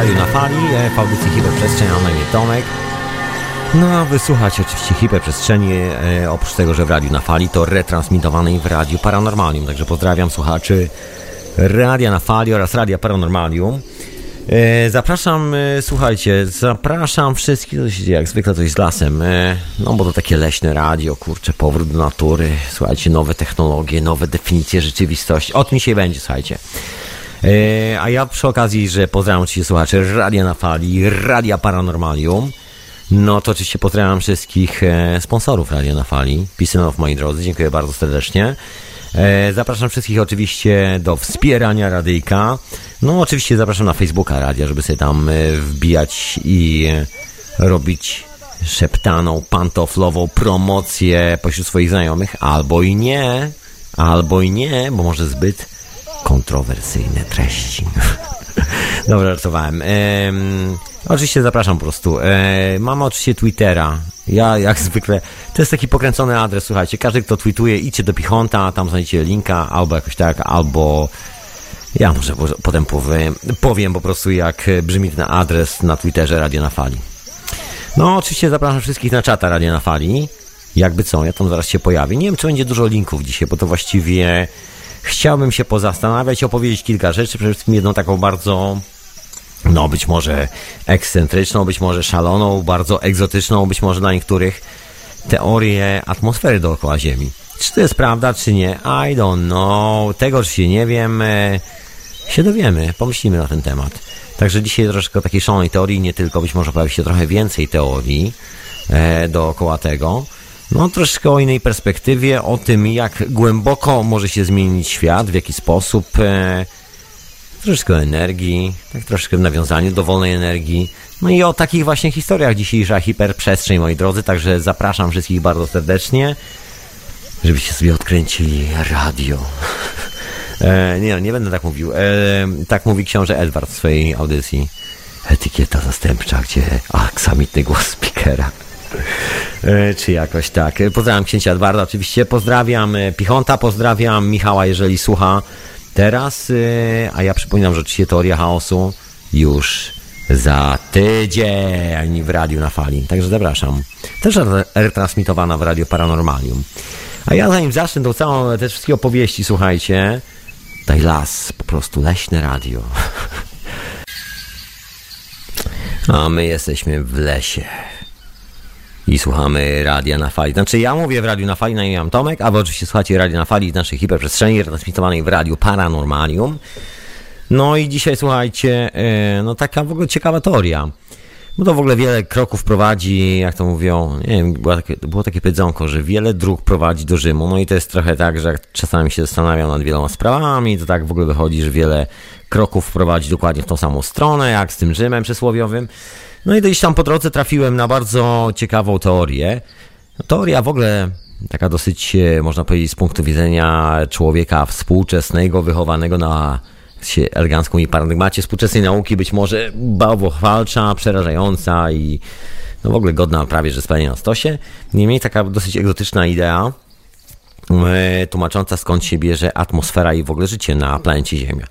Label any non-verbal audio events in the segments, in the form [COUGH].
Radiu na Fali, e, w audycji Hiperprzestrzeń, a na imię Tomek. No, wysłuchać oczywiście Hiperprzestrzeni, e, oprócz tego, że w Radiu na Fali, to retransmitowanej w Radiu Paranormalium. Także pozdrawiam słuchaczy Radia na Fali oraz Radia Paranormalium. E, zapraszam, e, słuchajcie, zapraszam wszystkich, to się dzieje jak zwykle coś z lasem, e, no bo to takie leśne radio, kurczę, powrót do natury, słuchajcie, nowe technologie, nowe definicje rzeczywistości, o tym dzisiaj będzie, słuchajcie. E, a ja przy okazji, że pozdrawiam oczywiście słuchaczy Radia na Fali, Radia Paranormalium, no to oczywiście pozdrawiam wszystkich e, sponsorów Radia na Fali, Pisynów moi drodzy, dziękuję bardzo serdecznie. E, Zapraszam wszystkich oczywiście do wspierania radyjka. No oczywiście zapraszam na Facebooka radia, żeby sobie tam wbijać i robić szeptaną, pantoflową promocję pośród swoich znajomych, albo i nie, albo i nie, bo może zbyt kontrowersyjne treści. [LAUGHS] Dobra, żartowałem. Ehm, oczywiście zapraszam po prostu. E, mamy oczywiście Twittera. Ja jak zwykle, to jest taki pokręcony adres, słuchajcie, każdy kto tweetuje, idźcie do Pichonta, tam znajdziecie linka, albo jakoś tak, albo ja może po- potem powiem, powiem po prostu jak brzmi ten adres na Twitterze Radio na Fali. No, oczywiście zapraszam wszystkich na czata Radio na Fali. Jakby co, ja tam zaraz się pojawię. Nie wiem, czy będzie dużo linków dzisiaj, bo to właściwie chciałbym się pozastanawiać, opowiedzieć kilka rzeczy. Przede wszystkim jedną taką bardzo, no być może ekscentryczną, być może szaloną, bardzo egzotyczną, być może dla niektórych teorię atmosfery dookoła Ziemi. Czy to jest prawda, czy nie? I don't know. Tego oczywiście nie wiem. E, się dowiemy, pomyślimy na ten temat. Także dzisiaj troszkę takiej szalonej teorii, nie tylko, być może pojawi się trochę więcej teorii e, dookoła tego. No, troszkę o innej perspektywie, o tym, jak głęboko może się zmienić świat, w jaki sposób. E, troszkę energii, tak troszkę w nawiązaniu do wolnej energii. No i o takich właśnie historiach dzisiejsza hiperprzestrzeń, moi drodzy. Także zapraszam wszystkich bardzo serdecznie, żebyście sobie odkręcili radio. [LAUGHS] E, nie, nie będę tak mówił. E, tak mówi książę Edward w swojej audycji. Etykieta zastępcza, gdzie aksamitny głos speakera. E, czy jakoś tak. E, Pozdrawiam księcia Edwarda oczywiście. Pozdrawiam e, Pichonta, pozdrawiam Michała, jeżeli słucha teraz. A ja przypominam, że oczywiście teoria chaosu już za tydzień w radiu na fali. Także zapraszam. Też re- retransmitowana w Radio Paranormalium. A ja zanim zacznę tą całą, te wszystkie opowieści, słuchajcie, daj las, po prostu leśne radio. [LAUGHS] A my jesteśmy w lesie. I słuchamy radia na fali. Znaczy ja mówię w radiu na fali, na imię mam Tomek, a wy oczywiście słuchacie radia na fali naszej hiperprzestrzeni retransmitowanej w radiu Paranormalium. No i dzisiaj słuchajcie, e, no taka w ogóle ciekawa teoria. Bo to w ogóle wiele kroków prowadzi, jak to mówią, nie wiem, było takie, było takie powiedzonko, że wiele dróg prowadzi do Rzymu. No i to jest trochę tak, że jak czasami się zastanawiam nad wieloma sprawami, to tak w ogóle wychodzi, że wiele kroków prowadzi dokładnie w tą samą stronę, jak z tym Rzymem przysłowiowym. No i gdzieś tam po drodze trafiłem na bardzo ciekawą teorię. Teoria w ogóle taka dosyć, e, można powiedzieć, z punktu widzenia człowieka współczesnego, wychowanego na się elegancką i paradygmacie współczesnej nauki, być może bałwochwalcza, przerażająca i no w ogóle godna prawie, że spalenia na stosie. Niemniej taka dosyć egzotyczna idea, e, tłumacząca skąd się bierze atmosfera i w ogóle życie na planecie Ziemia.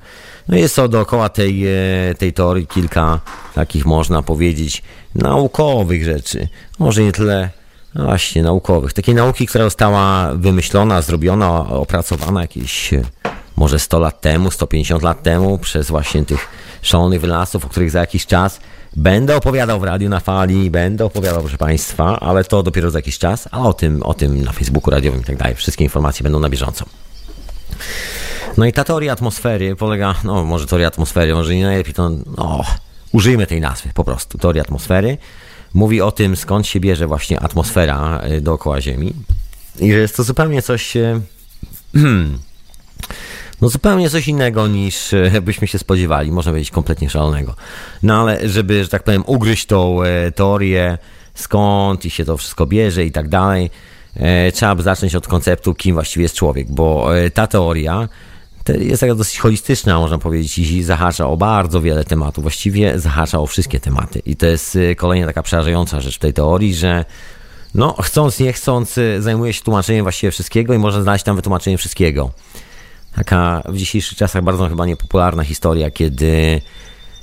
No jest to dookoła tej, e, tej teorii kilka takich, można powiedzieć, naukowych rzeczy. Może nie tyle no właśnie naukowych. Takiej nauki, która została wymyślona, zrobiona, opracowana jakieś e, może 100 lat temu, 150 lat temu przez właśnie tych szalonych wynalazców, o których za jakiś czas będę opowiadał w radiu na fali, będę opowiadał, proszę Państwa, ale to dopiero za jakiś czas, a o tym, o tym na Facebooku radiowym i tak dalej. Wszystkie informacje będą na bieżąco. No i ta teoria atmosfery polega, no może teoria atmosfery, może nie najlepiej to, no, użyjmy tej nazwy po prostu, teoria atmosfery. Mówi o tym, skąd się bierze właśnie atmosfera y, dookoła Ziemi i że jest to zupełnie coś, y, [CLEARS THROAT] no zupełnie coś innego niż e, byśmy się spodziewali, można powiedzieć kompletnie szalonego. No ale żeby, że tak powiem, ugryźć tą teorię, skąd i się to wszystko bierze i tak dalej, trzeba by zacząć od konceptu, kim właściwie jest człowiek, bo ta teoria te- jest taka dosyć holistyczna, można powiedzieć, i zahacza o bardzo wiele tematów, właściwie zahacza o wszystkie tematy. I to jest e, kolejna taka przerażająca rzecz w tej teorii, że no, chcąc, nie chcąc, e, zajmuje się tłumaczeniem właściwie wszystkiego i można znaleźć tam wytłumaczenie wszystkiego taka w dzisiejszych czasach bardzo chyba niepopularna historia, kiedy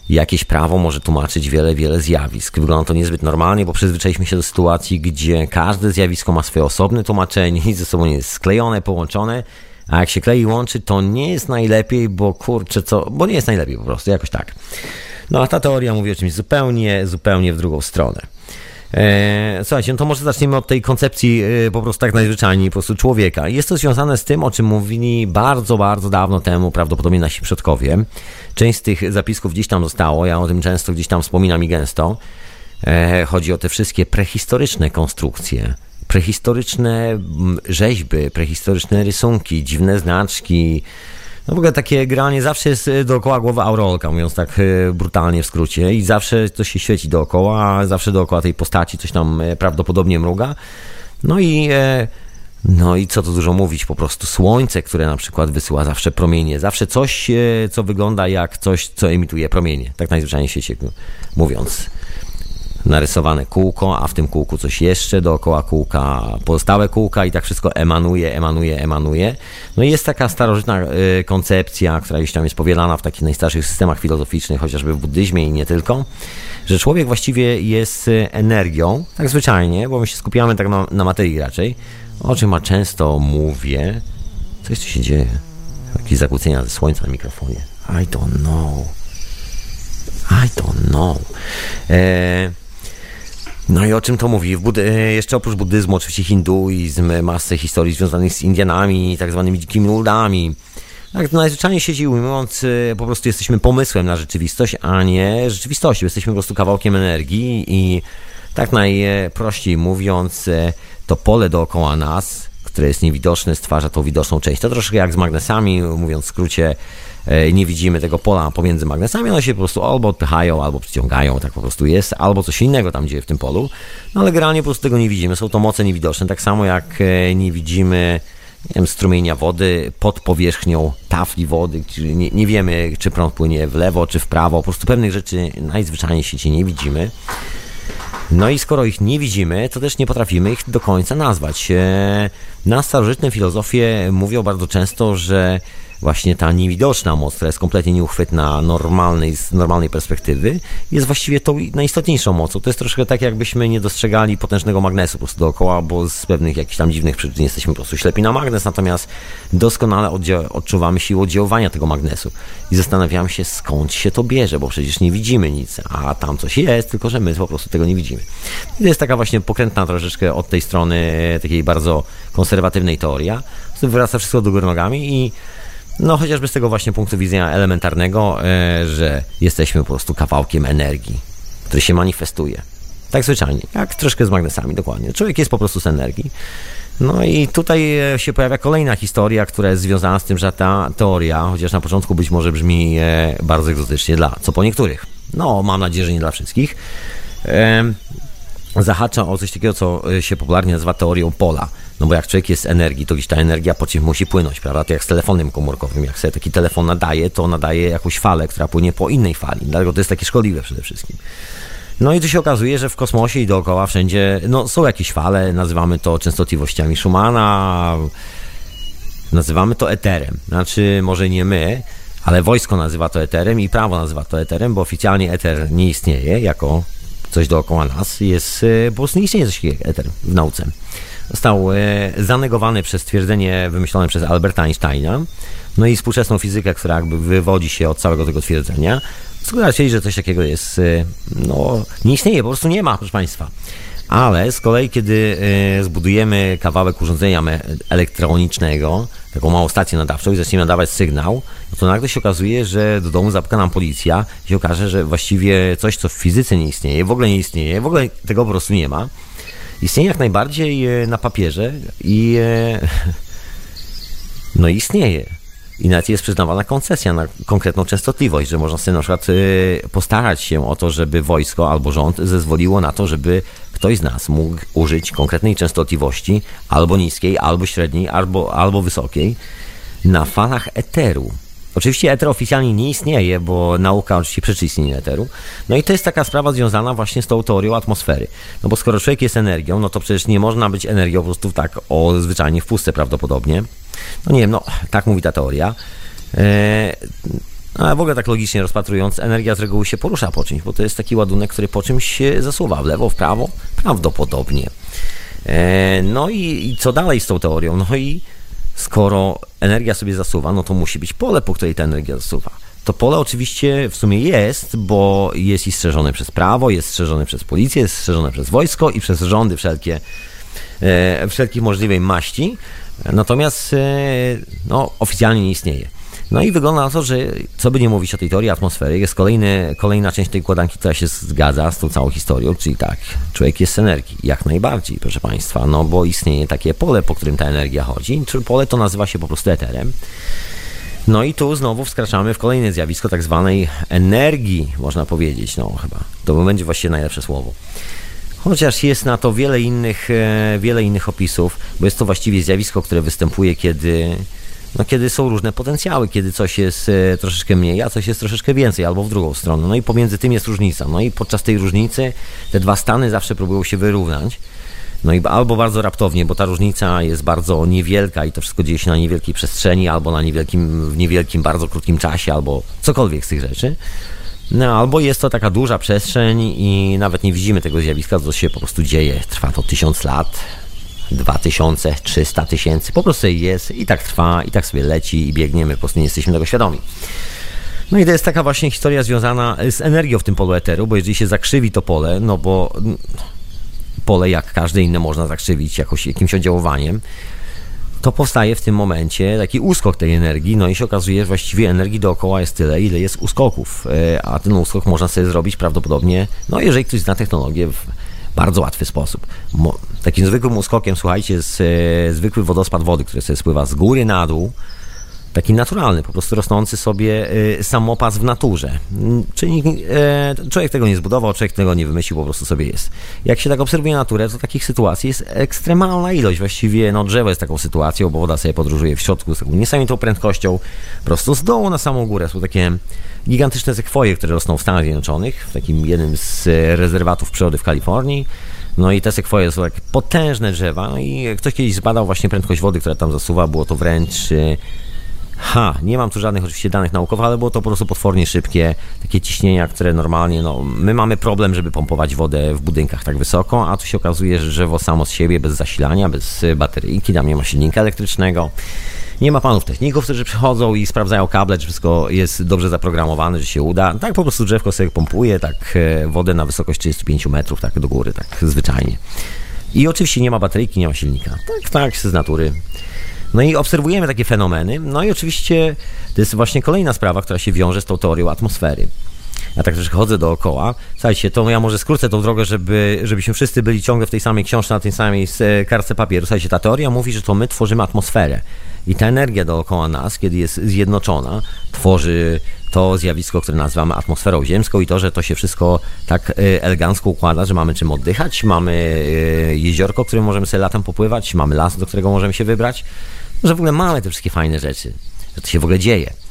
jakieś prawo może tłumaczyć wiele, wiele zjawisk. Wygląda to niezbyt normalnie, bo przyzwyczailiśmy się do sytuacji, gdzie każde zjawisko ma swoje osobne tłumaczenie i ze sobą jest sklejone, połączone, a jak się klei i łączy, to nie jest najlepiej, bo kurczę, co, bo nie jest najlepiej po prostu, jakoś tak. No a ta teoria mówi o czymś zupełnie, zupełnie w drugą stronę. E, słuchajcie, no to może zaczniemy od tej koncepcji e, po prostu tak najzwyczajniej po prostu człowieka. Jest to związane z tym, o czym mówili bardzo, bardzo dawno temu prawdopodobnie nasi przodkowie. Część z tych zapisków gdzieś tam zostało, ja o tym często gdzieś tam wspominam i gęsto. E, chodzi o te wszystkie prehistoryczne konstrukcje, prehistoryczne rzeźby, prehistoryczne rysunki, dziwne znaczki, no w ogóle takie granie zawsze jest e, dookoła głowy aureolka, mówiąc tak e, brutalnie w skrócie. I zawsze coś się świeci dookoła, zawsze dookoła tej postaci coś tam e, prawdopodobnie mruga. No i no i co tu dużo mówić, po prostu słońce, które na przykład wysyła zawsze promienie, zawsze coś, co wygląda jak coś, co emituje promienie, tak najzwyczajniej w świecie mówiąc narysowane kółko, a w tym kółku coś jeszcze, dookoła kółka pozostałe kółka i tak wszystko emanuje, emanuje, emanuje. No i jest taka starożytna y, koncepcja, która gdzieś tam jest powielana w takich najstarszych systemach filozoficznych, chociażby w buddyzmie i nie tylko, że człowiek właściwie jest y, energią, tak zwyczajnie, bo my się skupiamy tak na, na materii raczej, o czym ma często mówię. Coś tu się dzieje. Jakieś zakłócenia ze słońca na mikrofonie. I don't know. I don't know. Eee, no i o czym to mówi? Buddy, jeszcze oprócz buddyzmu, oczywiście hinduizm, masę historii związanych z Indianami tak zwanymi dzikimi ludami. Tak, najzwyczajniej siedzi ujmując, e, po prostu jesteśmy pomysłem na rzeczywistość, a nie rzeczywistością. Jesteśmy po prostu kawałkiem energii i tak najprościej mówiąc, e, to pole dookoła nas, które jest niewidoczne, stwarza tą widoczną część. To troszkę jak z magnesami, mówiąc w skrócie, E, nie widzimy tego pola pomiędzy magnesami, one się po prostu albo odpychają, albo przyciągają, tak po prostu jest, albo coś innego tam dzieje w tym polu, no ale generalnie po prostu tego nie widzimy, są to moce niewidoczne, tak samo jak e, nie widzimy nie wiem, strumienia wody pod powierzchnią tafli wody, nie, nie wiemy, czy prąd płynie w lewo, czy w prawo, po prostu pewnych rzeczy najzwyczajniej w świecie nie widzimy. No i skoro ich nie widzimy, to też nie potrafimy ich do końca nazwać. E, na starożytne filozofie mówią bardzo często, że właśnie ta niewidoczna moc, która jest kompletnie nieuchwytna normalnej, z normalnej perspektywy, jest właściwie tą najistotniejszą mocą. To jest troszkę tak, jakbyśmy nie dostrzegali potężnego magnesu po prostu dookoła, bo z pewnych jakichś tam dziwnych przyczyn jesteśmy po prostu ślepi na magnes, natomiast doskonale odczuwamy siłę oddziaływania tego magnesu i zastanawiamy się, skąd się to bierze, bo przecież nie widzimy nic, a tam coś jest, tylko że my po prostu tego nie widzimy. I to jest taka właśnie pokrętna troszeczkę od tej strony takiej bardzo konserwatywnej teoria. Wraca wszystko do góry nogami i no chociażby z tego właśnie punktu widzenia elementarnego, e, że jesteśmy po prostu kawałkiem energii, który się manifestuje. Tak zwyczajnie, jak troszkę z magnesami, dokładnie. Człowiek jest po prostu z energii. No i tutaj e, się pojawia kolejna historia, która jest związana z tym, że ta teoria, chociaż na początku być może brzmi e, bardzo egzotycznie dla, co po niektórych. No, mam nadzieję, że nie dla wszystkich. Zahacza o coś takiego, co się popularnie nazywa teorią pola. No bo jak człowiek jest energii, to gdzieś ta energia po czymś musi płynąć, prawda? To jak z telefonem komórkowym. Jak sobie taki telefon nadaje, to nadaje jakąś falę, która płynie po innej fali. Dlatego to jest takie szkodliwe przede wszystkim. No i tu się okazuje, że w kosmosie i dookoła wszędzie no, są jakieś fale, nazywamy to częstotliwościami Schumana, nazywamy to eterem. Znaczy, może nie my, ale wojsko nazywa to eterem i prawo nazywa to eterem, bo oficjalnie eter nie istnieje jako coś dookoła nas. Jest, e, po prostu nie istnieje coś takiego eter w nauce został e, zanegowany przez stwierdzenie wymyślone przez Alberta Einsteina, no i współczesną fizykę, która jakby wywodzi się od całego tego twierdzenia, sugerowali, że coś takiego jest, e, no, nie istnieje, po prostu nie ma, proszę Państwa. Ale z kolei, kiedy e, zbudujemy kawałek urządzenia elektronicznego, taką małą stację nadawczą i zaczniemy nadawać sygnał, no to nagle się okazuje, że do domu zapuka nam policja i się okaże, że właściwie coś, co w fizyce nie istnieje, w ogóle nie istnieje, w ogóle tego po prostu nie ma, istnieje jak najbardziej e, na papierze i e, [LAUGHS] no istnieje. I nawet jest przyznawana koncesja na konkretną częstotliwość, że można sobie na przykład e, postarać się o to, żeby wojsko albo rząd zezwoliło na to, żeby ktoś z nas mógł użyć konkretnej częstotliwości albo niskiej, albo średniej, albo, albo wysokiej na falach eteru. Oczywiście eter oficjalnie nie istnieje, bo nauka oczywiście przeczy istnieniu eteru. No i to jest taka sprawa związana właśnie z tą teorią atmosfery. No bo skoro człowiek jest energią, no to przecież nie można być energią po prostu tak o zwyczajnie w pustce prawdopodobnie. No nie wiem, no tak mówi ta teoria. Eee, A w ogóle tak logicznie rozpatrując, energia z reguły się porusza po czymś, bo to jest taki ładunek, który po czymś się zasuwa w lewo, w prawo, prawdopodobnie. E, no i, i co dalej z tą teorią? No i skoro energia sobie zasuwa, no to musi być pole, po której ta energia zasuwa. To pole oczywiście w sumie jest, bo jest i strzeżone przez prawo, jest strzeżone przez policję, jest strzeżone przez wojsko i przez rządy wszelkie, e, wszelkich możliwej maści. Natomiast e, no, oficjalnie nie istnieje. No i wygląda na to, że co by nie mówić o tej teorii atmosfery, jest kolejny, kolejna część tej układanki, która się zgadza z tą całą historią, czyli tak, człowiek jest energii, jak najbardziej, proszę Państwa, no bo istnieje takie pole, po którym ta energia chodzi, pole to nazywa się po prostu eterem. No i tu znowu wkraczamy w kolejne zjawisko tak zwanej energii, można powiedzieć, no chyba, to będzie właściwie najlepsze słowo. Chociaż jest na to wiele innych, e, wiele innych opisów, bo jest to właściwie zjawisko, które występuje, kiedy no, kiedy są różne potencjały, kiedy coś jest e, troszeczkę mniej, a coś jest troszeczkę więcej, albo w drugą stronę. No i pomiędzy tym jest różnica. No i podczas tej różnicy te dwa stany zawsze próbują się wyrównać. No i albo bardzo raptownie, bo ta różnica jest bardzo niewielka i to wszystko dzieje się na niewielkiej przestrzeni, albo na niewielkim, w niewielkim, bardzo krótkim czasie, albo cokolwiek z tych rzeczy. No, albo jest to taka duża przestrzeń i nawet nie widzimy tego zjawiska, co się po prostu dzieje. Trwa to tysiąc lat, 2000, 300 tysięcy, po prostu jest i tak trwa, i tak sobie leci i biegniemy, po prostu nie jesteśmy tego świadomi. No i to jest taka właśnie historia związana z energią w tym polu eteru, bo jeżeli się zakrzywi to pole, no bo pole jak każde inne można zakrzywić jakoś, jakimś oddziaływaniem, to powstaje w tym momencie taki uskok tej energii, no i się okazuje, że właściwie energii dookoła jest tyle, ile jest uskoków, e, a ten uskok można sobie zrobić prawdopodobnie, no jeżeli ktoś zna technologię bardzo łatwy sposób. Mo takim zwykłym uskokiem, słuchajcie, jest e, zwykły wodospad wody, który sobie spływa z góry na dół, taki naturalny, po prostu rosnący sobie y, samopas w naturze. Mm, czyli e, człowiek tego nie zbudował, człowiek tego nie wymyślił, po prostu sobie jest. Jak się tak obserwuje naturę, to takich sytuacji jest ekstremalna ilość. Właściwie no, drzewo jest taką sytuacją, bo woda sobie podróżuje w środku z taką niesamowitą prędkością, prosto z dołu na samą górę. Są takie gigantyczne sekwoje, które rosną w Stanach Zjednoczonych, w takim jednym z rezerwatów przyrody w Kalifornii. No i te sekwoje są takie potężne drzewa. No i ktoś kiedyś zbadał właśnie prędkość wody, która tam zasuwa. Było to wręcz y, Ha, nie mam tu żadnych oczywiście danych naukowych, ale było to po prostu potwornie szybkie, takie ciśnienia, które normalnie, no, my mamy problem, żeby pompować wodę w budynkach tak wysoko, a tu się okazuje, że drzewo samo z siebie, bez zasilania, bez bateryjki, tam nie ma silnika elektrycznego. Nie ma panów techników, którzy przychodzą i sprawdzają kable, czy wszystko jest dobrze zaprogramowane, że się uda. Tak po prostu drzewko sobie pompuje, tak e, wodę na wysokość 35 metrów, tak do góry, tak zwyczajnie. I oczywiście nie ma bateryjki, nie ma silnika. Tak, tak, z natury. No i obserwujemy takie fenomeny. No i oczywiście to jest właśnie kolejna sprawa, która się wiąże z tą teorią atmosfery. Ja tak też chodzę dookoła. Słuchajcie, to ja może skrócę tą drogę, żeby, żebyśmy wszyscy byli ciągle w tej samej książce, na tej samej e, kartce papieru. Słuchajcie, ta teoria mówi, że to my tworzymy atmosferę. I ta energia dookoła nas, kiedy jest zjednoczona, tworzy to zjawisko, które nazywamy atmosferą ziemską i to, że to się wszystko tak e, elegancko układa, że mamy czym oddychać, mamy e, jeziorko, którym możemy sobie latem popływać, mamy las, do którego możemy się wybrać, że w ogóle mamy te wszystkie fajne rzeczy, że to się w ogóle dzieje.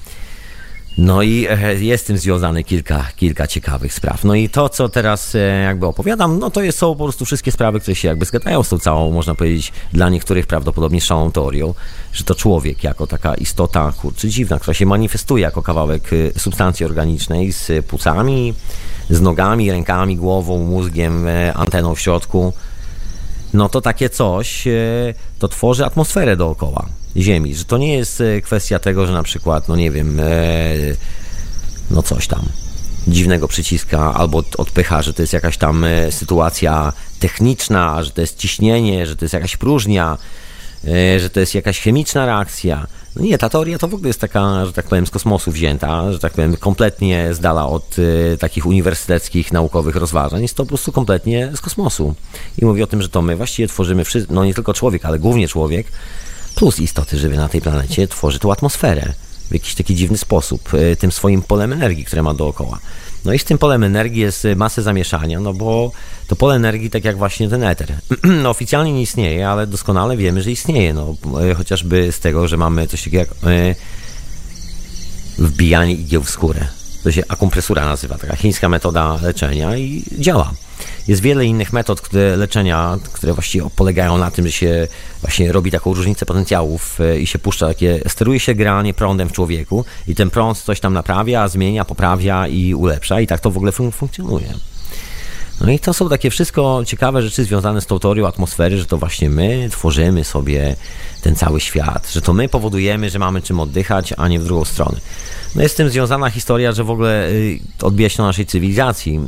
No i e, jest z tym związane kilka, kilka ciekawych spraw. No i to, co teraz e, jakby opowiadam, no to jest, są po prostu wszystkie sprawy, które się jakby zgadzają z tą całą, można powiedzieć, dla niektórych prawdopodobnie szalą teorią, że to człowiek jako taka istota, kurczę, dziwna, która się manifestuje jako kawałek e, substancji organicznej z płucami, z nogami, rękami, głową, mózgiem, anteną w środku, no to takie coś to tworzy atmosferę dookoła Ziemi, że to nie jest e, kwestia tego, że na przykład, no nie wiem, e, no coś tam dziwnego przyciska albo odpycha, że to jest jakaś tam sytuacja techniczna, że to jest ciśnienie, że to jest jakaś próżnia, że to jest jakaś chemiczna reakcja. No nie, ta teoria to w ogóle jest taka, że tak powiem, z kosmosu wzięta, że tak powiem, kompletnie z dala od y, takich uniwersyteckich, naukowych rozważań. Jest to po prostu kompletnie z kosmosu. I mówi o tym, że to my właściwie tworzymy, no nie tylko człowiek, ale głównie człowiek, plus istoty żywe na tej planecie, tworzy tą atmosferę w jakiś taki dziwny sposób, y, tym swoim polem energii, które ma dookoła. No i z tym polem energii jest masę zamieszania, no bo to pole energii, tak jak właśnie ten eter, [CLEARS THROAT] no oficjalnie nie istnieje, ale doskonale wiemy, że istnieje, no e, chociażby z tego, że mamy coś takiego jak e, wbijanie igieł w skórę. To się akumpresura nazywa, taka chińska metoda leczenia i działa. Jest wiele innych metod leczenia, które właściwie polegają na tym, że się właśnie robi taką różnicę potencjałów e, i się puszcza takie, steruje się generalnie prądem w człowieku i ten prąd coś tam naprawia, zmienia, poprawia i ulepsza i tak to w ogóle fun funkcjonuje. No i to są takie wszystko ciekawe rzeczy związane z tą teorią atmosfery, że to właśnie my tworzymy sobie ten cały świat, że to my powodujemy, że mamy czym oddychać, a nie w drugą stronę. No jest z tym związana historia, że w ogóle y, odbija się na naszej cywilizacji.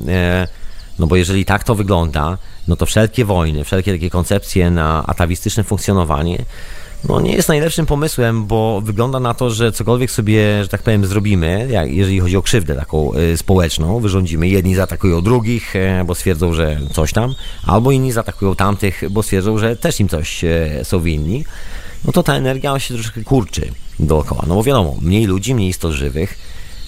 No bo jeżeli tak to wygląda, no to wszelkie wojny, wszelkie takie koncepcje na atawistyczne funkcjonowanie, no nie jest najlepszym pomysłem, bo wygląda na to, że cokolwiek sobie, że tak powiem, zrobimy, jak, jeżeli chodzi o krzywdę taką y, społeczną, wyrządzimy, jedni zaatakują drugich, y, bo stwierdzą, że coś tam, albo inni zaatakują tamtych, bo stwierdzą, że też im coś y, są winni, no to ta energia się troszkę kurczy dookoła. No bo wiadomo, mniej ludzi, mniej istot żywych,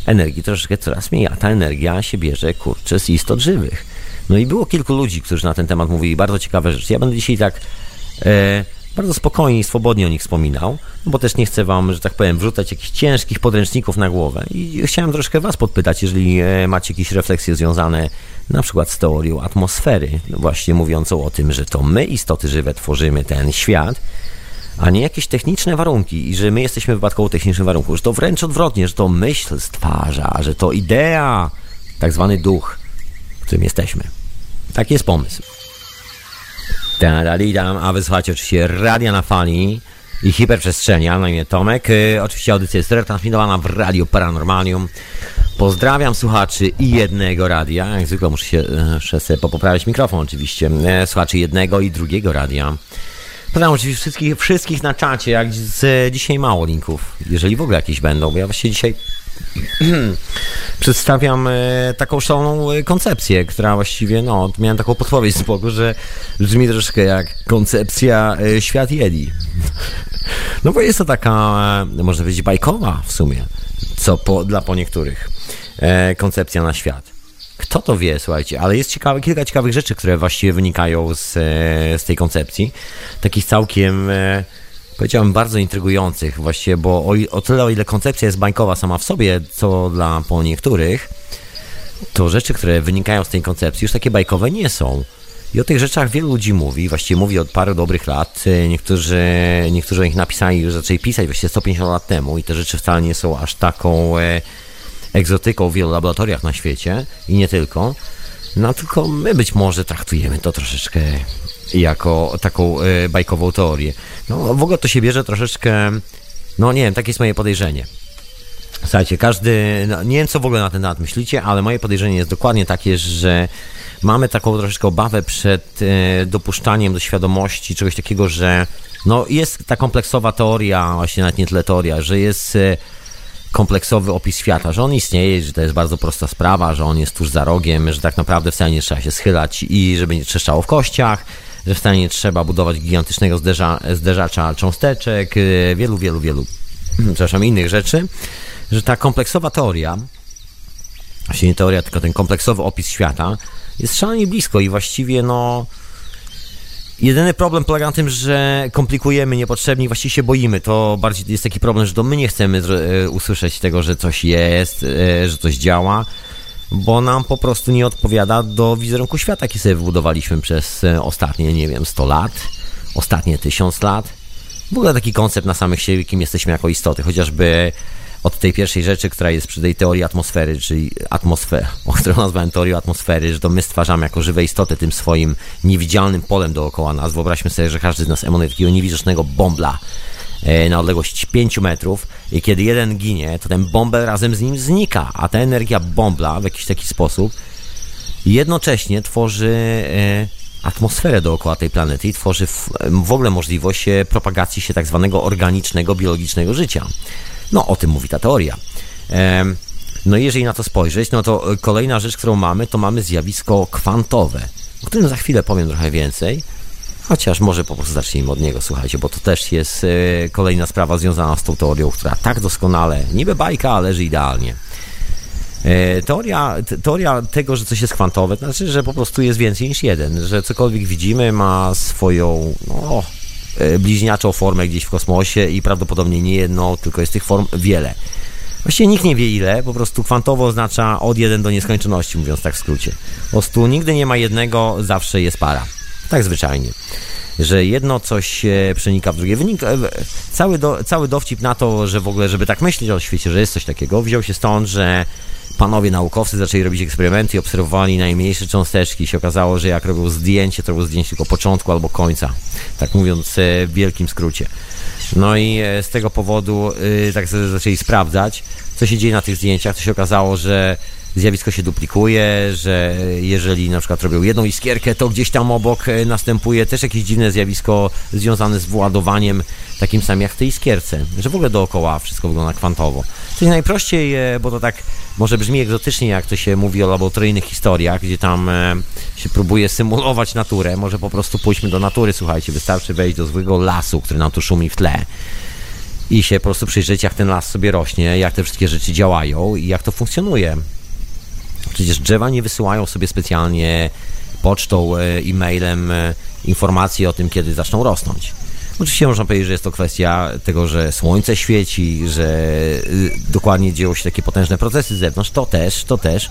energii troszeczkę coraz mniej, a ta energia się bierze, kurczę, z istot żywych. No i było kilku ludzi, którzy na ten temat mówili bardzo ciekawe rzeczy. Ja będę dzisiaj tak e, bardzo spokojnie i swobodnie o nich wspominał, bo też nie chcę wam, że tak powiem, wrzucać jakichś ciężkich podręczników na głowę. I chciałem troszkę was podpytać, jeżeli e, macie jakieś refleksje związane na przykład z teorią atmosfery, no właśnie mówiącą o tym, że to my, istoty żywe, tworzymy ten świat, a nie jakieś techniczne warunki i że my jesteśmy wypadkowo technicznym warunku, że to wręcz odwrotnie, że to myśl stwarza, że to idea, tak zwany duch, którym jesteśmy. Taki jest pomysł. Tadalidam, a wysłuchacie oczywiście Radia na Fali i Hiperprzestrzenia, na imię Tomek. Y, oczywiście audycja jest retransmitowana w Radiu Paranormalium. Pozdrawiam słuchaczy i jednego radia. Jak zwykle muszę się jeszcze sobie popoprawiać mikrofon oczywiście. E, słuchaczy jednego i drugiego radia. Pozdrawiam oczywiście wszystkich, wszystkich na czacie, jak z, dzisiaj mało linków, jeżeli w ogóle jakieś będą, bo ja właściwie dzisiaj [CLEARS THROAT] przedstawiam e, taką szaloną e, koncepcję, która właściwie, no, miałem taką podpowiedź z boku, że brzmi troszkę jak koncepcja e, świat jedi. [LAUGHS] No bo jest to taka, można powiedzieć, bajkowa w sumie, co po, dla po niektórych, koncepcja na świat. Kto to wie, słuchajcie, ale jest ciekawe, kilka ciekawych rzeczy, które właściwie wynikają z, z tej koncepcji. Takich całkiem powiedziałem, bardzo intrygujących właściwie, bo o, o tyle, o ile koncepcja jest bańkowa sama w sobie, co dla po niektórych, to rzeczy, które wynikają z tej koncepcji, już takie bajkowe nie są. I o tych rzeczach wielu ludzi mówi, właściwie mówi od paru dobrych lat. Niektórzy, niektórzy o nich napisali, już zaczęli pisać właściwie 150 lat temu i te rzeczy wcale nie są aż taką e, egzotyką w wielu laboratoriach na świecie i nie tylko. No tylko my być może traktujemy to troszeczkę jako taką y, bajkową teorię. No w ogóle to się bierze troszeczkę, no nie wiem, takie jest moje podejrzenie. Słuchajcie, każdy, no, nie wiem co w ogóle na ten temat myślicie, ale moje podejrzenie jest dokładnie takie, że mamy taką troszeczkę obawę przed y, dopuszczaniem do świadomości czegoś takiego, że no jest ta kompleksowa teoria, właśnie nawet nie tyle teoria, że jest y, kompleksowy opis świata, że on istnieje, że to jest bardzo prosta sprawa, że on jest tuż za rogiem, że tak naprawdę wcale nie trzeba się schylać i żeby nie trzeszczało w kościach, że wcale nie trzeba budować gigantycznego zderza, zderzacza cząsteczek, y, wielu, wielu, wielu, [CLEARS THROAT] przepraszam, innych rzeczy, że ta kompleksowa teoria, właściwie nie teoria, tylko ten kompleksowy opis świata jest szalenie blisko i właściwie no... Jedyny problem polega na tym, że komplikujemy niepotrzebnie właściwie się boimy. To bardziej jest taki problem, że to my nie chcemy y, usłyszeć tego, że coś jest, y, że coś działa, bo nam po prostu nie odpowiada do wizerunku świata, jaki sobie wybudowaliśmy przez e, ostatnie, nie wiem, 100 lat, ostatnie 1000 lat. W ogóle taki koncept na samych siebie, kim jesteśmy jako istoty, chociażby od tej pierwszej rzeczy, która jest przy tej teorii atmosfery, czyli atmosfery, o którą nazwałem teorią atmosfery, że to my stwarzamy jako żywe istoty tym swoim niewidzialnym polem dookoła nas. Wyobraźmy sobie, że każdy z nas emanuje takiego niewidocznego bombla, na odległość 5 metrów i kiedy jeden ginie, to ten bąbel razem z nim znika, a ta energia bombla w jakiś taki sposób jednocześnie tworzy e, atmosferę dookoła tej planety i tworzy w ogóle możliwość e, propagacji się tak zwanego organicznego, biologicznego życia. No, o tym mówi ta teoria. No i jeżeli na to spojrzeć, no to kolejna rzecz, którą mamy, to mamy zjawisko kwantowe, o którym za chwilę powiem trochę więcej. Chociaż może po prostu zacznijmy od niego, słuchajcie, bo to też jest e, kolejna sprawa związana z tą teorią, która tak doskonale, niby bajka, ale leży idealnie. E, teoria, teoria tego, że coś jest kwantowe, to znaczy, że po prostu jest więcej niż jeden, że cokolwiek widzimy ma swoją no, e, bliźniaczą formę gdzieś w kosmosie i prawdopodobnie nie jedną, tylko jest tych form wiele. Właściwie nikt nie wie ile, po prostu kwantowo oznacza od 1 do nieskończoności, mówiąc tak w skrócie. Po prostu nigdy nie ma jednego, zawsze jest para. Tak zwyczajnie. Że jedno coś przenika w drugie. Wynik, e, cały, do, cały dowcip na to, że w ogóle, żeby tak myśleć o świecie, że jest coś takiego, wziął się stąd, że panowie naukowcy zaczęli robić eksperymenty i obserwowali najmniejsze cząsteczki. I się okazało, że jak robią zdjęcie, to robią zdjęcie tylko początku albo końca. Tak mówiąc e, w wielkim skrócie. No i e, z tego powodu y, tak zaczęli sprawdzać, co się dzieje na tych zdjęciach. To się okazało, że zjawisko się duplikuje, że jeżeli na przykład robią jedną iskierkę, to gdzieś tam obok e, następuje też jakieś dziwne zjawisko związane z władowaniem takim samym jak w tej iskierce, że w ogóle dookoła wszystko wygląda kwantowo. Czyli najprościej, e, bo to tak może brzmi egzotycznie, jak to się mówi o laboratoryjnych historiach, gdzie tam e, się próbuje symulować naturę, może po prostu pójdźmy do natury, słuchajcie, wystarczy wejść do zwykłego lasu, który nam tu szumi w tle i się po prostu przyjrzeć, jak ten las sobie rośnie, jak te wszystkie rzeczy działają i jak to funkcjonuje. Przecież drzewa nie wysyłają sobie specjalnie pocztą, e, e-mailem e, informacji o tym, kiedy zaczną rosnąć. Oczywiście można powiedzieć, że jest to kwestia tego, że słońce świeci, że y, dokładnie dzieją się takie potężne procesy z zewnątrz. To też, to też.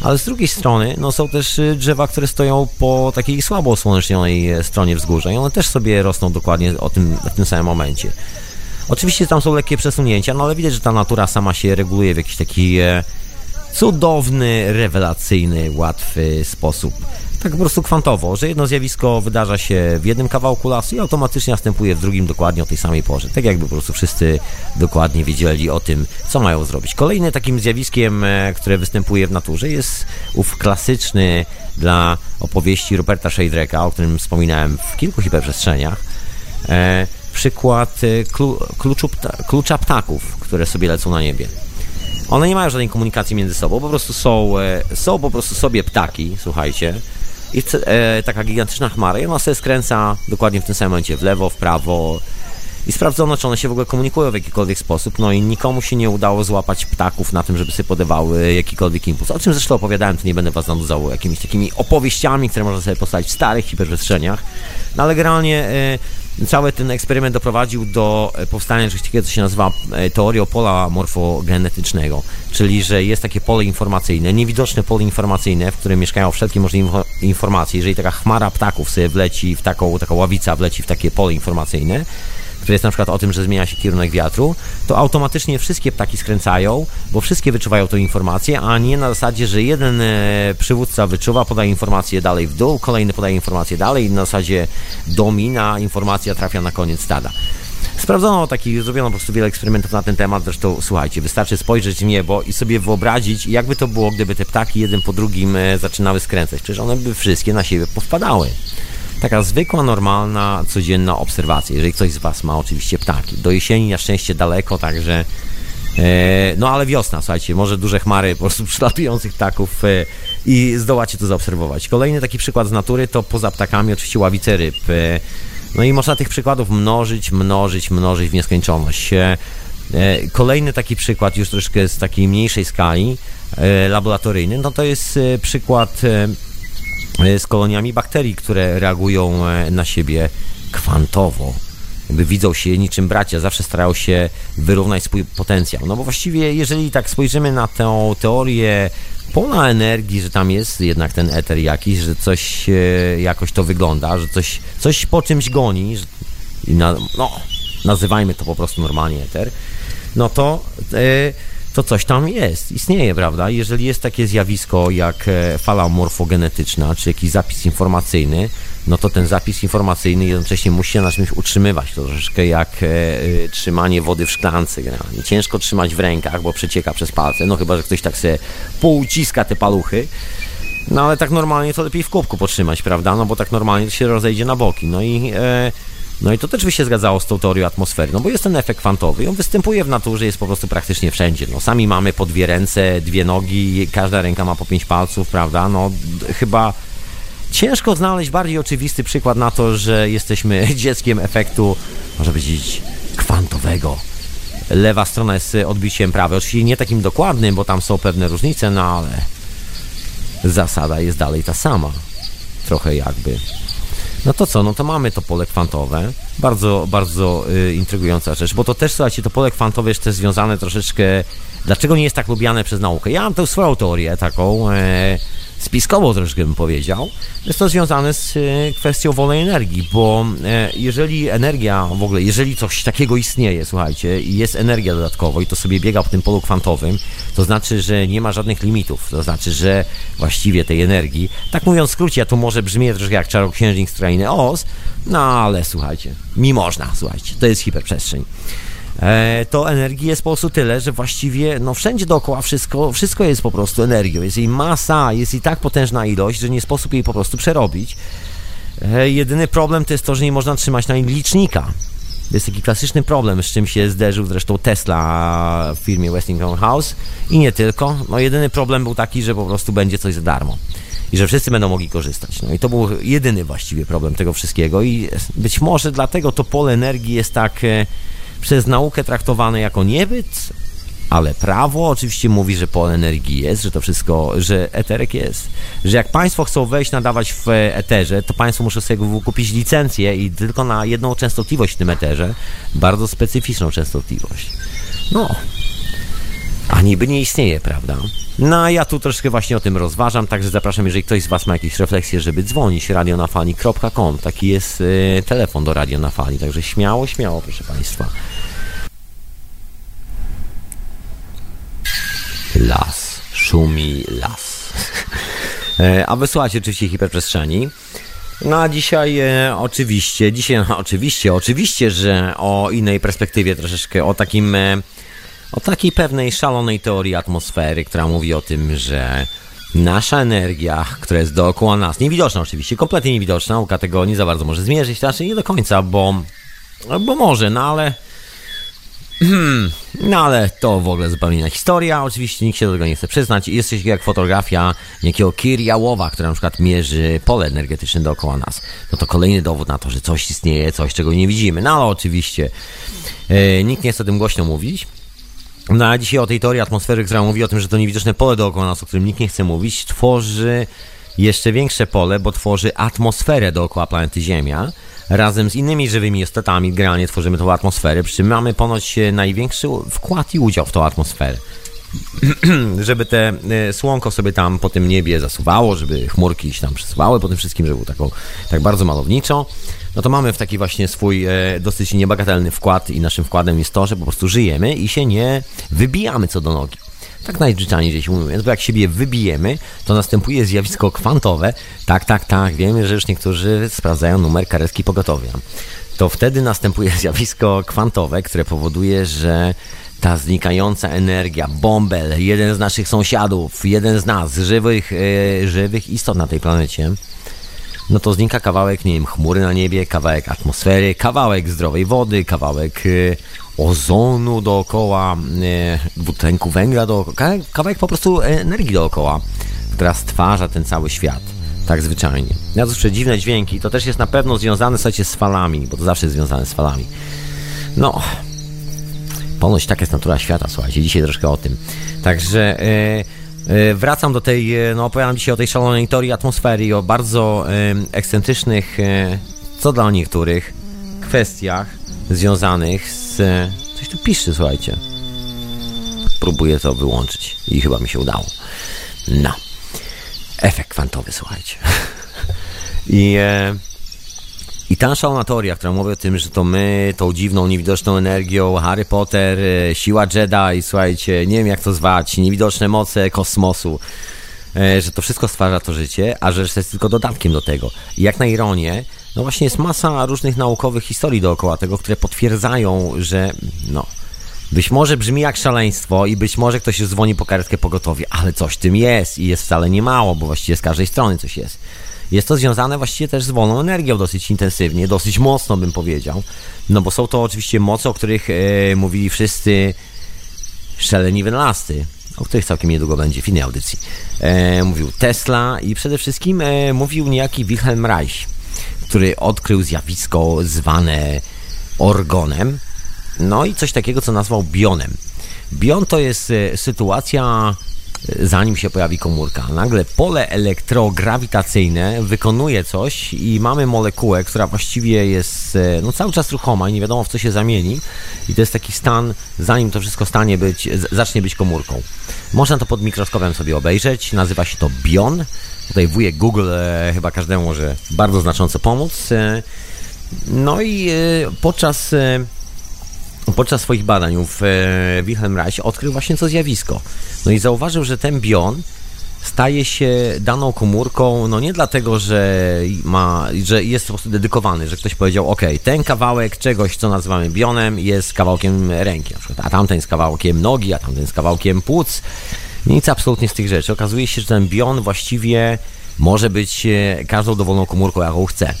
Ale z drugiej strony no, są też y, drzewa, które stoją po takiej słabo osłonecznionej e, stronie wzgórza i one też sobie rosną dokładnie o tym, w tym samym momencie. Oczywiście tam są lekkie przesunięcia, no ale widać, że ta natura sama się reguluje w jakiś taki cudowny, rewelacyjny, łatwy sposób. Tak po prostu kwantowo, że jedno zjawisko wydarza się w jednym kawałku lasu i automatycznie następuje w drugim dokładnie o tej samej porze. Tak jakby po prostu wszyscy dokładnie wiedzieli o tym, co mają zrobić. Kolejnym takim zjawiskiem, e, które występuje w naturze jest ów klasyczny dla opowieści Roberta Shadraka, o którym wspominałem w kilku hiperprzestrzeniach. E, przykład e, kluczu, klucza ptaków, które sobie lecą na niebie. One nie mają żadnej komunikacji między sobą, po prostu są, e, są po prostu sobie ptaki, słuchajcie. I e, taka gigantyczna chmara i ona sobie skręca dokładnie w tym samym momencie w lewo, w prawo i sprawdzono, czy one się w ogóle komunikują w jakikolwiek sposób, no i nikomu się nie udało złapać ptaków na tym, żeby sobie podawały jakikolwiek impuls. O czym zresztą opowiadałem, to nie będę was zanudzał jakimiś takimi opowieściami, które można sobie postawić w starych hiperprzestrzeniach, no ale generalnie e, cały ten eksperyment doprowadził do e, powstania czegoś takiego, co się nazywa e, teorią pola morfogenetycznego, czyli że jest takie pole informacyjne, niewidoczne pole informacyjne, w którym mieszkają wszelkie możliwe informacje. Jeżeli taka chmara ptaków sobie wleci w taką, taka ławica wleci w takie pole informacyjne, które jest na przykład o tym, że zmienia się kierunek wiatru, to automatycznie wszystkie ptaki skręcają, bo wszystkie wyczuwają tę informację, a nie na zasadzie, że jeden e, przywódca wyczuwa, podaje informację dalej w dół, kolejny podaje informację dalej i na zasadzie domina, informacja trafia na koniec stada. Sprawdzono taki, zrobiono po prostu wiele eksperymentów na ten temat, zresztą słuchajcie, wystarczy spojrzeć w niebo i sobie wyobrazić, jakby to było, gdyby te ptaki jeden po drugim e, zaczynały skręcać. Przecież one by wszystkie na siebie powpadały. Taka zwykła, normalna, codzienna obserwacja, jeżeli ktoś z Was ma oczywiście ptaki. Do jesieni na szczęście daleko, także e, no ale wiosna, słuchajcie, może duże chmary po prostu [LAUGHS] przylatujących ptaków e, i zdołacie to zaobserwować. Kolejny taki przykład z natury to poza ptakami oczywiście ławice ryb. E, no i można tych przykładów mnożyć, mnożyć, mnożyć w nieskończoność. Kolejny taki przykład, już troszkę z takiej mniejszej skali, laboratoryjny, no to jest przykład z koloniami bakterii, które reagują e, na siebie kwantowo. Jakby widzą się niczym bracia, zawsze starają się wyrównać swój potencjał. No bo właściwie, jeżeli tak spojrzymy na tę teorię pola energii, że tam jest jednak ten eter jakiś, że coś e, jakoś to wygląda, że coś, coś po czymś goni, że, na, no, nazywajmy to po prostu normalnie eter, no to to coś tam jest, istnieje, prawda? Jeżeli jest takie zjawisko jak e, fala morfogenetyczna, czy jakiś zapis informacyjny, no to ten zapis informacyjny jednocześnie musi się na czymś utrzymywać. To troszeczkę jak e, e, trzymanie wody w szklance. Generalnie. Ciężko trzymać w rękach, bo przecieka przez palce, no chyba, że ktoś tak sobie pouciska te paluchy. No ale tak normalnie to lepiej w kubku potrzymać, prawda? No bo tak normalnie to się rozejdzie na boki. No i e, no i to też by się zgadzało z tą teorią atmosfery, no bo jest ten efekt kwantowy. On występuje w naturze, jest po prostu praktycznie wszędzie. No sami mamy po dwie ręce, dwie nogi, każda ręka ma po pięć palców, prawda? No chyba ciężko znaleźć bardziej oczywisty przykład na to, że jesteśmy [LAUGHS] dzieckiem efektu, można powiedzieć, kwantowego. Lewa strona jest odbiciem prawej. Oczywiście nie takim dokładnym, bo tam są pewne różnice, no ale zasada jest dalej ta sama. Trochę jakby. No to co, no to mamy to pole kwantowe. Bardzo, bardzo y, intrygująca rzecz, bo to też, słuchajcie, to pole kwantowe jest też związane troszeczkę... Dlaczego nie jest tak lubiane przez naukę? Ja mam tę swoją teorię taką... E, spiskowo troszkę bym powiedział, jest to związane z e, kwestią wolnej energii, bo e, jeżeli energia w ogóle, jeżeli coś takiego istnieje, słuchajcie, i jest energia dodatkowo i to sobie biega po tym polu kwantowym, to znaczy, że nie ma żadnych limitów, to znaczy, że właściwie tej energii, tak mówiąc w skrócie, ja tu może brzmi troszkę jak czarnoksiężnik z krainy Oz, no ale słuchajcie, mi można, słuchajcie, to jest hiperprzestrzeń. E, to energii jest po prostu tyle, że właściwie no wszędzie dookoła wszystko, wszystko jest po prostu energią. Jest jej masa, jest i tak potężna ilość, że nie sposób jej po prostu przerobić. E, jedyny problem to jest to, że nie można trzymać na licznika. To jest taki klasyczny problem, z czym się zderzył zresztą Tesla w firmie Westinghouse i nie tylko. No jedyny problem był taki, że po prostu będzie coś za darmo i że wszyscy będą mogli korzystać. No i to był jedyny właściwie problem tego wszystkiego i być może dlatego to pole energii jest tak e, przez naukę traktowane jako niebyt, ale prawo oczywiście mówi, że pole energii jest, że to wszystko, że eterek jest. Że jak państwo chcą wejść, nadawać w eterze, to państwo muszą sobie kupić licencję i tylko na jedną częstotliwość w tym eterze, bardzo specyficzną częstotliwość. No, a niby nie istnieje, prawda? No a ja tu troszkę właśnie o tym rozważam, także zapraszam, jeżeli ktoś z Was ma jakieś refleksje, żeby dzwonić radionafali.com. Taki jest y, telefon do Radio na Fali, także śmiało, śmiało, proszę Państwa. Las, szumi las. [LAUGHS] E, a wysłuchajcie oczywiście hiperprzestrzeni. No a dzisiaj e, oczywiście, dzisiaj no, [LAUGHS] oczywiście, oczywiście, że o innej perspektywie troszeczkę, o takim... E, o takiej pewnej szalonej teorii atmosfery, która mówi o tym, że nasza energia, która jest dookoła nas, niewidoczna oczywiście, kompletnie niewidoczna, u tego nie za bardzo może zmierzyć, znaczy nie do końca, bo, bo może, no ale Hmm, no ale to w ogóle zupełnie inna historia. Oczywiście nikt się do tego nie chce przyznać. Jest coś jak fotografia niejakiego Kirjałowa, która na przykład mierzy pole energetyczne dookoła nas. No to kolejny dowód na to, że coś istnieje, coś czego nie widzimy. No ale oczywiście e, nikt nie chce o tym głośno mówić. No a dzisiaj o tej teorii atmosfery, która mówi o tym, że to niewidoczne pole dookoła nas, o którym nikt nie chce mówić, tworzy jeszcze większe pole, bo tworzy atmosferę dookoła planety Ziemia. Razem z innymi żywymi istotami generalnie tworzymy tą atmosferę, przy czym mamy ponoć największy wkład i udział w tą atmosferę. [CLEARS THROAT] żeby te e, słonko sobie tam po tym niebie zasuwało, żeby chmurki się tam przesuwały po tym wszystkim, żeby było taką, tak bardzo malowniczo no to mamy w taki właśnie swój e, dosyć niebagatelny wkład i naszym wkładem jest to, że po prostu żyjemy i się nie wybijamy co do nogi. Tak najzwyczajniej gdzieś mówiąc, bo jak siebie wybijemy, to następuje zjawisko kwantowe. Tak, tak, tak, wiemy, że już niektórzy sprawdzają numer karetki pogotowia. To wtedy następuje [LAUGHS] zjawisko kwantowe, które powoduje, że ta znikająca energia, bąbel, jeden z naszych sąsiadów, jeden z nas, żywych, e, żywych istot na tej planecie, no to znika kawałek, nie wiem, chmury na niebie, kawałek atmosfery, kawałek zdrowej wody, kawałek y, ozonu dookoła, y, dwutlenku węgla dookoła, kawałek po prostu energii dookoła, która stwarza ten cały świat. Tak zwyczajnie. Ja słyszę dziwne dźwięki, to też jest na pewno związane słuchajcie, z falami, bo to zawsze jest związane z falami. No, ponoć taka jest natura świata, słuchajcie, dzisiaj troszkę o tym. Także... E, wracam do tej, e, no opowiadam dzisiaj o tej szalonej teorii atmosfery i o bardzo ekscentrycznych, e, co dla niektórych, kwestiach związanych z... Coś tu pisze, słuchajcie. Próbuję to wyłączyć i chyba mi się udało. No. Efekt kwantowy, słuchajcie. [LAUGHS] I... E, i ta szalona która mówi o tym, że to my, tą dziwną, niewidoczną energią, Harry Potter, e, siła Jedi, słuchajcie, nie wiem jak to zwać, niewidoczne moce kosmosu, e, że to wszystko stwarza to życie, a że jest tylko dodatkiem do tego. I jak na ironię, no właśnie jest masa różnych naukowych historii dookoła tego, które potwierdzają, że no, być może brzmi jak szaleństwo i być może ktoś już dzwoni po karetkę pogotowie, ale coś tym jest i jest wcale nie mało, bo właściwie z każdej strony coś jest. Jest to związane właściwie też z wolną energią dosyć intensywnie, dosyć mocno bym powiedział. No bo są to oczywiście moce, o których e, mówili wszyscy szaleni wynalazcy, o których całkiem niedługo będzie w innej audycji. E, mówił Tesla i przede wszystkim e, mówił niejaki Wilhelm Reich, który odkrył zjawisko zwane orgonem, no i coś takiego, co nazwał bionem. Bion to jest e, sytuacja zanim się pojawi komórka. Nagle pole elektrograwitacyjne wykonuje coś i mamy molekułę, która właściwie jest e, no, cały czas ruchoma i nie wiadomo w co się zamieni. I to jest taki stan, zanim to wszystko stanie być, zacznie być komórką. Można to pod mikroskopem sobie obejrzeć. Nazywa się to BION. Tutaj wujek Google e, chyba każdemu może bardzo znacząco pomóc. E, no i podczas podczas swoich badań w e, Wilhelm Reich odkrył właśnie to zjawisko. No i zauważył, że ten bion staje się daną komórką, no nie dlatego, że ma, że jest po prostu dedykowany, że ktoś powiedział, ok, ten kawałek czegoś, co nazywamy bionem, jest kawałkiem ręki, na przykład, a tamten jest kawałkiem nogi, a tamten jest kawałkiem płuc. Nic absolutnie z tych rzeczy. Okazuje się, że ten bion właściwie może być e, każdą dowolną komórką, jaką chce.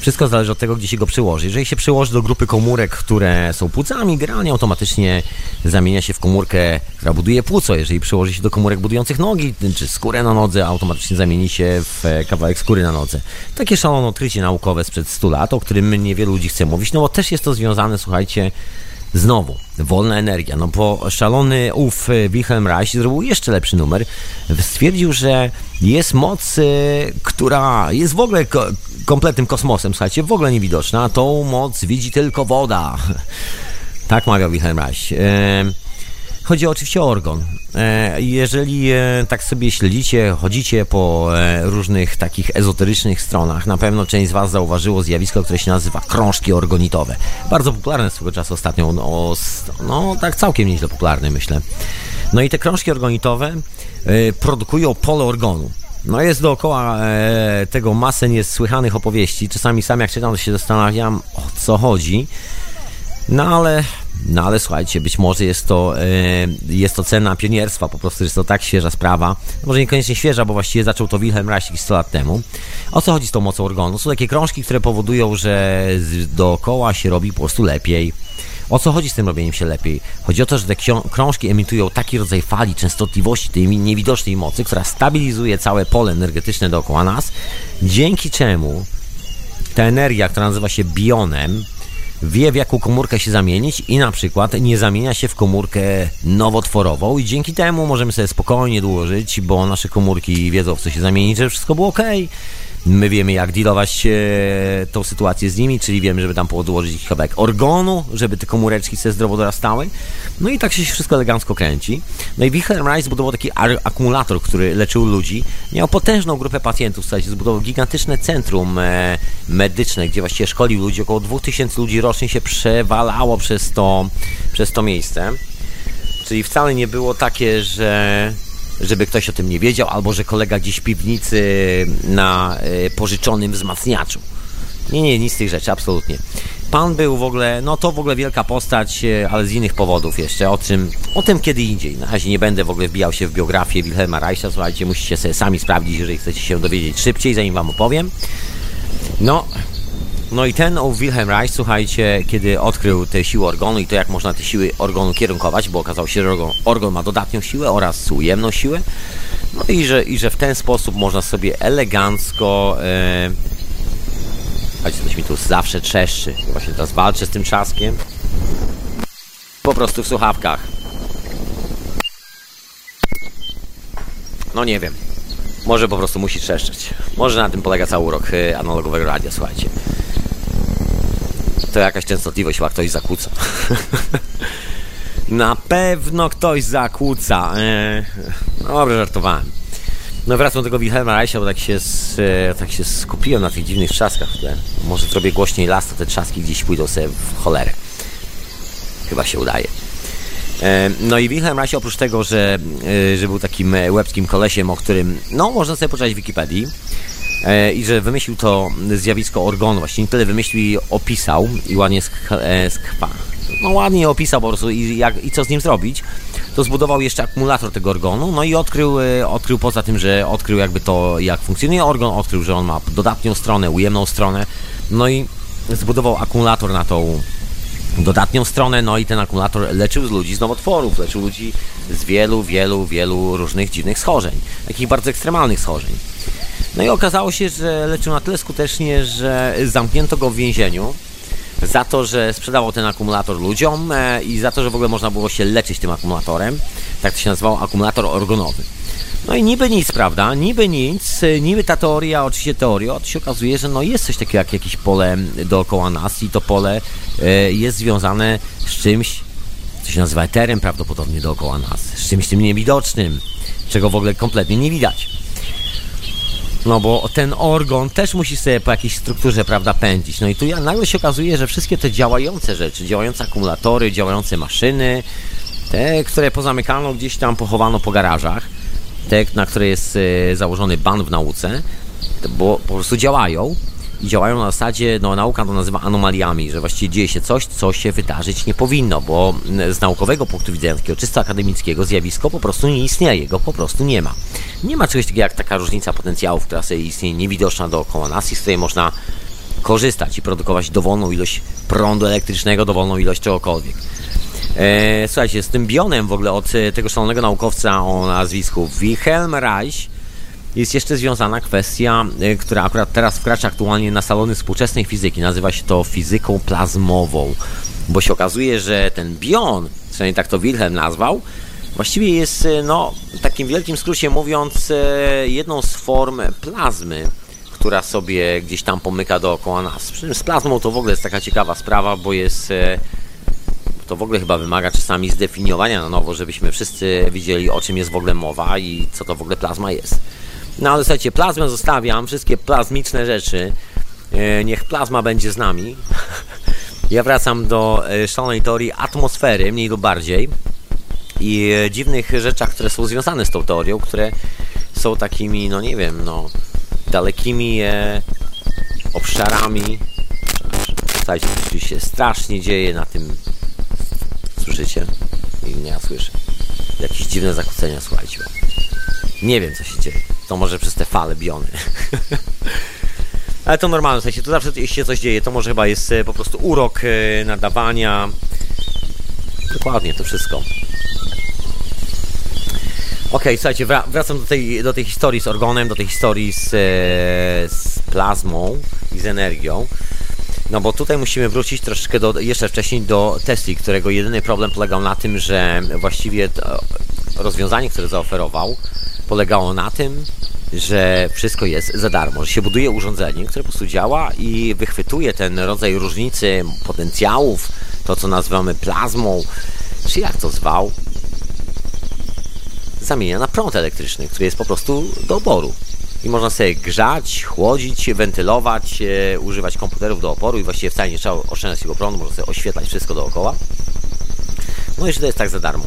Wszystko zależy od tego, gdzie się go przyłoży. Jeżeli się przyłoży do grupy komórek, które są płucami, generalnie automatycznie zamienia się w komórkę, która buduje płuco. Jeżeli przyłoży się do komórek budujących nogi, czy skórę na nodze, automatycznie zamieni się w kawałek skóry na nodze. Takie szalone odkrycie naukowe sprzed 100 lat, o którym niewielu ludzi chce mówić, no bo też jest to związane, słuchajcie, Znowu, wolna energia. No bo szalony ów e, Wilhelm Reich zrobił jeszcze lepszy numer. Stwierdził, że jest moc, e, która jest w ogóle kompletnym kosmosem, słuchajcie, w ogóle niewidoczna. Tą moc widzi tylko woda. [LAUGHS] tak mawiał Wilhelm Reich. E Chodzi oczywiście o organ. E, jeżeli e, tak sobie śledzicie, chodzicie po różnych takich ezoterycznych stronach, na pewno część z Was zauważyło zjawisko, które się nazywa krążki organitowe. Bardzo popularne swego czasu ostatnio, no, no tak całkiem nieźle popularne myślę. No i te krążki organitowe produkują pole organu. No jest dookoła tego masę niesłychanych opowieści. Czasami sam jak czytam, to się zastanawiam, o co chodzi. No ale no ale słuchajcie, być może jest to, e, jest to cena pionierstwa, po prostu jest to tak świeża sprawa. Może niekoniecznie świeża, bo właściwie zaczął to Wilhelm Reich 100 lat temu. O co chodzi z tą mocą organu? Są takie krążki, które powodują, że dookoła się robi po prostu lepiej. O co chodzi z tym robieniem się lepiej? Chodzi o to, że te krążki emitują taki rodzaj fali, częstotliwości tej niewidocznej mocy, która stabilizuje całe pole energetyczne dookoła nas, dzięki czemu ta energia, która nazywa się bionem, wie w jaką komórkę się zamienić i na przykład nie zamienia się w komórkę nowotworową i dzięki temu możemy sobie spokojnie dłużyć, bo nasze komórki wiedzą w co się zamienić, że wszystko było ok. My wiemy, jak dealować e, tą sytuację z nimi, czyli wiemy, żeby tam podłożyć kawałek organu, żeby te komóreczki sobie zdrowo dorastały. No i tak się wszystko elegancko kręci. No i Wilhelm Reich zbudował taki akumulator, który leczył ludzi. Miał potężną grupę pacjentów, słuchajcie, zbudował gigantyczne centrum e, medyczne, gdzie właściwie szkolił ludzi. Około 2000 ludzi rocznie się przewalało przez to, przez to miejsce. Czyli wcale nie było takie, że żeby ktoś o tym nie wiedział, albo że kolega gdzieś w piwnicy na e, pożyczonym wzmacniaczu. Nie, nie, nic z tych rzeczy, absolutnie. Pan był w ogóle, no to w ogóle wielka postać, e, ale z innych powodów jeszcze, o czym, o tym kiedy indziej. Na razie nie będę w ogóle wbijał się w biografię Wilhelma Reicha, słuchajcie, musicie sobie sami sprawdzić, jeżeli chcecie się dowiedzieć szybciej, zanim wam opowiem. No, no i ten Wilhelm Reich, słuchajcie, kiedy odkrył te siły organu i to jak można te siły organu kierunkować, bo okazało się, że organ, organ ma dodatnią siłę oraz ujemną siłę, no i że, i że w ten sposób można sobie elegancko... E... Słuchajcie, coś mi tu zawsze trzeszczy. Właśnie teraz walczę z tym trzaskiem. Po prostu w słuchawkach. No nie wiem. Może po prostu musi trzeszczeć. Może na tym polega cały urok e, analogowego radia, słuchajcie to jakaś częstotliwość chyba ktoś zakłóca. [LAUGHS] Na pewno ktoś zakłóca. Eee, dobrze, żartowałem. No wracam do tego Wilhelma Reicha, bo tak się, e, tak się skupiłem na tych dziwnych trzaskach tle. Może zrobię głośniej las, to te trzaski gdzieś pójdą sobie w cholerę. Chyba się udaje. E, no i Wilhelm Reich oprócz tego, że, e, że był takim łebskim kolesiem, o którym no można sobie poczytać w Wikipedii, E, i że wymyślił to zjawisko organu. Właśnie nie tyle wymyślił opisał i ładnie e, skwa. No ładnie opisał po prostu i, jak, i co z nim zrobić. To zbudował jeszcze akumulator tego organu, no i odkrył, e, odkrył poza tym, że odkrył jakby to, jak funkcjonuje organ, odkrył, że on ma dodatnią stronę, ujemną stronę, no i zbudował akumulator na tą dodatnią stronę, no i ten akumulator leczył z ludzi z nowotworów, leczył ludzi z wielu, wielu, wielu różnych dziwnych schorzeń, takich bardzo ekstremalnych schorzeń. No i okazało się, że leczył na tyle skutecznie, że zamknięto go w więzieniu. za to, że sprzedawał ten akumulator ludziom e, i za to, że w ogóle można było się leczyć tym akumulatorem. Tak to się nazywał akumulator organowy. No i niby nic, prawda? Niby nic, e, niby ta teoria, oczywiście teoria, to się okazuje, że no jest coś takiego jak jakieś pole dookoła nas i to pole e, jest związane z czymś, co się nazywa eterem prawdopodobnie dookoła nas, z czymś tym niewidocznym, czego w ogóle kompletnie nie widać. No bo ten organ też musi sobie po jakiejś strukturze, prawda, pędzić. No i tu nagle się okazuje, że wszystkie te działające rzeczy, działające akumulatory, działające maszyny, te, które pozamykano gdzieś tam, pochowano po garażach, te, na które jest e, założony ban w nauce, bo po prostu działają i działają na zasadzie, no nauka to nazywa anomaliami, że właściwie dzieje się coś, co się wydarzyć nie powinno, bo z naukowego punktu widzenia, takiego czysto akademickiego, zjawisko po prostu nie istnieje, go po prostu nie ma. Nie ma czegoś takiego jak taka różnica potencjałów, która sobie istnieje niewidoczna dookoła nas i z której można korzystać i produkować dowolną ilość prądu elektrycznego, dowolną ilość czegokolwiek. Eee, słuchajcie, z tym bionem w ogóle od e, tego szalonego naukowca o nazwisku Wilhelm Reich jest jeszcze związana kwestia, y, która akurat teraz wkracza aktualnie na salony współczesnej fizyki. Nazywa się to fizyką plazmową, bo się okazuje, że ten bion, przynajmniej tak to Wilhelm nazwał, właściwie jest, y, no, w takim wielkim skrócie mówiąc, jedną z form plazmy, która sobie gdzieś tam pomyka dookoła nas. Przy czym z plazmą to w ogóle jest taka ciekawa sprawa, bo jest to w ogóle chyba wymaga czasami zdefiniowania na nowo, żebyśmy wszyscy widzieli o czym jest w ogóle mowa i co to w ogóle plazma jest. No ale słuchajcie, plazmę zostawiam, wszystkie plazmiczne rzeczy. E, niech plazma będzie z nami. [LAUGHS] Ja wracam do e, szalonej teorii atmosfery, mniej lub bardziej. I e, dziwnych rzeczach, które są związane z tą teorią, które są takimi, no nie wiem, no dalekimi e, obszarami. Słuchajcie, coś się strasznie dzieje na tym. Słyszycie? I ja słyszę. Jakieś dziwne zakłócenia, słuchajcie. Nie wiem, co się dzieje. To może przez te fale biony. [LAUGHS] Ale to normalne, w sensie, to zawsze jeśli się coś dzieje, to może chyba jest e, po prostu urok e, nadawania. Dokładnie, to wszystko. Ok, słuchajcie, wracam do tej, do tej historii z organem, do tej historii z, e, z plazmą i z energią. No bo tutaj musimy wrócić troszeczkę do, jeszcze wcześniej do Tesli, którego jedyny problem polegał na tym, że właściwie rozwiązanie, które zaoferował, polegało na tym, że wszystko jest za darmo, że się buduje urządzenie, które po prostu działa i wychwytuje ten rodzaj różnicy potencjałów, to co nazywamy plazmą, czy jak to zwał, zamienia na prąd elektryczny, który jest po prostu do oboru. I można sobie grzać, chłodzić, wentylować, e, używać komputerów do oporu i właściwie wcale nie trzeba oszczędzać tego prądu, można sobie oświetlać wszystko dookoła. No i że to jest tak za darmo.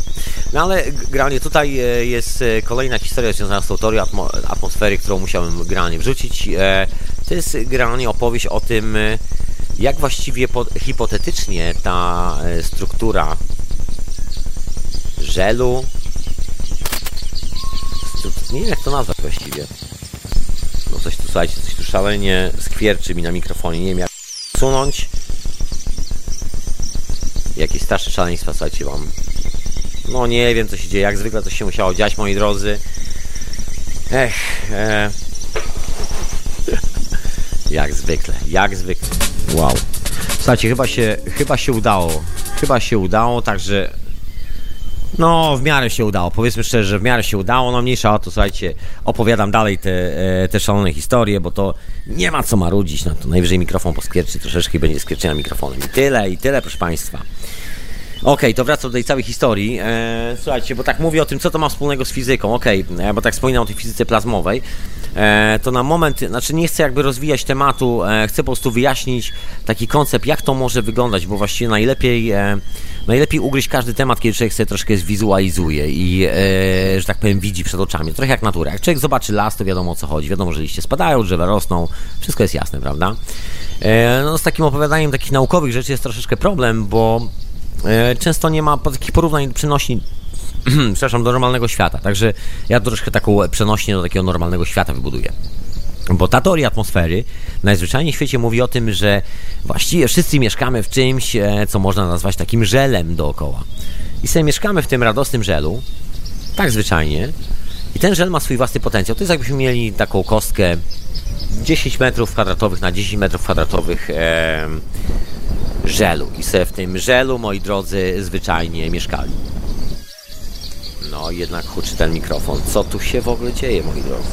No ale generalnie tutaj e, jest e, kolejna historia związana z tą teorią atmosfery, którą musiałem generalnie wrzucić. E, to jest generalnie opowieść o tym, jak właściwie hipotetycznie ta struktura żelu, nie wiem jak to nazwać właściwie, no coś tu, słuchajcie, coś tu szalenie skwierczy mi na mikrofonie, nie wiem jak sunąć, jakieś starsze szaleństwa, słuchajcie, mam no nie wiem co się dzieje, jak zwykle to się musiało dziać, moi drodzy. Ech, e... jak zwykle, jak zwykle. Wow. Słuchajcie, chyba się, chyba się udało. Chyba się udało, także no, w miarę się udało. Powiedzmy szczerze, że w miarę się udało. No, mniejsza o to, słuchajcie, opowiadam dalej te, e, te szalone historie, bo to nie ma co marudzić. No, to najwyżej mikrofon poskwierczy troszeczkę i będzie skwierczenia mikrofonem. I tyle, i tyle, proszę Państwa. Okej, okay, to wracam do tej całej historii. E, słuchajcie, bo tak mówię o tym, co to ma wspólnego z fizyką. Okej, okay, e, bo tak wspominam o tej fizyce plazmowej. E, to na moment, znaczy nie chcę jakby rozwijać tematu, chcę po prostu wyjaśnić taki koncept, jak to może wyglądać, bo właściwie najlepiej, najlepiej ugryźć każdy temat, kiedy człowiek sobie troszkę zwizualizuje i, że tak powiem, widzi przed oczami. Trochę jak natura. Jak człowiek zobaczy las, to wiadomo o co chodzi. Wiadomo, że liście spadają, drzewa rosną, wszystko jest jasne, prawda? no, z takim opowiadaniem takich naukowych rzeczy jest troszeczkę problem, bo często nie ma takich porównań przenośni [CLEARS THROAT] przepraszam, do normalnego świata. Także ja troszkę taką przenośnię do takiego normalnego świata wybuduję. Bo ta teoria atmosfery najzwyczajniej w świecie mówi o tym, że właściwie wszyscy mieszkamy w czymś, e, co można nazwać takim żelem dookoła. I sobie mieszkamy w tym radosnym żelu, tak zwyczajnie, i ten żel ma swój własny potencjał. To jest jakbyśmy mieli taką kostkę 10 metrów kwadratowych na 10 metrów kwadratowych. Żelu. I sobie w tym żelu, moi drodzy, zwyczajnie mieszkali. No, jednak huczy ten mikrofon. Co tu się w ogóle dzieje, moi drodzy?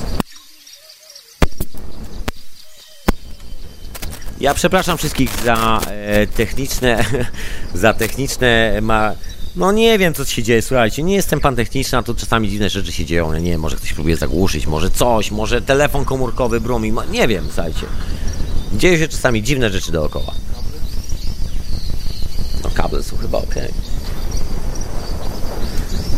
Ja przepraszam wszystkich za e, techniczne, [LAUGHS] za techniczne ma... No nie wiem, co się dzieje, słuchajcie, nie jestem pan techniczny, a tu czasami dziwne rzeczy się dzieją, ja nie wiem, może ktoś próbuje zagłuszyć, może coś, może telefon komórkowy brumi, nie wiem, słuchajcie. Dzieją się czasami dziwne rzeczy dookoła. Kable są chyba ok.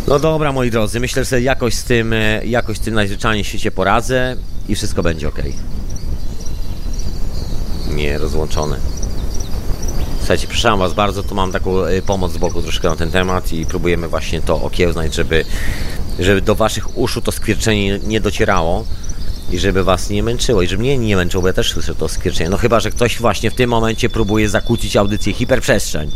No dobra, moi drodzy, myślę, że jakoś z tym, e, jakoś z tym najzwyczajniej świecie poradzę i wszystko będzie ok. Nie, rozłączone. Słuchajcie, przepraszam Was bardzo, tu mam taką e, pomoc z boku troszkę na ten temat i próbujemy właśnie to okiełznać, żeby, żeby do Waszych uszu to skwierczenie nie docierało i żeby Was nie męczyło i żeby mnie nie męczyło, bo ja też słyszę to skwierczenie. No chyba, że ktoś właśnie w tym momencie próbuje zakłócić audycję hiperprzestrzeń.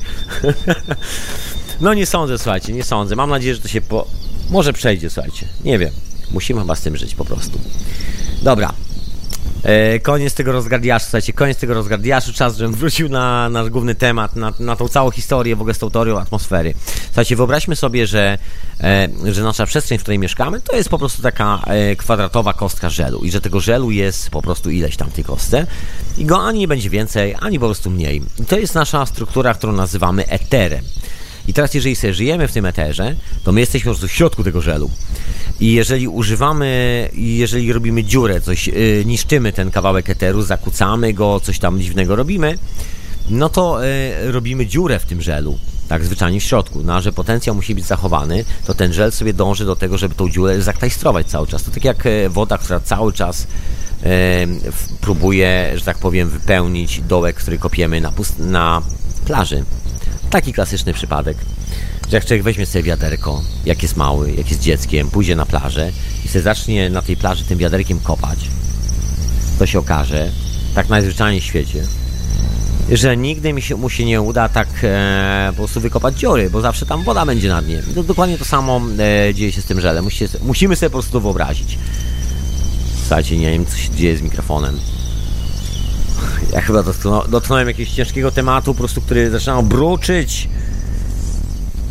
[LAUGHS] no nie sądzę, słuchajcie, nie sądzę. Mam nadzieję, że to się po... może przejdzie, słuchajcie. Nie wiem. Musimy chyba z tym żyć po prostu. Dobra, koniec tego rozgardiaszu, słuchajcie, koniec tego rozgardiaszu, czas, żebym wrócił na nasz główny temat, na, na tą całą historię w ogóle z tą teorią atmosfery. Słuchajcie, wyobraźmy sobie, że, e, że nasza przestrzeń, w której mieszkamy, to jest po prostu taka e, kwadratowa kostka żelu i że tego żelu jest po prostu ileś tam tej kostce i go ani nie będzie więcej, ani po prostu mniej. I to jest nasza struktura, którą nazywamy eterem. I teraz, jeżeli sobie żyjemy w tym eterze, to my jesteśmy prostu w środku tego żelu. I jeżeli używamy, jeżeli robimy dziurę, coś yy, niszczymy ten kawałek eteru, zakłócamy go, coś tam dziwnego robimy, no to yy, robimy dziurę w tym żelu. Tak, zwyczajnie w środku. No, a że potencjał musi być zachowany, to ten żel sobie dąży do tego, żeby tą dziurę zaktajstrować cały czas. To tak jak e, woda, która cały czas yy, próbuje, że tak powiem, wypełnić dołek, który kopiemy na, pust- na plaży. Taki klasyczny przypadek, że jak człowiek weźmie sobie wiaderko, jak jest mały, jak jest dzieckiem, pójdzie na plażę i sobie zacznie na tej plaży tym wiaderkiem kopać, to się okaże, tak najzwyczajniej w świecie, że nigdy mi się, mu się nie uda tak e, po prostu wykopać dziury, bo zawsze tam woda będzie na dnie. To dokładnie to samo e, dzieje się z tym żelem. Musicie, musimy sobie po prostu to wyobrazić. Słuchajcie, nie wiem, co się dzieje z mikrofonem. Ja chyba dotknąłem jakiegoś ciężkiego tematu, po prostu, który zaczyna bruczyć.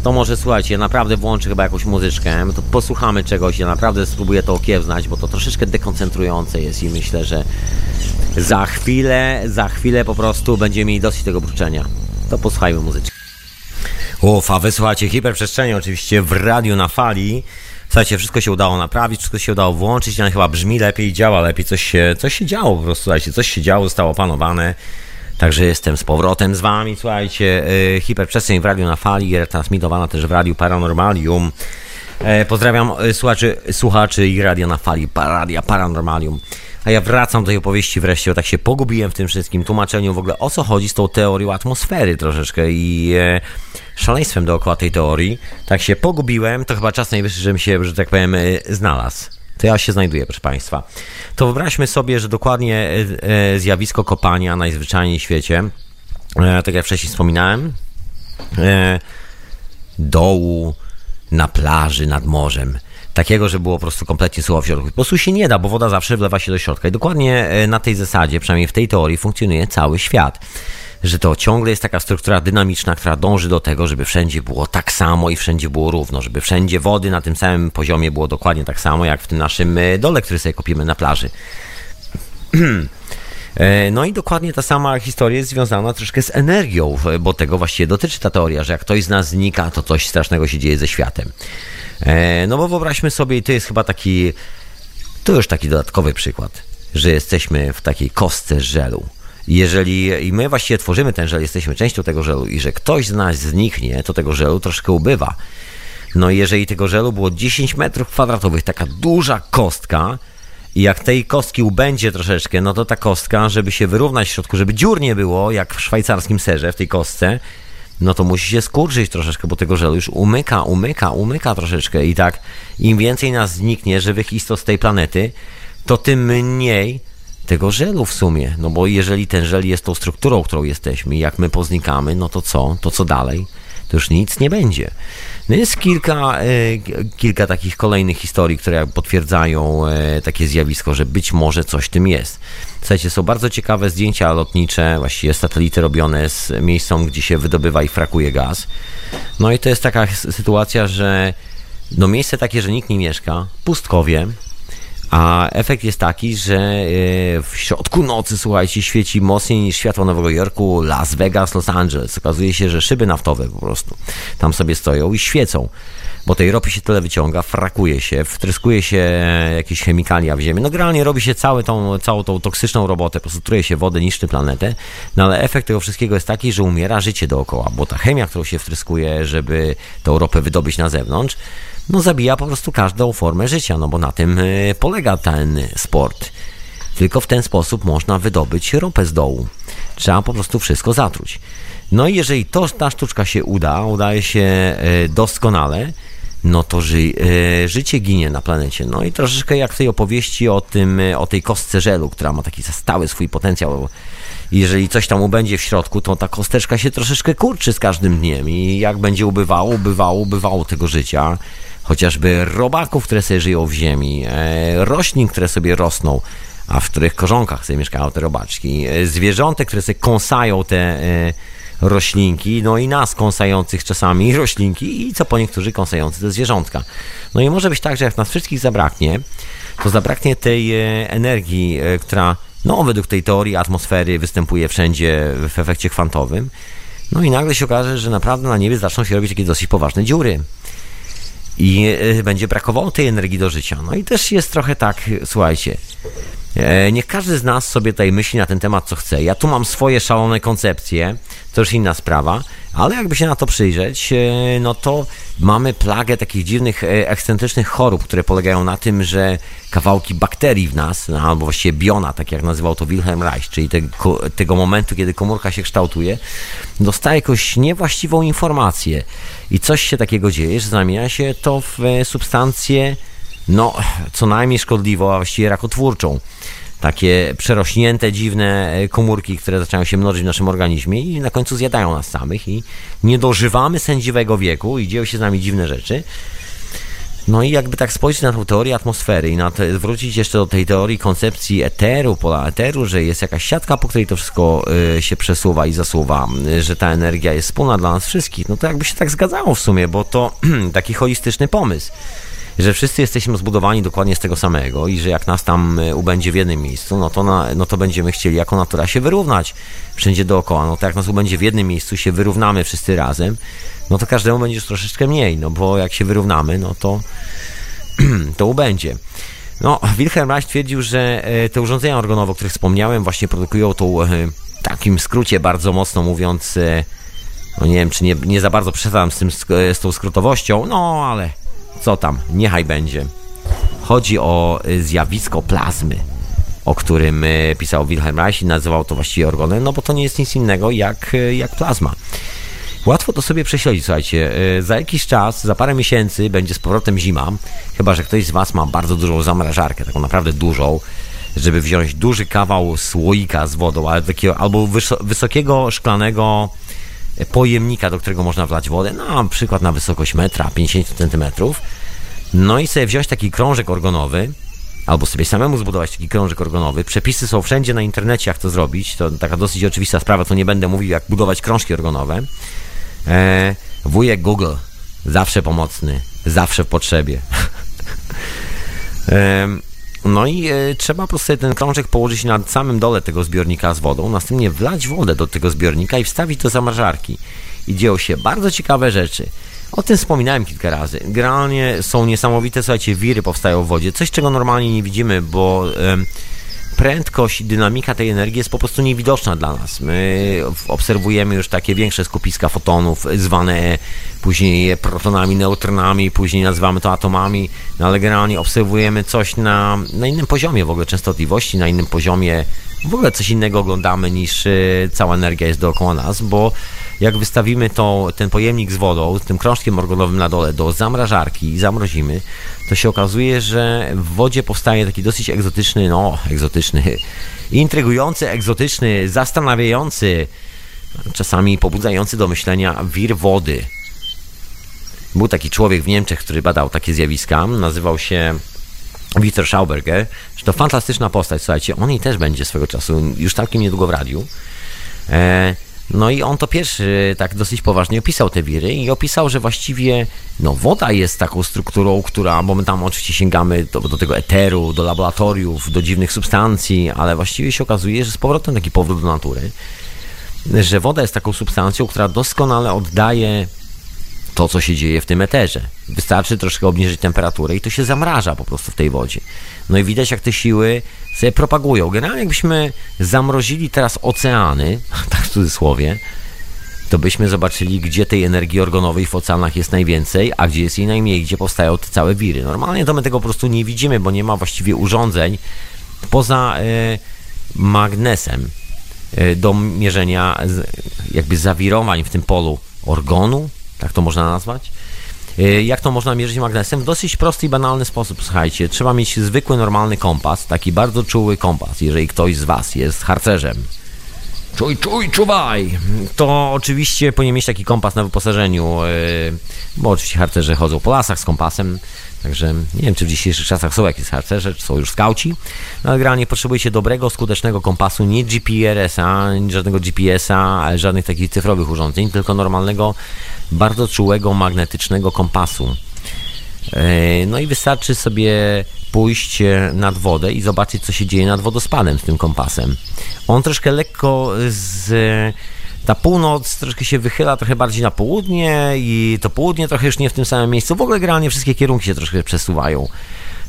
To może słuchajcie, naprawdę włączę chyba jakąś muzyczkę, to posłuchamy czegoś, ja naprawdę spróbuję to okiełznać, bo to troszeczkę dekoncentrujące jest i myślę, że za chwilę, za chwilę po prostu będziemy mieli dosyć tego bruczenia. To posłuchajmy muzyczki. Ufa, wysłuchajcie hiperprzestrzeni oczywiście w radiu na fali. Słuchajcie, wszystko się udało naprawić, wszystko się udało włączyć, ale chyba brzmi lepiej, działa lepiej, coś się, coś się działo po prostu, słuchajcie, coś się działo, zostało opanowane. Także jestem z powrotem z wami, słuchajcie, yy, hiperprzestrzeń w radiu na fali, retransmitowana też w radiu Paranormalium. E, pozdrawiam e, słuchaczy, słuchaczy i radia na fali, radia Paranormalium. A ja wracam do tej opowieści wreszcie, bo tak się pogubiłem w tym wszystkim tłumaczeniu w ogóle o co chodzi z tą teorią atmosfery troszeczkę i e, szaleństwem dookoła tej teorii. Tak się pogubiłem, to chyba czas najwyższy, żebym się, że tak powiem, e, znalazł. To ja się znajduję, proszę Państwa. To wyobraźmy sobie, że dokładnie e, e zjawisko kopania najzwyczajniej w świecie, e, tak jak wcześniej wspominałem, e, dołu na plaży nad morzem takiego, że było po prostu kompletnie sucho w środku. Po prostu się nie da, bo woda zawsze wlewa się do środka. I dokładnie e, na tej zasadzie, przynajmniej w tej teorii, funkcjonuje cały świat. Że to ciągle jest taka struktura dynamiczna, która dąży do tego, żeby wszędzie było tak samo i wszędzie było równo, żeby wszędzie wody na tym samym poziomie było dokładnie tak samo, jak w tym naszym e, dole, który sobie kopimy na plaży. [CLEARS THROAT] E, no i dokładnie ta sama historia jest związana troszkę z energią, bo tego właściwie dotyczy ta teoria, że jak ktoś z nas znika, to coś strasznego się dzieje ze światem. E, no bo wyobraźmy sobie, i to jest chyba taki, to już taki dodatkowy przykład, że jesteśmy w takiej kostce żelu. Jeżeli i my właściwie tworzymy ten żel, jesteśmy częścią tego żelu i że ktoś z nas zniknie, to tego żelu troszkę ubywa. No i jeżeli tego żelu było 10 metrów kwadratowych, taka duża kostka, i jak tej kostki ubędzie troszeczkę, no to ta kostka, żeby się wyrównać w środku, żeby dziur nie było, jak w szwajcarskim serze, w tej kostce, no to musi się skurczyć troszeczkę, bo tego żelu już umyka, umyka, umyka troszeczkę i tak im więcej nas zniknie żywych istot z tej planety, to tym mniej tego żelu w sumie. No bo jeżeli ten żel jest tą strukturą, którą jesteśmy, jak my poznikamy, no to co? To co dalej? To już nic nie będzie. No jest kilka, e, kilka takich kolejnych historii, które potwierdzają e, takie zjawisko, że być może coś tym jest. Słuchajcie, są bardzo ciekawe zdjęcia lotnicze, właściwie satelity robione z miejscą, gdzie się wydobywa i frakuje gaz. No i to jest taka sytuacja, że no miejsce takie, że nikt nie mieszka, pustkowie, a efekt jest taki, że e, w środku nocy, słuchajcie, świeci mocniej niż światło Nowego Jorku, Las Vegas, Los Angeles. Okazuje się, że szyby naftowe po prostu tam sobie stoją i świecą bo tej ropy się tyle wyciąga, frakuje się, wtryskuje się jakieś chemikalia w ziemię. No generalnie robi się całą tą, całą tą toksyczną robotę, po prostu truje się wodę, niszczy planetę, no ale efekt tego wszystkiego jest taki, że umiera życie dookoła, bo ta chemia, którą się wtryskuje, żeby tą ropę wydobyć na zewnątrz, no zabija po prostu każdą formę życia, no bo na tym y, polega ten sport. Tylko w ten sposób można wydobyć ropę z dołu. Trzeba po prostu wszystko zatruć. No i jeżeli to, ta sztuczka się uda, udaje się y, doskonale, no to ży, y, życie ginie na planecie. No i troszeczkę jak w tej opowieści o tym, o tej kostce żelu, która ma taki stały swój potencjał. Jeżeli coś tam ubędzie w środku, to ta kosteczka się troszeczkę kurczy z każdym dniem i jak będzie ubywało, ubywało, ubywało tego życia, chociażby robaków, które sobie żyją w ziemi, e, roślin, które sobie rosną, a w których korzonkach sobie mieszkają te robaczki, e, zwierzątek, które sobie kąsają te e, roślinki, no i nas kąsających czasami [LAUGHS] roślinki i co po niektórzy kąsający te zwierzątka. No i może być tak, że jak nas wszystkich zabraknie, to zabraknie tej energii, która no według tej teorii atmosfery występuje wszędzie w efekcie kwantowym. No i nagle się okaże, że naprawdę na niebie zaczną się robić takie dosyć poważne dziury i e, będzie brakowało tej energii do życia. No i też jest trochę tak, słuchajcie, niech każdy z nas sobie tutaj myśli na ten temat, co chce. Ja tu mam swoje szalone koncepcje, to już inna sprawa, ale jakby się na to przyjrzeć, e, no to mamy plagę takich dziwnych, ekscentrycznych chorób, które polegają na tym, że kawałki bakterii w nas, no, albo właściwie biona, tak jak nazywał to Wilhelm Reich, czyli tego, tego momentu, kiedy komórka się kształtuje, dostaje jakąś niewłaściwą informację i coś się takiego dzieje, że zamienia się to w substancję, no, co najmniej szkodliwą, a właściwie rakotwórczą takie przerośnięte, dziwne komórki, które zaczynają się mnożyć w naszym organizmie i na końcu zjadają nas samych i nie dożywamy sędziwego wieku i dzieją się z nami dziwne rzeczy. No i jakby tak spojrzeć na tą teorię atmosfery i na te, wrócić jeszcze do tej teorii koncepcji eteru, pola eteru, że jest jakaś siatka, po której to wszystko y, się przesuwa i zasuwa, y, że ta energia jest wspólna dla nas wszystkich, no to jakby się tak zgadzało w sumie, bo to [CLEARS THROAT] taki holistyczny pomysł że wszyscy jesteśmy zbudowani dokładnie z tego samego i że jak nas tam y, ubędzie w jednym miejscu, no to, na, no to będziemy chcieli jako natura się wyrównać wszędzie dookoła. No to jak nas ubędzie w jednym miejscu, się wyrównamy wszyscy razem, no to każdemu będzie już troszeczkę mniej, no bo jak się wyrównamy, no to [CLEARS THROAT] to ubędzie. No, Wilhelm Reich twierdził, że e, te urządzenia organowe, o których wspomniałem, właśnie produkują tą, e, w takim skrócie bardzo mocno mówiąc, e, no nie wiem, czy nie, nie za bardzo przesadzam z, tym, z tą skrótowością, no ale co tam, niechaj będzie. Chodzi o zjawisko plazmy, o którym pisał Wilhelm Reich i nazywał to właściwie organem, no bo to nie jest nic innego jak, jak plazma. Łatwo to sobie prześledzić, słuchajcie. Za jakiś czas, za parę miesięcy będzie z powrotem zima, chyba że ktoś z Was ma bardzo dużą zamrażarkę, taką naprawdę dużą, żeby wziąć duży kawał słoika z wodą, ale takiego, albo wysokiego szklanego pojemnika, do którego można wlać wodę, na przykład na wysokość metra, 50 cm. No i sobie wziąć taki krążek organowy, albo sobie samemu zbudować taki krążek organowy. Przepisy są wszędzie na internecie, jak to zrobić. To taka dosyć oczywista sprawa, to nie będę mówił, jak budować krążki organowe. E, wujek Google, zawsze pomocny, zawsze w potrzebie. [LAUGHS] e, no i e, trzeba po prostu ten krążek położyć na samym dole tego zbiornika z wodą, następnie wlać wodę do tego zbiornika i wstawić do zamrażarki. I dzieją się bardzo ciekawe rzeczy. O tym wspominałem kilka razy. Generalnie są niesamowite, słuchajcie, wiry powstają w wodzie. Coś, czego normalnie nie widzimy, bo prędkość i dynamika tej energii jest po prostu niewidoczna dla nas. My obserwujemy już takie większe skupiska fotonów, zwane później protonami, neutronami, później nazywamy to atomami, no ale generalnie obserwujemy coś na, na innym poziomie w ogóle częstotliwości, na innym poziomie w ogóle coś innego oglądamy niż y, cała energia jest dookoła nas, bo jak wystawimy ten pojemnik z wodą, z tym krążkiem organowym na dole do zamrażarki i zamrozimy, to się okazuje, że w wodzie powstaje taki dosyć egzotyczny, no egzotyczny, [LAUGHS] intrygujący, egzotyczny, zastanawiający, czasami pobudzający do myślenia wir wody. Był taki człowiek w Niemczech, który badał takie zjawiska, nazywał się Wiktor Schauberger, że to fantastyczna postać, słuchajcie, on jej też będzie swego czasu, już całkiem niedługo w radiu. E, no i on to pierwszy tak dosyć poważnie opisał te wiry i opisał, że właściwie no, woda jest taką strukturą, która, bo my tam oczywiście sięgamy do, do tego eteru, do laboratoriów, do dziwnych substancji, ale właściwie się okazuje, że z powrotem taki powrót do natury, że woda jest taką substancją, która doskonale oddaje to, co się dzieje w tym eterze. Wystarczy troszkę obniżyć temperaturę i to się zamraża po prostu w tej wodzie. No i widać, jak te siły sobie propagują. Generalnie jakbyśmy zamrozili teraz oceany, [LAUGHS] tak w cudzysłowie, to byśmy zobaczyli, gdzie tej energii organowej w oceanach jest najwięcej, a gdzie jest jej najmniej, gdzie powstają te całe wiry. Normalnie to my tego po prostu nie widzimy, bo nie ma właściwie urządzeń poza y, magnesem y, do mierzenia y, jakby zawirowań w tym polu organu, tak to można nazwać. Y, jak to można mierzyć magnesem? W dosyć prosty i banalny sposób, słuchajcie. Trzeba mieć zwykły, normalny kompas, taki bardzo czuły kompas. Jeżeli ktoś z Was jest harcerzem, czuj, czuj, czuwaj, to oczywiście powinien mieć taki kompas na wyposażeniu, y, bo oczywiście harcerze chodzą po lasach z kompasem, Także nie wiem, czy w dzisiejszych czasach są jakieś harcerze, czy są już skauci, no ale generalnie potrzebujecie dobrego, skutecznego kompasu, nie GPRS-a, żadnego GPS-a, ale żadnych takich cyfrowych urządzeń, tylko normalnego, bardzo czułego, magnetycznego kompasu. E, no i wystarczy sobie pójść nad wodę i zobaczyć, co się dzieje nad wodospadem z tym kompasem. On troszkę lekko z ta północ troszkę się wychyla trochę bardziej na południe i to południe trochę już nie w tym samym miejscu. W ogóle generalnie wszystkie kierunki się troszkę przesuwają.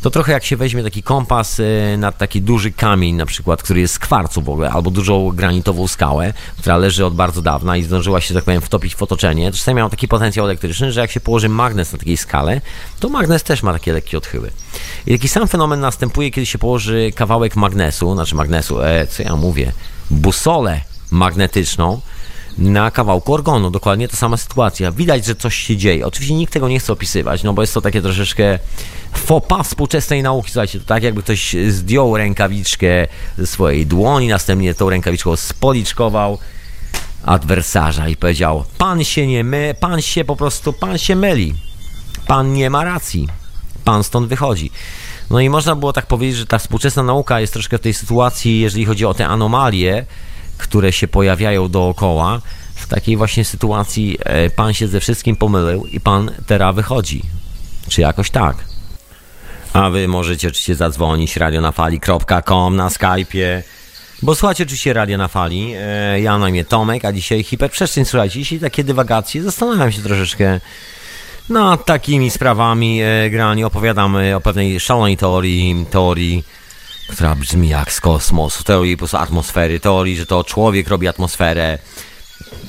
To trochę jak się weźmie taki kompas y, nad taki duży kamień na przykład, który jest z kwarcu w ogóle, albo dużą granitową skałę, która leży od bardzo dawna i zdążyła się, tak powiem, wtopić w otoczenie. Czasami miał taki potencjał elektryczny, że jak się położy magnes na takiej skale, to magnes też ma takie lekkie odchyły. I taki sam fenomen następuje, kiedy się położy kawałek magnesu, znaczy magnesu, e, co ja mówię, busolę magnetyczną, na kawałku organu. Dokładnie ta sama sytuacja. Widać, że coś się dzieje. Oczywiście nikt tego nie chce opisywać, no bo jest to takie troszeczkę pas współczesnej nauki. Słuchajcie, to tak jakby ktoś zdjął rękawiczkę ze swojej dłoni, następnie tą rękawiczką spoliczkował adwersarza i powiedział: Pan się nie my, pan się po prostu, pan się myli. Pan nie ma racji. Pan stąd wychodzi. No i można było tak powiedzieć, że ta współczesna nauka jest troszkę w tej sytuacji, jeżeli chodzi o te anomalie, które się pojawiają dookoła, w takiej właśnie sytuacji e, pan się ze wszystkim pomylił i pan teraz wychodzi. Czy jakoś tak. A wy możecie oczywiście zadzwonić radionafali.com na Skype'ie. Bo słuchajcie oczywiście Radio na Fali. E, ja na imię Tomek, a dzisiaj hiperprzestrzeń. Słuchajcie, jeśli takie dywagacje, zastanawiam się troszeczkę nad takimi sprawami. E, generalnie opowiadam o pewnej szalonej teorii, teorii która brzmi jak z kosmosu, teorii po prostu atmosfery, teorii, że to człowiek robi atmosferę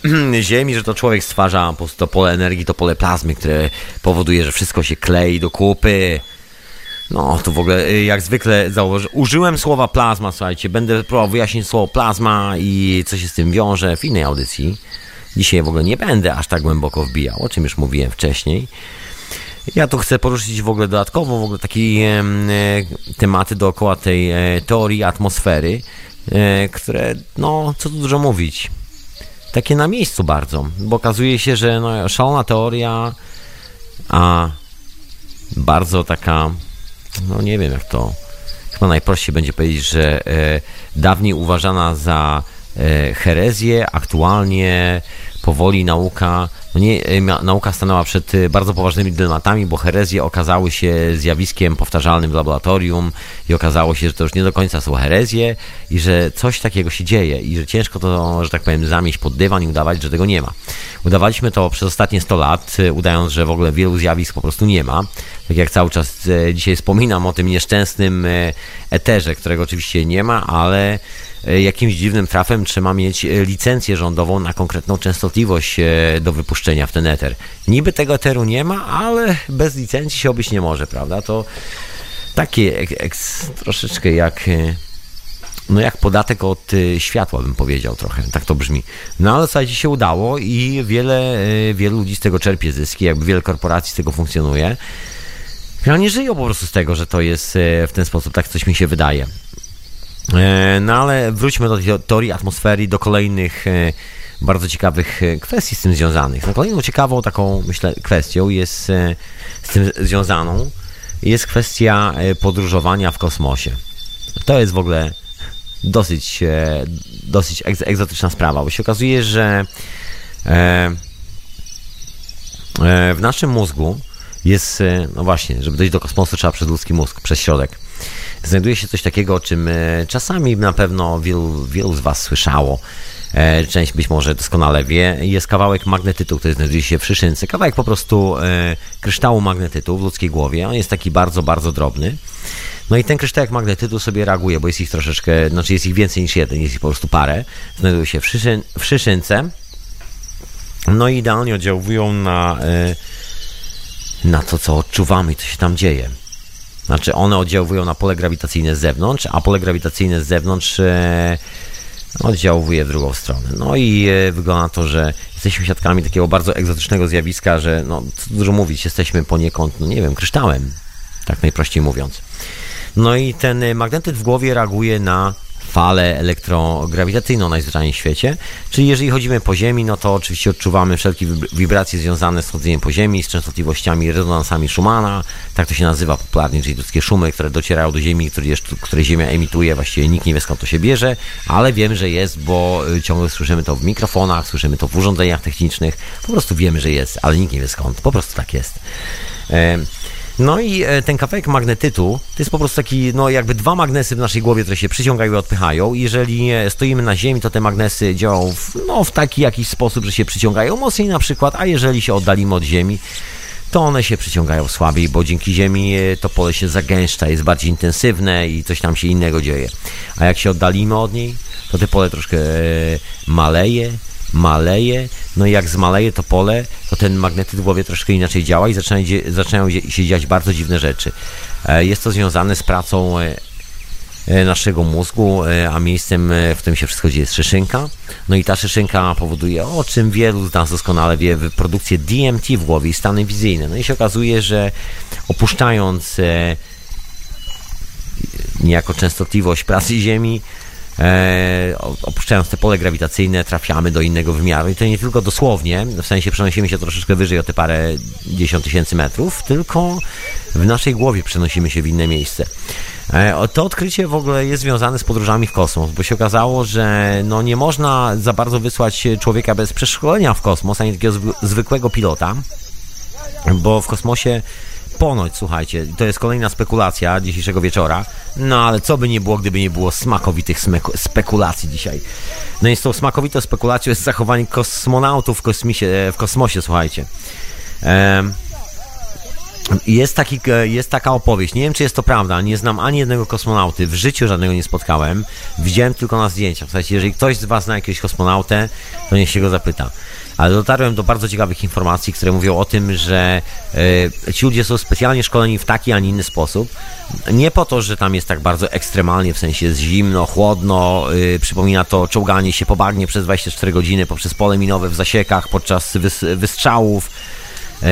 [CLEARS THROAT] Ziemi, że to człowiek stwarza po prostu to pole energii, to pole plazmy, które powoduje, że wszystko się klei do kupy. No, to w ogóle y, jak zwykle założę. Użyłem słowa plazma, słuchajcie. Będę próbował wyjaśnić słowo plazma i co się z tym wiąże w innej audycji. Dzisiaj w ogóle nie będę aż tak głęboko wbijał, o czym już mówiłem wcześniej. Ja tu chcę poruszyć w ogóle dodatkowo w ogóle takie e, tematy dookoła tej e, teorii atmosfery, e, które, no, co tu dużo mówić, takie na miejscu bardzo, bo okazuje się, że no, szalona teoria, a bardzo taka, no nie wiem jak to, chyba najprościej będzie powiedzieć, że e, dawniej uważana za e, herezję, aktualnie powoli nauka no nie, e, nauka stanęła przed e, bardzo poważnymi dylematami, bo herezje okazały się zjawiskiem powtarzalnym w laboratorium i okazało się, że to już nie do końca są herezje i że coś takiego się dzieje i że ciężko to, że tak powiem, zamieść pod dywan i udawać, że tego nie ma. Udawaliśmy to przez ostatnie 100 lat, e, udając, że w ogóle wielu zjawisk po prostu nie ma. Tak jak cały czas dzisiaj wspominam o tym nieszczęsnym eterze, którego oczywiście nie ma, ale jakimś dziwnym trafem trzeba mieć e, licencję rządową na konkretną częstotliwość e, do wypuszczenia w ten eter. Niby tego eteru nie ma, ale bez licencji się obyć nie może, prawda? To takie eks, troszeczkę jak no jak podatek od światła bym powiedział trochę, tak to brzmi. No ale słuchajcie, się udało i wiele, wielu ludzi z tego czerpie zyski, jakby wiele korporacji z tego funkcjonuje. nie żyją po prostu z tego, że to jest w ten sposób, tak coś mi się wydaje. E, no ale wróćmy do teorii atmosfery, do kolejnych e, bardzo ciekawych kwestii z tym związanych. No, kolejną ciekawą taką, myślę, kwestią jest z tym związaną jest kwestia podróżowania w kosmosie. To jest w ogóle dosyć, dosyć egzotyczna sprawa, bo się okazuje, że w naszym mózgu jest, e, no właśnie, żeby dojść do kosmosu trzeba przez ludzki mózg, przez środek. Znajduje się coś takiego, o czym e, czasami na pewno wielu, wielu z Was słyszało. E, część być może doskonale wie. Jest kawałek magnetytu, który znajduje się w szyszynce. Kawałek po prostu kryształu magnetytu w ludzkiej głowie. On jest taki bardzo, bardzo drobny. No i ten kryształek magnetytu sobie reaguje, bo jest ich troszeczkę, znaczy jest ich więcej niż jeden, jest ich po prostu parę. Znajdują się w, szyszyn, w szyszynce. No i idealnie oddziałują na na to, co odczuwamy i co się tam dzieje. Znaczy, one oddziałują na pole grawitacyjne z zewnątrz, a pole grawitacyjne z zewnątrz e, oddziałuje w drugą stronę. No i e, wygląda to, że jesteśmy świadkami takiego bardzo egzotycznego zjawiska, że no, co dużo mówić, jesteśmy poniekąd, no nie wiem, kryształem, tak najprościej mówiąc. No i ten magnetyt w głowie reaguje na falę elektrograwitacyjną najzwyczajniej w świecie. Czyli jeżeli chodzimy po Ziemi, no to oczywiście odczuwamy wszelkie wibracje związane z chodzeniem po Ziemi, z częstotliwościami, rezonansami Schumana, tak to się nazywa popularnie, czyli wszystkie szumy, które docierają do Ziemi, które, które Ziemia emituje, właściwie nikt nie wie skąd to się bierze, ale wiem, że jest, bo y, ciągle słyszymy to w mikrofonach, słyszymy to w urządzeniach technicznych, po prostu wiemy, że jest, ale nikt nie wie skąd, po prostu tak jest. No i e, ten kawałek magnetytu to jest po prostu taki, no jakby dwa magnesy w naszej głowie, które się przyciągają i odpychają. Jeżeli e, stoimy na ziemi, to te magnesy działają w, no, w taki jakiś sposób, że się przyciągają mocniej na przykład, a jeżeli się oddalimy od ziemi, to one się przyciągają słabiej, bo dzięki ziemi e, to pole się zagęszcza, jest bardziej intensywne i coś tam się innego dzieje. A jak się oddalimy od niej, to te pole troszkę maleje, maleje, no i jak zmaleje to pole, to ten magnetyzm w głowie troszkę inaczej działa i zaczynają, zaczynają się dziać bardzo dziwne rzeczy. E, jest to związane z pracą e, e, naszego mózgu, a miejscem, w którym się wszystko dzieje, jest szyszynka. No i ta szyszynka powoduje, o czym wielu z nas doskonale wie, produkcję DMT w głowie i stany wizyjne. No i się okazuje, że opuszczając niejako częstotliwość pracy Ziemi, e, opuszczając te pole grawitacyjne, trafiamy do innego wymiaru. I to nie tylko dosłownie, w sensie przenosimy się troszeczkę wyżej o te parę dziesiąt tysięcy metrów, tylko w naszej głowie przenosimy się w inne miejsce. E, to odkrycie w ogóle jest związane z podróżami w kosmos, bo się okazało, że no nie można za bardzo wysłać człowieka bez przeszkolenia w kosmos, ani takiego zwykłego pilota, bo w kosmosie ponoć, słuchajcie, to jest kolejna spekulacja dzisiejszego wieczora, no ale co by nie było, gdyby nie było smakowitych spekulacji dzisiaj. No i z tą smakowitą spekulacją jest zachowanie kosmonautów w, kosmisie, e, w kosmosie, słuchajcie. jest, taki, e, jest taka opowieść, nie wiem czy jest to prawda, nie znam ani jednego kosmonauty, w życiu żadnego nie spotkałem, widziałem tylko na zdjęciach. Słuchajcie, jeżeli ktoś z Was zna jakiegoś kosmonautę, to niech się go zapyta ale dotarłem do bardzo ciekawych informacji, które mówią o tym, że e, ci ludzie są specjalnie szkoleni w taki, a nie inny sposób. Nie po to, że tam jest tak bardzo ekstremalnie, w sensie jest zimno, chłodno, e, przypomina to czołganie się po bagnie przez 24 godziny poprzez pole minowe w zasiekach podczas wys wystrzałów e,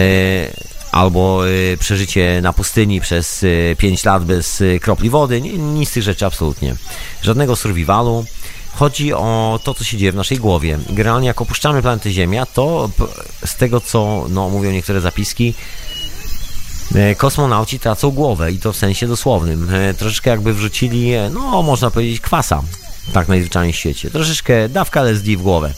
albo przeżycie na pustyni przez 5 lat bez kropli wody. Nic z tych rzeczy absolutnie. Żadnego survivalu. Chodzi o to, co się dzieje w naszej głowie. Generalnie jak opuszczamy planetę Ziemia, to z tego, co no, mówią niektóre zapiski, e, kosmonauci tracą głowę i to w sensie dosłownym. E, troszeczkę jakby wrzucili, e, no można powiedzieć, kwasa, tak najzwyczajniej w świecie. Troszeczkę dawka LSD w głowę.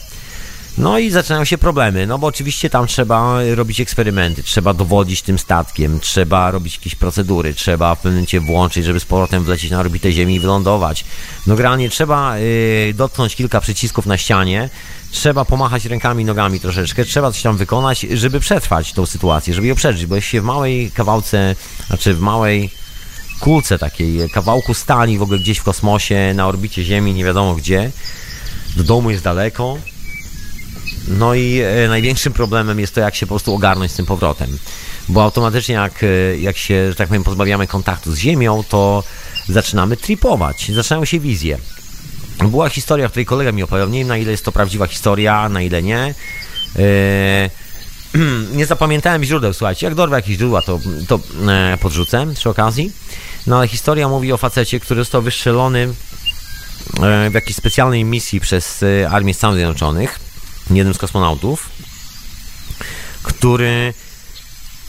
No i zaczynają się problemy, no bo oczywiście tam trzeba robić eksperymenty, trzeba dowodzić tym statkiem, trzeba robić jakieś procedury, trzeba w pewnym momencie włączyć, żeby z powrotem wlecieć na orbitę Ziemi i wylądować. No generalnie trzeba y, dotknąć kilka przycisków na ścianie, trzeba pomachać rękami nogami troszeczkę, trzeba coś tam wykonać, żeby przetrwać tą sytuację, żeby ją przeżyć, bo jeśli się w małej kawałce, znaczy w małej kulce takiej, kawałku stali w ogóle gdzieś w kosmosie, na orbicie Ziemi, nie wiadomo gdzie, do domu jest daleko, no i e, największym problemem jest to, jak się po prostu ogarnąć z tym powrotem. Bo automatycznie, jak, e, jak się, że tak powiem, pozbawiamy kontaktu z Ziemią, to zaczynamy tripować, zaczynają się wizje. Była historia, w której kolega mi opowiadał, nie wiem na ile jest to prawdziwa historia, na ile nie. E, [CLEARS THROAT] nie zapamiętałem źródeł, słuchajcie, jak dorwę jakieś źródła, to, to podrzucę przy okazji. No ale historia mówi o facecie, który został wystrzelony w jakiejś specjalnej misji przez Armię Stanów Zjednoczonych jednym z kosmonautów, który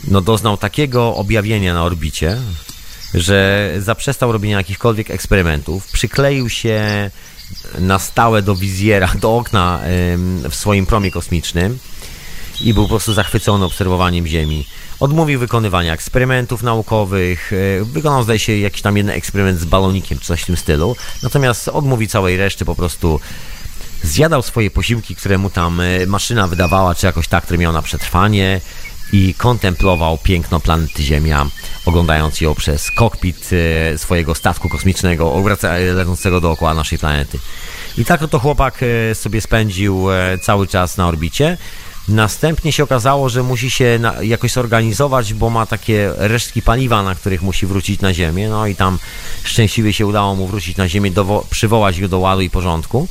no, doznał takiego objawienia na orbicie, że zaprzestał robienia jakichkolwiek eksperymentów, przykleił się na stałe do wizjera, do okna w swoim promie kosmicznym i był po prostu zachwycony obserwowaniem Ziemi. Odmówił wykonywania eksperymentów naukowych, e, wykonał zdaje się jakiś tam jeden eksperyment z balonikiem, czy coś w tym stylu, natomiast odmówił całej reszty, po prostu zjadał swoje posiłki, które mu tam e, maszyna wydawała, czy jakoś tak, które miał na przetrwanie i kontemplował piękno planety Ziemia, oglądając ją przez kokpit e, swojego statku kosmicznego lecącego dookoła naszej planety. I tak oto chłopak sobie spędził cały czas na orbicie. Następnie się okazało, że musi się jakoś zorganizować, bo ma takie resztki paliwa, na których musi wrócić na Ziemię. No i tam szczęśliwie się udało mu wrócić na Ziemię, przywołać go do ładu i porządku.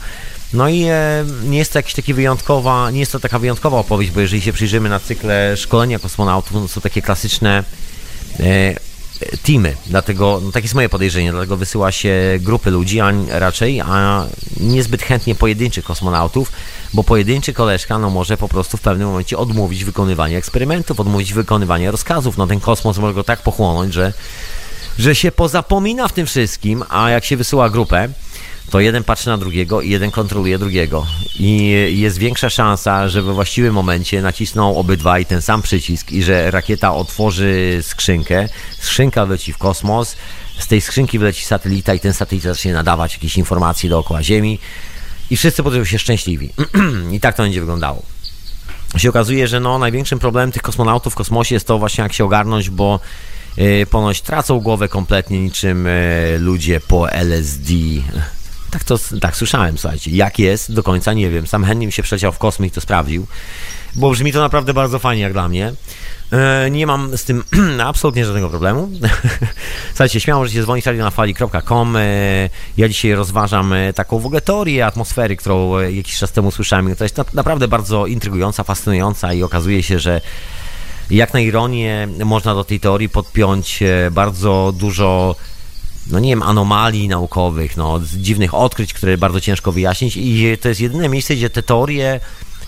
No i e, nie jest to jakaś taki wyjątkowa, nie jest to taka wyjątkowa opowieść, bo jeżeli się przyjrzymy na cykle szkolenia kosmonautów, no są takie klasyczne e, teamy, dlatego, no takie jest moje podejrzenie, dlatego wysyła się grupy ludzi, a raczej, a niezbyt chętnie pojedynczych kosmonautów, bo pojedynczy koleżka, no może po prostu w pewnym momencie odmówić wykonywania eksperymentów, odmówić wykonywania rozkazów, no ten kosmos może go tak pochłonąć, że, że się pozapomina w tym wszystkim, a jak się wysyła grupę, to jeden patrzy na drugiego i jeden kontroluje drugiego. I jest większa szansa, że we właściwym momencie nacisną obydwaj ten sam przycisk i że rakieta otworzy skrzynkę, skrzynka wleci w kosmos, z tej skrzynki wleci satelita i ten satelita zacznie nadawać jakieś informacje dookoła Ziemi i wszyscy poczują się szczęśliwi. [CLEARS THROAT] I tak to będzie wyglądało. Się okazuje, że no, największym problemem tych kosmonautów w kosmosie jest to właśnie jak się ogarnąć, bo yy, ponoć tracą głowę kompletnie niczym yy, ludzie po LSD. Tak to tak słyszałem, słuchajcie. Jak jest, do końca nie wiem. Sam mi się przeciął w kosmos i to sprawdził, bo brzmi to naprawdę bardzo fajnie jak dla mnie. E, nie mam z tym [CLEARS THROAT] absolutnie żadnego problemu. [LAUGHS] Słuchajcie, śmiało możecie dzwonić na fali.com. E, ja dzisiaj rozważam e, taką w ogóle teorię atmosfery, którą jakiś czas temu słyszałem. To jest naprawdę bardzo intrygująca, fascynująca i okazuje się, że jak na ironię można do tej teorii podpiąć bardzo dużo no nie wiem, anomalii naukowych, no, dziwnych odkryć, które bardzo ciężko wyjaśnić i to jest jedyne miejsce, gdzie te teorie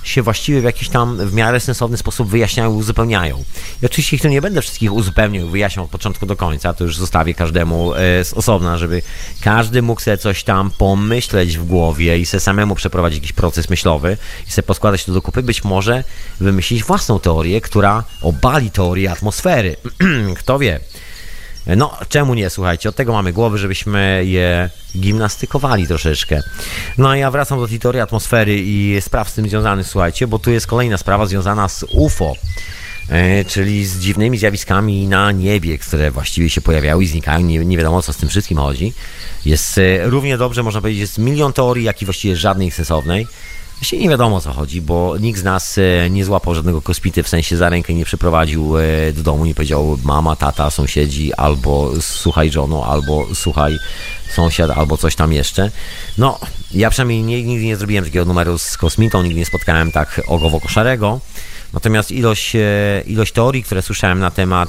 się właściwie w jakiś tam w miarę sensowny sposób wyjaśniają uzupełniają. I oczywiście ich tu nie będę wszystkich uzupełniał, wyjaśniał od początku do końca, to już zostawię każdemu e, z osobna, żeby każdy mógł sobie coś tam pomyśleć w głowie i sobie samemu przeprowadzić jakiś proces myślowy i sobie poskładać to do kupy, być może wymyślić własną teorię, która obali teorię atmosfery. [CLEARS THROAT] Kto wie? No, czemu nie, słuchajcie, od tego mamy głowy, żebyśmy je gimnastykowali troszeczkę. No a ja wracam do teorii atmosfery i spraw z tym związanych, słuchajcie, bo tu jest kolejna sprawa związana z UFO. E, czyli z dziwnymi zjawiskami na niebie, które właściwie się pojawiają i znikają, nie, nie wiadomo co z tym wszystkim chodzi. Jest e, równie dobrze, można powiedzieć, jest milion teorii, jak i właściwie żadnej sensownej. Właściwie nie wiadomo o co chodzi, bo nikt z nas e, nie złapał żadnego kospity, w sensie za rękę nie przyprowadził e, do domu, nie powiedział mama, tata, sąsiedzi, albo słuchaj żono, albo słuchaj sąsiad, albo coś tam jeszcze. No, ja przynajmniej nie, nigdy nie zrobiłem takiego numeru z kosmitą, nigdy nie spotkałem tak ogowo-koszarego. Natomiast ilość, e, ilość teorii, które słyszałem na temat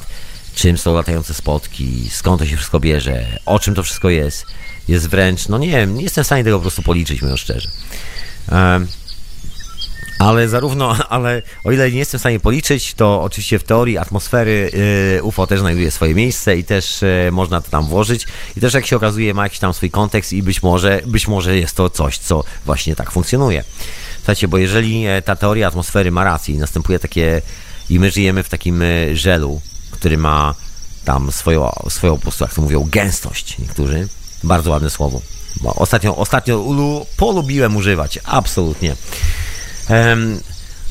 czym są latające spotki, skąd to się wszystko bierze, o czym to wszystko jest, jest wręcz, no nie wiem, nie jestem w stanie tego po prostu policzyć, mówiąc szczerze. Ale zarówno, [LAUGHS] ale o ile nie jestem w stanie policzyć, to oczywiście w teorii atmosfery y, UFO też znajduje swoje miejsce i też y, można to tam włożyć. I też jak się okazuje, ma jakiś tam swój kontekst i być może, być może jest to coś, co właśnie tak funkcjonuje. Słuchajcie, bo jeżeli e, ta teoria atmosfery ma rację i następuje takie, i my żyjemy w takim e, żelu, który ma tam swoją, swoją po prostu, jak to mówią, gęstość niektórzy, bardzo ładne słowo, ostatnio, ostatnio ulu, polubiłem używać, absolutnie. Um,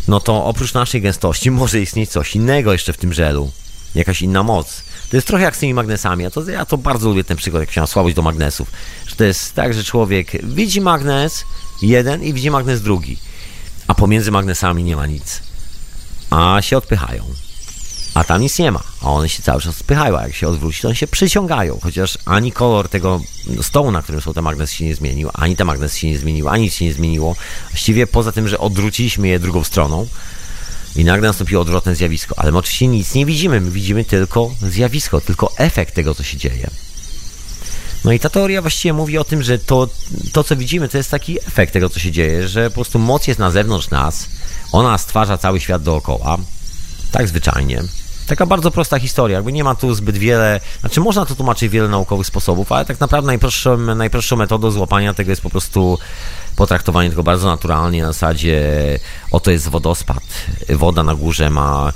no to oprócz naszej gęstości może istnieć coś innego jeszcze w tym żelu. Jakaś inna moc. To jest trochę jak z tymi magnesami. A to, ja to bardzo lubię ten przykład, jak ma słabość do magnesów. Że to jest tak, że człowiek widzi magnes jeden i widzi magnes drugi. A pomiędzy magnesami nie ma nic. A się odpychają a tam nic nie ma, a one się cały czas spychają, a jak się odwróci, to one się przyciągają, chociaż ani kolor tego stołu, na którym są te magnesy się nie zmienił, ani ten magnes się nie zmienił, ani nic się nie zmieniło, właściwie poza tym, że odwróciliśmy je drugą stroną i nagle nastąpiło odwrotne zjawisko, ale my oczywiście nic nie widzimy, my widzimy tylko zjawisko, tylko efekt tego, co się dzieje. No i ta teoria właściwie mówi o tym, że to, to co widzimy, to jest taki efekt tego, co się dzieje, że po prostu moc jest na zewnątrz nas, ona stwarza cały świat dookoła, tak zwyczajnie. Taka bardzo prosta historia, jakby nie ma tu zbyt wiele, znaczy można to tłumaczyć wiele naukowych sposobów, ale tak naprawdę najprostszą, najprostszą metodą złapania tego jest po prostu potraktowanie tego bardzo naturalnie, na zasadzie oto jest wodospad, woda na górze ma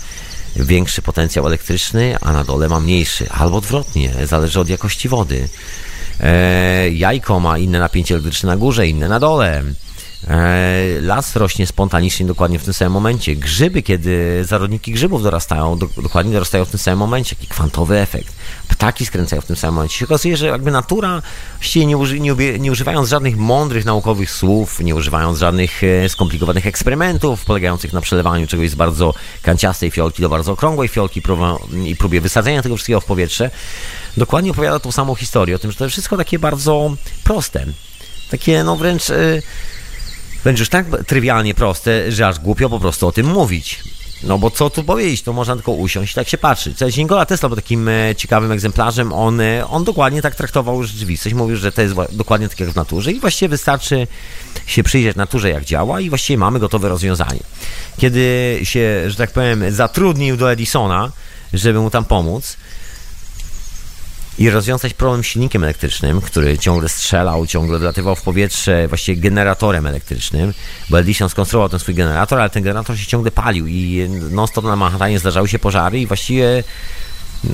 większy potencjał elektryczny, a na dole ma mniejszy, albo odwrotnie, zależy od jakości wody. E, jajko ma inne napięcie elektryczne na górze, inne na dole. E, las rośnie spontanicznie dokładnie w tym samym momencie. Grzyby, kiedy zarodniki grzybów dorastają, do, dokładnie dorastają w tym samym momencie. Jaki kwantowy efekt. Ptaki skręcają w tym samym momencie. Się okazuje, że jakby natura, właściwie nie, uży, nie, nie używając żadnych mądrych naukowych słów, nie używając żadnych e, skomplikowanych eksperymentów polegających na przelewaniu czegoś z bardzo kanciastej fiolki do bardzo okrągłej fiolki i próbie wysadzenia tego wszystkiego w powietrze, dokładnie opowiada tą samą historię o tym, że to jest wszystko takie bardzo proste. Takie no wręcz... E, wręcz już tak trywialnie proste, że aż głupio po prostu o tym mówić. No bo co tu powiedzieć, to można tylko usiąść i tak się patrzeć. Cześć, Nikola Tesla był takim e, ciekawym egzemplarzem, on, e, on dokładnie tak traktował rzeczywistość, mówił, że to jest dokładnie tak jak w naturze i właściwie wystarczy się przyjrzeć naturze jak działa i właściwie mamy gotowe rozwiązanie. Kiedy się, że tak powiem, zatrudnił do Edisona, żeby mu tam pomóc, i rozwiązać problem silnikiem elektrycznym, który ciągle strzelał, ciągle wlatywał w powietrze, właściwie generatorem elektrycznym, bo Edison skonstruował ten swój generator, ale ten generator się ciągle palił i non-stop na Manhattanie zdarzały się pożary i właściwie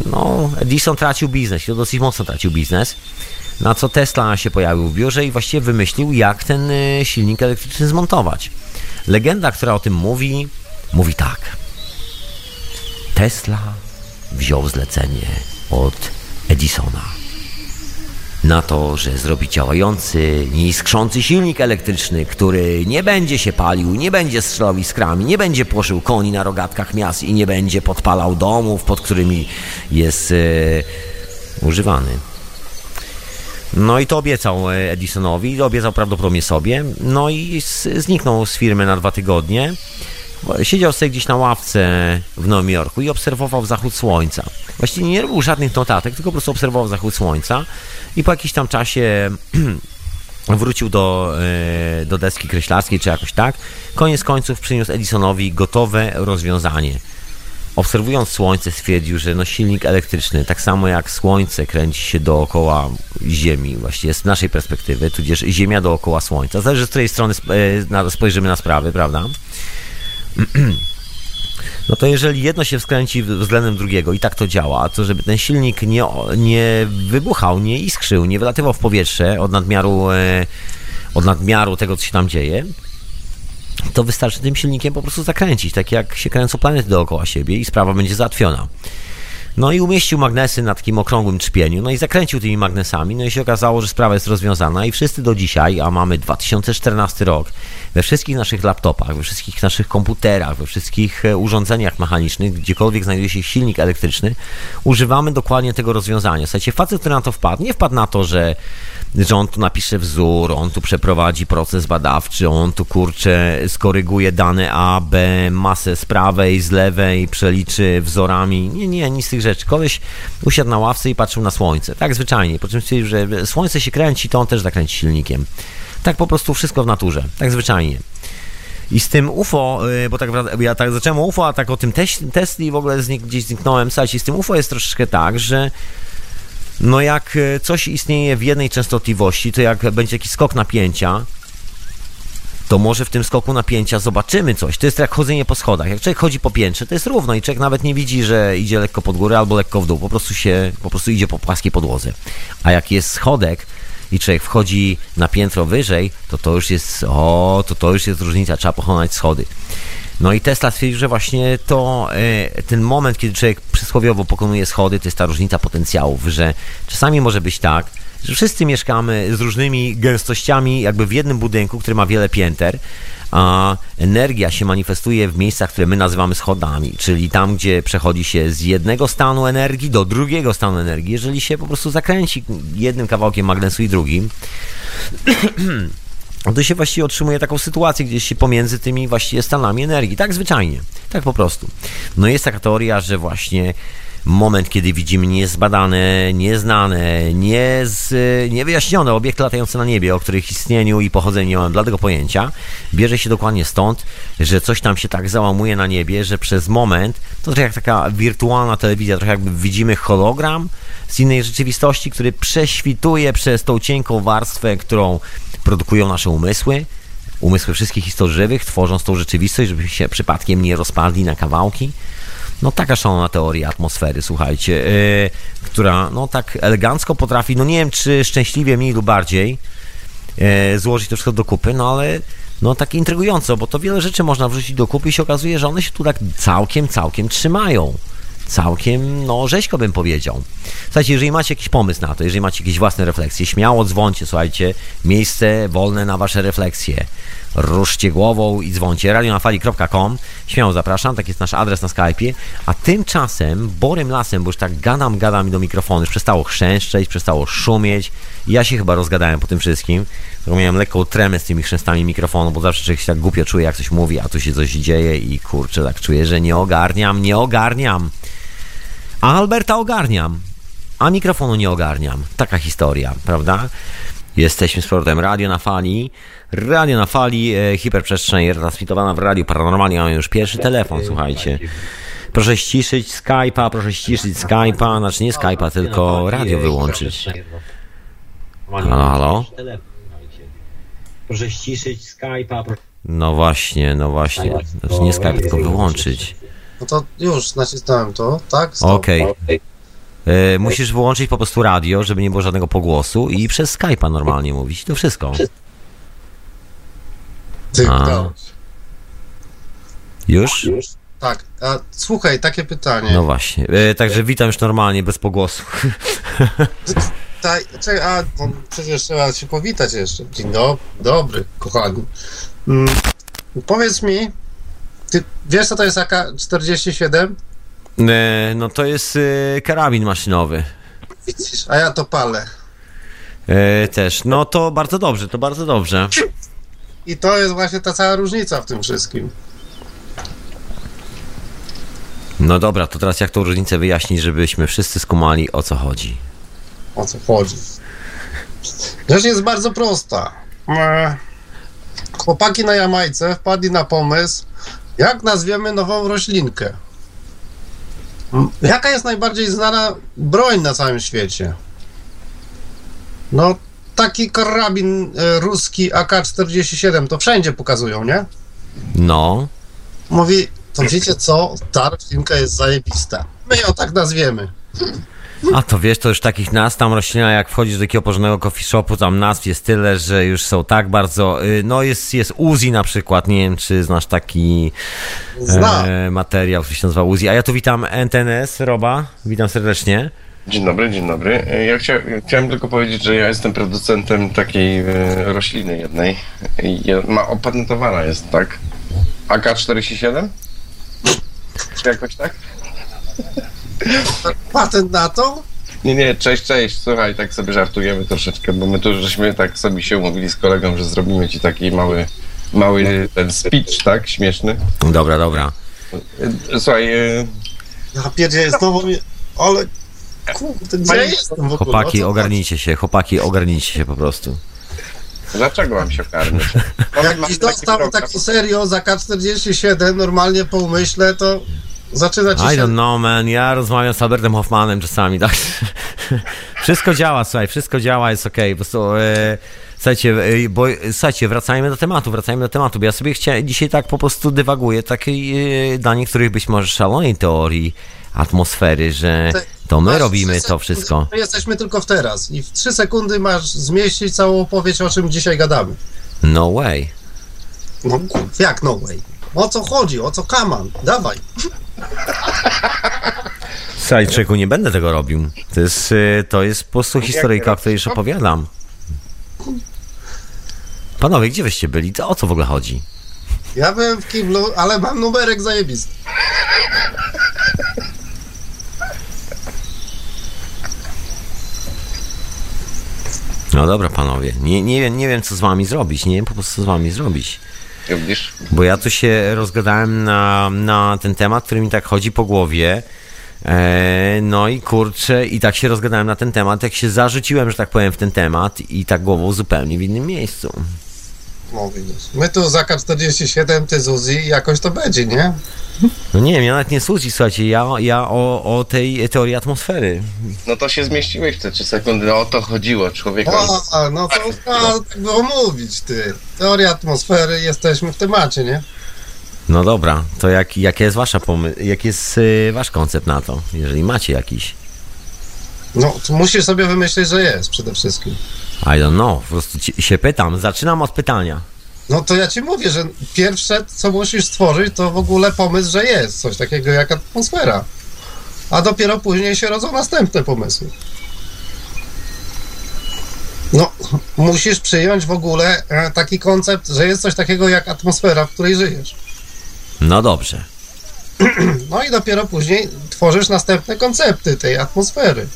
no, Edison tracił biznes, to dosyć mocno tracił biznes. Na co Tesla się pojawił w biurze i właściwie wymyślił, jak ten y, silnik elektryczny zmontować. Legenda, która o tym mówi, mówi tak. Tesla wziął zlecenie od Edisona. Na to, że zrobi działający, nieiskrzący silnik elektryczny, który nie będzie się palił, nie będzie strzelał iskrami, nie będzie płoszył koni na rogatkach miast i nie będzie podpalał domów, pod którymi jest e, używany. No i to obiecał e, Edisonowi, obiecał prawdopodobnie sobie, no i zniknął z firmy na dwa tygodnie. Siedział sobie gdzieś na ławce w Nowym Jorku i obserwował zachód słońca. Właściwie nie robił żadnych notatek, tylko po prostu obserwował zachód słońca i po jakimś tam czasie [CLEARS THROAT] wrócił do, e, do deski kreślarskiej czy jakoś tak. Koniec końców przyniósł Edisonowi gotowe rozwiązanie. Obserwując słońce stwierdził, że no silnik elektryczny, tak samo jak słońce kręci się dookoła Ziemi, właściwie z naszej perspektywy, tudzież Ziemia dookoła słońca. Zależy z której strony e, spojrzymy na sprawy, prawda? No to jeżeli jedno się wskręci względem drugiego i tak to działa, to żeby ten silnik nie, nie wybuchał, nie iskrzył, nie wylatywał w powietrze od nadmiaru, e, od nadmiaru tego, co się tam dzieje, to wystarczy tym silnikiem po prostu zakręcić, tak jak się kręcą planety dookoła siebie i sprawa będzie załatwiona. No i umieścił magnesy na takim okrągłym trzpieniu, no i zakręcił tymi magnesami, no i się okazało, że sprawa jest rozwiązana i wszyscy do dzisiaj, a mamy 2014 rok, we wszystkich naszych laptopach, we wszystkich naszych komputerach, we wszystkich e, urządzeniach mechanicznych, gdziekolwiek znajduje się silnik elektryczny, używamy dokładnie tego rozwiązania. Słuchajcie, facet, który na to wpadł, nie wpadł na to, że że on tu napisze wzór, on tu przeprowadzi proces badawczy, on tu kurczę skoryguje dane A, B, masę z prawej, z lewej, przeliczy wzorami. Nie, nie, nic z tych rzeczy. Koleś usiadł na ławce i patrzył na słońce. Tak zwyczajnie. Po czym stwierdził, że słońce się kręci, to on też zakręci silnikiem. Tak po prostu wszystko w naturze. Tak zwyczajnie. I z tym UFO, y, bo tak ja tak zacząłem UFO, a tak o tym Tesli w ogóle gdzieś zniknąłem. Słuchajcie, z tym UFO jest troszeczkę tak, że no jak e, coś istnieje w jednej częstotliwości, to jak będzie jakiś skok napięcia, to może w tym skoku napięcia zobaczymy coś. To jest jak chodzenie po schodach. Jak człowiek chodzi po piętrze, to jest równo i człowiek nawet nie widzi, że idzie lekko pod górę albo lekko w dół. Po prostu się, po prostu idzie po płaskiej podłodze. A jak jest schodek i człowiek wchodzi na piętro wyżej, to to już jest, o, to to już jest różnica, trzeba pokonać schody. No i Tesla stwierdził, że właśnie to e, ten moment, kiedy człowiek przysłowiowo pokonuje schody, to jest ta różnica potencjałów, że czasami może być tak, że wszyscy mieszkamy z różnymi gęstościami jakby w jednym budynku, który ma wiele pięter, a energia się manifestuje w miejscach, które my nazywamy schodami, czyli tam, gdzie przechodzi się z jednego stanu energii do drugiego stanu energii, jeżeli się po prostu zakręci jednym kawałkiem magnesu i drugim. [CLEARS THROAT] to się właściwie otrzymuje taką sytuację gdzieś się pomiędzy tymi właściwie stanami energii. Tak zwyczajnie, tak po prostu. No jest taka teoria, że właśnie moment, kiedy widzimy niezbadane, nieznane, niez, niewyjaśnione obiekty latające na niebie, o których istnieniu i pochodzeniu nie mam bladego pojęcia, bierze się dokładnie stąd, że coś tam się tak załamuje na niebie, że przez moment, to trochę jak taka wirtualna telewizja, trochę jakby widzimy hologram z innej rzeczywistości, który prześwituje przez tą cienką warstwę, którą produkują nasze umysły, umysły wszystkich istot żywych, tworząc tą rzeczywistość, żeby się przypadkiem nie rozpadli na kawałki. No taka szalona teoria atmosfery, słuchajcie, yy, która no tak elegancko potrafi, no nie wiem czy szczęśliwie mniej lub bardziej yy, złożyć to wszystko do kupy, no ale no tak intrygująco, bo to wiele rzeczy można wrzucić do kupy i się okazuje, że one się tu tak całkiem, całkiem trzymają całkiem, no, rzeźko bym powiedział. Słuchajcie, jeżeli macie jakiś pomysł na to, jeżeli macie jakieś własne refleksje, śmiało dzwońcie, słuchajcie, miejsce wolne na wasze refleksje. Ruszcie głową i dzwońcie. radionafali.com Śmiało zapraszam, tak jest nasz adres na Skype'ie. A tymczasem, borym lasem, bo już tak gadam, gadam do mikrofonu, już przestało chrzęszczeć, przestało szumieć. Ja się chyba rozgadałem po tym wszystkim. Miałem lekką tremę z tymi chrzęstami mikrofonu, bo zawsze się tak głupio czuje, jak coś mówi, a tu się coś dzieje i kurczę, tak czuję, że nie ogarniam, nie ogarniam. A Alberta ogarniam, a mikrofonu nie ogarniam. Taka historia, prawda? Jesteśmy z powrotem Radio na Fali. Radio na Fali, e, hiperprzestrzeń transmitowana w Radiu Paranormalnie. Mamy już pierwszy telefon, słuchajcie. Proszę ściszyć Skype'a, proszę ściszyć Skype'a, znaczy nie Skype'a, tylko radio wyłączyć. Halo, halo? Proszę ściszyć Skype'a. No właśnie, no właśnie. Znaczy nie Skype, tylko wyłączyć. No to już nacisnąłem to, tak? Okej. Okay. E, musisz wyłączyć po prostu radio, żeby nie było żadnego pogłosu i przez Skype'a normalnie mówić. To wszystko. Ty, A. Już? Tak. A, słuchaj, takie pytanie. No właśnie. E, także witam już normalnie, bez pogłosu. [LAUGHS] Ta, czekaj, a przecież trzeba się powitać jeszcze. Dzień dobry, dobry kochani. Mm, powiedz mi, ty wiesz co to jest AK-47? E, no to jest e, karabin maszynowy. Widzisz, a ja to palę. E, też. No to bardzo dobrze, to bardzo dobrze. I to jest właśnie ta cała różnica w tym wszystkim. No dobra, to teraz jak tą różnicę wyjaśnić, żebyśmy wszyscy skumali o co chodzi? O co chodzi? Rzecz jest bardzo prosta. Chłopaki na Jamajce wpadli na pomysł, jak nazwiemy nową roślinkę. Jaka jest najbardziej znana broń na całym świecie? No, taki karabin e, ruski AK-47 to wszędzie pokazują, nie? No. Mówi, to wiecie co? Ta roślinka jest zajebista. My ją tak nazwiemy. A to wiesz, to już takich nazw tam roślina, jak wchodzisz do takiego porządnego coffee shopu, tam nazw jest tyle, że już są tak bardzo. Y, no jest, jest Uzi na przykład. Nie wiem, czy znasz taki e, materiał, który się nazywa Uzi. A ja tu witam NTNS, Roba. Witam serdecznie. Dzień dobry, dzień dobry. Ja chcia, chciałem tylko powiedzieć, że ja jestem producentem takiej e, rośliny jednej. Ma opatentowana jest, tak? AK-47? Czy jakoś tak? Patent na to? Nie, nie, cześć, cześć. Słuchaj, tak sobie żartujemy troszeczkę, bo my tu żeśmy tak sobie się umówili z kolegą, że zrobimy ci taki mały, mały ten speech, tak? Śmieszny. Dobra, dobra. Słuchaj... E, ja pierdzie, znowu mi... Ale... Kurde, gdzie jestem w ogóle? Chłopaki, ogarnijcie się, chłopaki, ogarnijcie się po prostu. Dlaczego mam się ogarnąć? [LAUGHS] Jakbyś dostał taką serio za K47 normalnie po umyśle, to zaczyna ci się... I don't know, man. Ja rozmawiam z Albertem Hoffmanem czasami, tak? [LAUGHS] wszystko działa, słuchaj, wszystko działa, jest okej. Okay. Po prostu... E, słuchajcie, e, bo, słuchajcie, wracajmy do tematu, wracajmy do tematu, bo ja sobie chciałem, dzisiaj tak po prostu dywaguję takiej e, dla niektórych być może szalonej teorii atmosfery, że to my robimy to wszystko. My jesteśmy tylko w teraz i w trzy sekundy masz zmieścić całą opowieść, o czym dzisiaj gadamy. No way. No jak no way? O co chodzi? O co kaman? Dawaj. Słuchaj, czeku, nie będę tego robił. To jest, y, to jest po prostu historyjka, o której już opowiadam. Panowie, gdzie wyście byli? To o co w ogóle chodzi? Ja byłem w kiblu, ale mam numerek zajebisty. No dobra, panowie. Nie, nie, wiem, nie wiem, co z wami zrobić. Nie wiem po prostu, co z wami zrobić. Bo ja tu się rozgadałem na, na ten temat, który mi tak chodzi po głowie, E, no i kurczę, i tak się rozgadałem na ten temat, jak się zarzuciłem, że tak powiem, w ten temat i tak głową zupełnie w innym miejscu. No widzisz. My tu za K47, ty Zuzi, jakoś to będzie, nie? No nie wiem, ja nawet nie słuchaj, słuchajcie, ja, ja o, o tej teorii atmosfery. No to się zmieściłeś w te 3 sekundy, o to chodziło człowieka. O, no to no, tak było mówić, ty. Teoria atmosfery, jesteśmy w temacie, nie? No dobra, to jak, jaki jest wasza pomysł, jaki jest y, wasz koncept na to, jeżeli macie jakiś? No, to musisz sobie wymyślić, że jest przede wszystkim. I don't know, po prostu się pytam, zaczynam od pytania. No to ja ci mówię, że pierwsze, co musisz stworzyć, to w ogóle pomysł, że jest coś takiego jak atmosfera. A dopiero później się rodzą następne pomysły. No, musisz przyjąć w ogóle e, taki koncept, że jest coś takiego jak atmosfera, w której żyjesz. No dobrze. [CLEARS THROAT] No i dopiero później tworzysz następne koncepty tej atmosfery.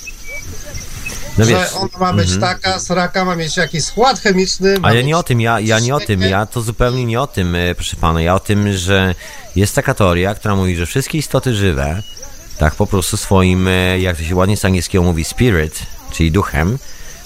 No że wiesz, ona ma być mhm. taka, sraka, ma mieć jakiś skład chemiczny. Ale mieć- nie o tym, ja, ja nie o tym, ja to zupełnie nie o tym, e, proszę pana. Ja o tym, że jest taka teoria, która mówi, że wszystkie istoty żywe, tak po prostu swoim, e, jak to się ładnie z angielskiego mówi, spirit, czyli duchem,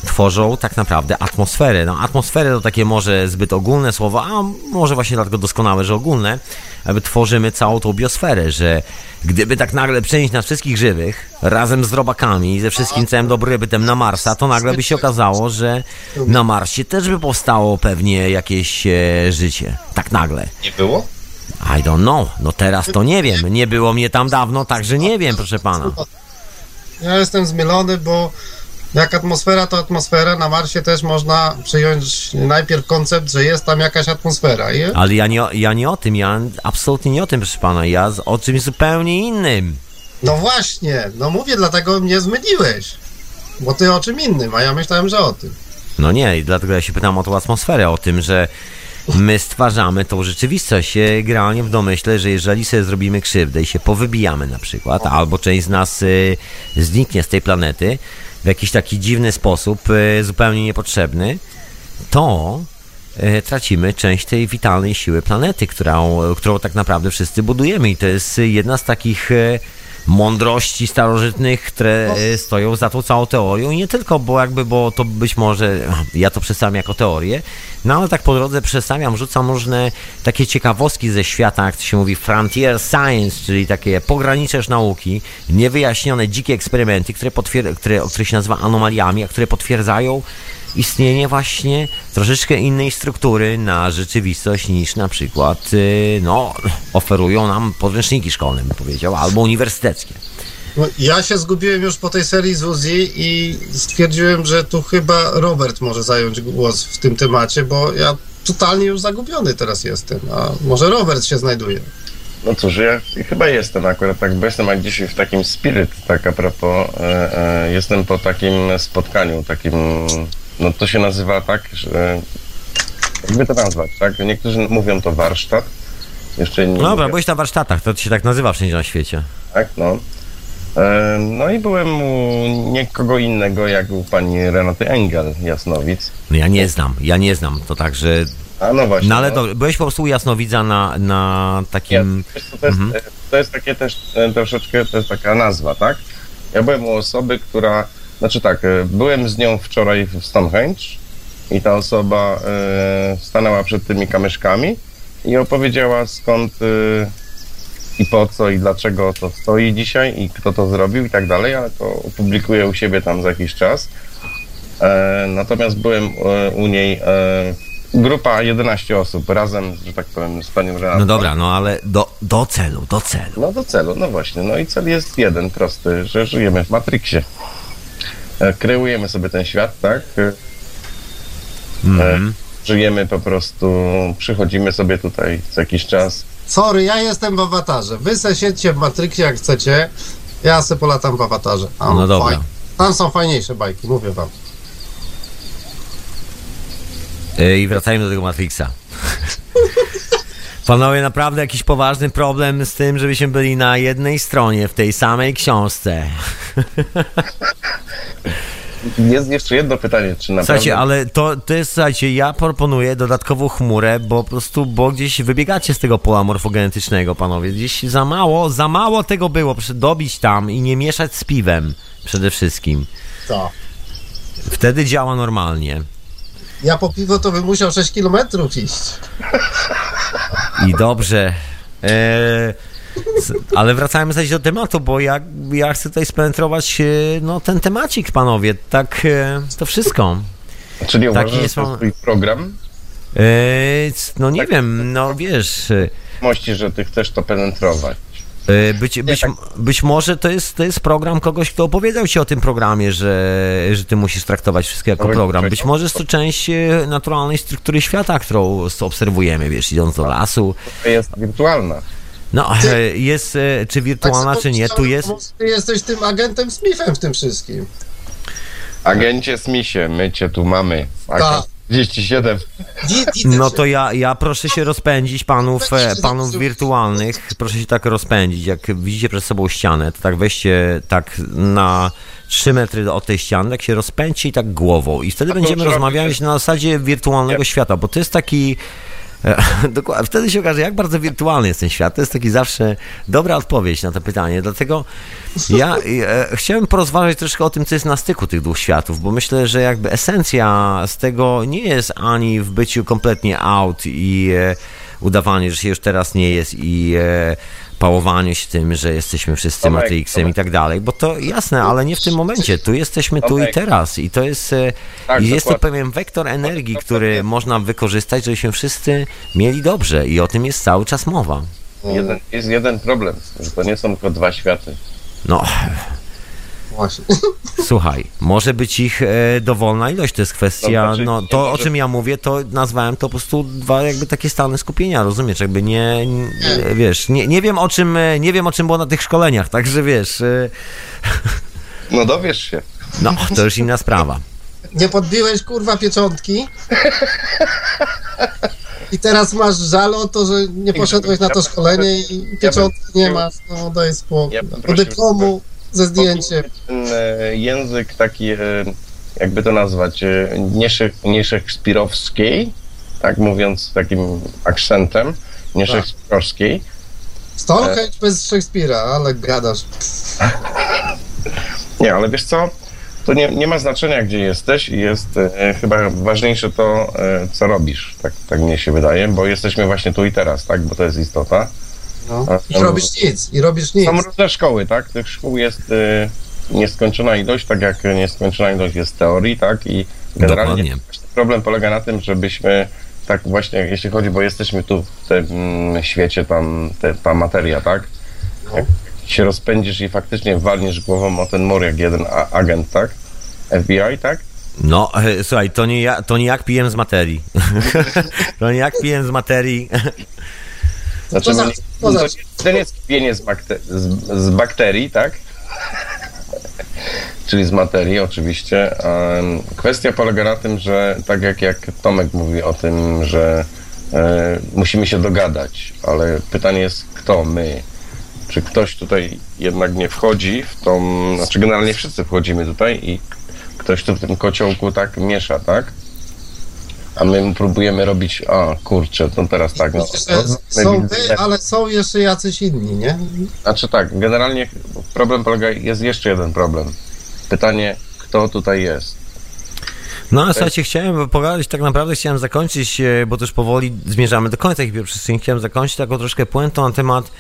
tworzą tak naprawdę atmosferę. No, atmosferę to takie może zbyt ogólne słowo, a może właśnie dlatego doskonałe, że ogólne, aby tworzymy całą tą biosferę, że gdyby tak nagle przenieść nas wszystkich żywych razem z robakami i ze wszystkim całym dobrobytem na Marsa, to nagle by się okazało, że na Marsie też by powstało pewnie jakieś e, życie. Tak nagle. Nie było? I don't know. No teraz to nie wiem. Nie było mnie tam dawno, także nie wiem, proszę pana. Ja jestem zmielony, bo jak atmosfera to atmosfera, na Marsie też można przyjąć najpierw koncept, że jest tam jakaś atmosfera. I Ale ja nie, o- ja nie o tym, ja absolutnie nie o tym, proszę pana. Ja z, o czymś zupełnie innym. no właśnie, no mówię, dlatego mnie zmyliłeś. Bo ty o czym innym, a ja myślałem, że o tym. No nie, dlatego ja się pytam o tą atmosferę, o tym, że my stwarzamy tą rzeczywistość generalnie w domyśle, że jeżeli sobie zrobimy krzywdę i się powybijamy na przykład, albo część z nas e, zniknie z tej planety w jakiś taki dziwny sposób, e, zupełnie niepotrzebny, to e, tracimy część tej witalnej siły planety, którą, którą tak naprawdę wszyscy budujemy. I to jest jedna z takich e, mądrości starożytnych, które e, stoją za tą całą teorią. I nie tylko, bo jakby, bo to być może, [LAUGHS] ja to przedstawiam jako teorię, no ale tak po drodze przedstawiam, rzucam różne takie ciekawostki ze świata, jak to się mówi, frontier science, czyli takie pograniczeż nauki, niewyjaśnione dzikie eksperymenty, które, które, które się nazywa anomaliami, a które potwierdzają istnienie właśnie troszeczkę innej struktury na rzeczywistość niż na przykład, y, no, oferują nam podręczniki szkolne, bym powiedział, albo uniwersyteckie. No, ja się zgubiłem już po tej serii z Uzi i stwierdziłem, że tu chyba Robert może zająć głos w tym temacie, bo ja totalnie już zagubiony teraz jestem, a może Robert się znajduje. No cóż, ja chyba jestem akurat tak, bo jestem jak dzisiaj w takim spirit, tak a propos, e, e, jestem po takim spotkaniu, takim, no to się nazywa tak, że, jakby to nazwać, tak? Niektórzy mówią to warsztat, jeszcze inni No dobra, byłeś na warsztatach, to się tak nazywa wszędzie na świecie. tak, no. E, No i byłem u nikogo innego, jak u pani Renaty Engel, Jasnowic. No ja nie znam, ja nie znam, to tak, że... A no właśnie. No ale no. to, byłeś po prostu u jasnowidza na, na Nie, takim... co, to, jest, Mhm. to jest takie też e, troszeczkę, to jest taka nazwa, tak? Ja byłem u osoby, która, znaczy tak, e, byłem z nią wczoraj w Stonehenge i ta osoba e, stanęła przed tymi kamyszkami i opowiedziała skąd e, i po co i dlaczego to stoi dzisiaj i kto to zrobił i tak dalej, ale to opublikuję u siebie tam za jakiś czas. Natomiast byłem u niej grupa 11 osób razem, że tak powiem, z panią Renatą. No dobra, no ale do, do celu, do celu. No do celu, no właśnie. No i cel jest jeden, prosty, że żyjemy w Matrixie. E, Kreujemy sobie ten świat, tak? Mhm. Żyjemy po prostu, przychodzimy sobie tutaj co jakiś czas. Sorry, ja jestem w awatarze. Wy se siedźcie w Matrixie jak chcecie, ja se polatam w awatarze. Tam No dobra. Tam są fajniejsze bajki, mówię wam. I wracajmy do tego Matrixa. [LAUGHS] Panowie, naprawdę jakiś poważny problem z tym, żebyśmy byli na jednej stronie w tej samej książce. [LAUGHS] Jest jeszcze jedno pytanie, czy naprawdę... Słuchajcie, ale to, to jest, słuchajcie, ja proponuję dodatkową chmurę, bo po prostu, bo gdzieś wybiegacie z tego pola morfogenetycznego, panowie. Gdzieś za mało, za mało tego było, proszę dobić tam i nie mieszać z piwem przede wszystkim. To. Wtedy działa normalnie. Ja po piwo to bym musiał 6 km iść. [LAUGHS] I dobrze. E, ale wracajmy zaś do tematu, bo ja, ja chcę tutaj spenetrować e, no, ten temacik, panowie. Tak, e, to wszystko. Czyli taki uważasz, jest że to twój program? E, no nie wiem, no wiesz... Mości, że ty chcesz to penetrować. E, Być, być, być może to jest, to jest program kogoś, kto opowiedział ci o tym programie, że, że ty musisz traktować wszystko jako program. Być może jest to część e, naturalnej struktury świata, którą obserwujemy, wiesz, idąc do lasu. To jest wirtualna. No, e, jest, czy wirtualna, Tak czy nie, tu jest... Ty jesteś tym agentem Smithem w tym wszystkim. Agencie Smithie, my cię tu mamy. Tak. AK-37. Wi- widzę No cię. to ja, ja proszę się rozpędzić panów, panów wirtualnych, proszę się tak rozpędzić, jak widzicie przed sobą ścianę, to tak weźcie tak na 3 metry od tej ściany, tak się rozpędźcie i tak głową i wtedy to będziemy rozmawiać na zasadzie wirtualnego świata, bo to jest taki... e, [LAUGHS] Dokładnie, wtedy się okaże, jak bardzo wirtualny jest ten świat. To jest taki zawsze dobra odpowiedź na to pytanie. Dlatego ja e, chciałem porozważać troszkę o tym, co jest na styku tych dwóch światów, bo myślę, że jakby esencja z tego nie jest ani w byciu kompletnie out i e, udawanie, że się już teraz nie jest i e, pałowaniu się tym, że jesteśmy wszyscy Tomek, Matrixem i tak dalej, bo to jasne, ale nie w tym momencie. Tu jesteśmy tu i teraz i to jest, e, Tak, i jest to pewien wektor energii, który można wykorzystać, żebyśmy wszyscy mieli dobrze i o tym jest cały czas mowa. Jeden, jest jeden problem, że to nie są tylko dwa światy. No, Właśnie. słuchaj, może być ich e, dowolna ilość, to jest kwestia, No, znaczy, no to o czym ja mówię, to nazwałem to po prostu dwa jakby takie stany skupienia, rozumiesz, jakby nie, nie wiesz, nie, nie wiem o czym, e, nie wiem o czym było na tych szkoleniach, także wiesz, e, No dowiesz się. no, to już inna sprawa. Nie podbiłeś kurwa pieczątki. I teraz masz żal o to, że nie poszedłeś na to szkolenie i pieczątki nie masz. No daj spokój. Do dyplomu ze zdjęciem. Ten e, język taki, e, jakby to nazwać, e, nie, sze- nie szekspirowskiej, tak mówiąc takim akcentem, nie Tak. Stonehenge bez Szekspira, ale gadasz. [LAUGHS] Nie, ale wiesz co? To nie, nie ma znaczenia, gdzie jesteś i jest e, chyba ważniejsze to, e, co robisz. Tak, tak mnie się wydaje, bo jesteśmy właśnie tu i teraz, tak? Bo to jest istota. No. I robisz nic, i robisz nic. Są różne szkoły, tak? Tych szkół jest e, nieskończona ilość, tak jak nieskończona ilość jest teorii, tak? I generalnie Dokładnie. problem polega na tym, żebyśmy tak właśnie, jeśli chodzi, bo jesteśmy tu w tym mm, świecie, tam te, ta materia, tak? No. Jak się rozpędzisz i faktycznie walniesz głową o ten mur jak jeden a- agent, tak? FBI, tak? No, e, słuchaj, to nie, ja, to nie jak pijem z materii. [LAUGHS] to nie jak pijem z materii. Znaczy, To za- no, to za- to, to nie jest kpienie z, bakte- z, z bakterii, tak? [LAUGHS] Czyli z materii oczywiście. Kwestia polega na tym, że tak jak, jak Tomek mówi o tym, że e, musimy się dogadać, ale pytanie jest kto? My. Czy ktoś tutaj jednak nie wchodzi w tą, znaczy generalnie wszyscy wchodzimy tutaj i ktoś tu w tym kociołku tak miesza, tak? A my próbujemy robić, a kurczę, no teraz tak, no. Są wy, ale są jeszcze jacyś inni, nie? Znaczy tak, generalnie problem polega, jest jeszcze jeden problem. Pytanie, kto tutaj jest? No, ale słuchajcie, chciałem pogadać, tak naprawdę chciałem zakończyć, e, bo też powoli zmierzamy do końca hiperprzestrzeni, chciałem zakończyć taką troszkę puentą na temat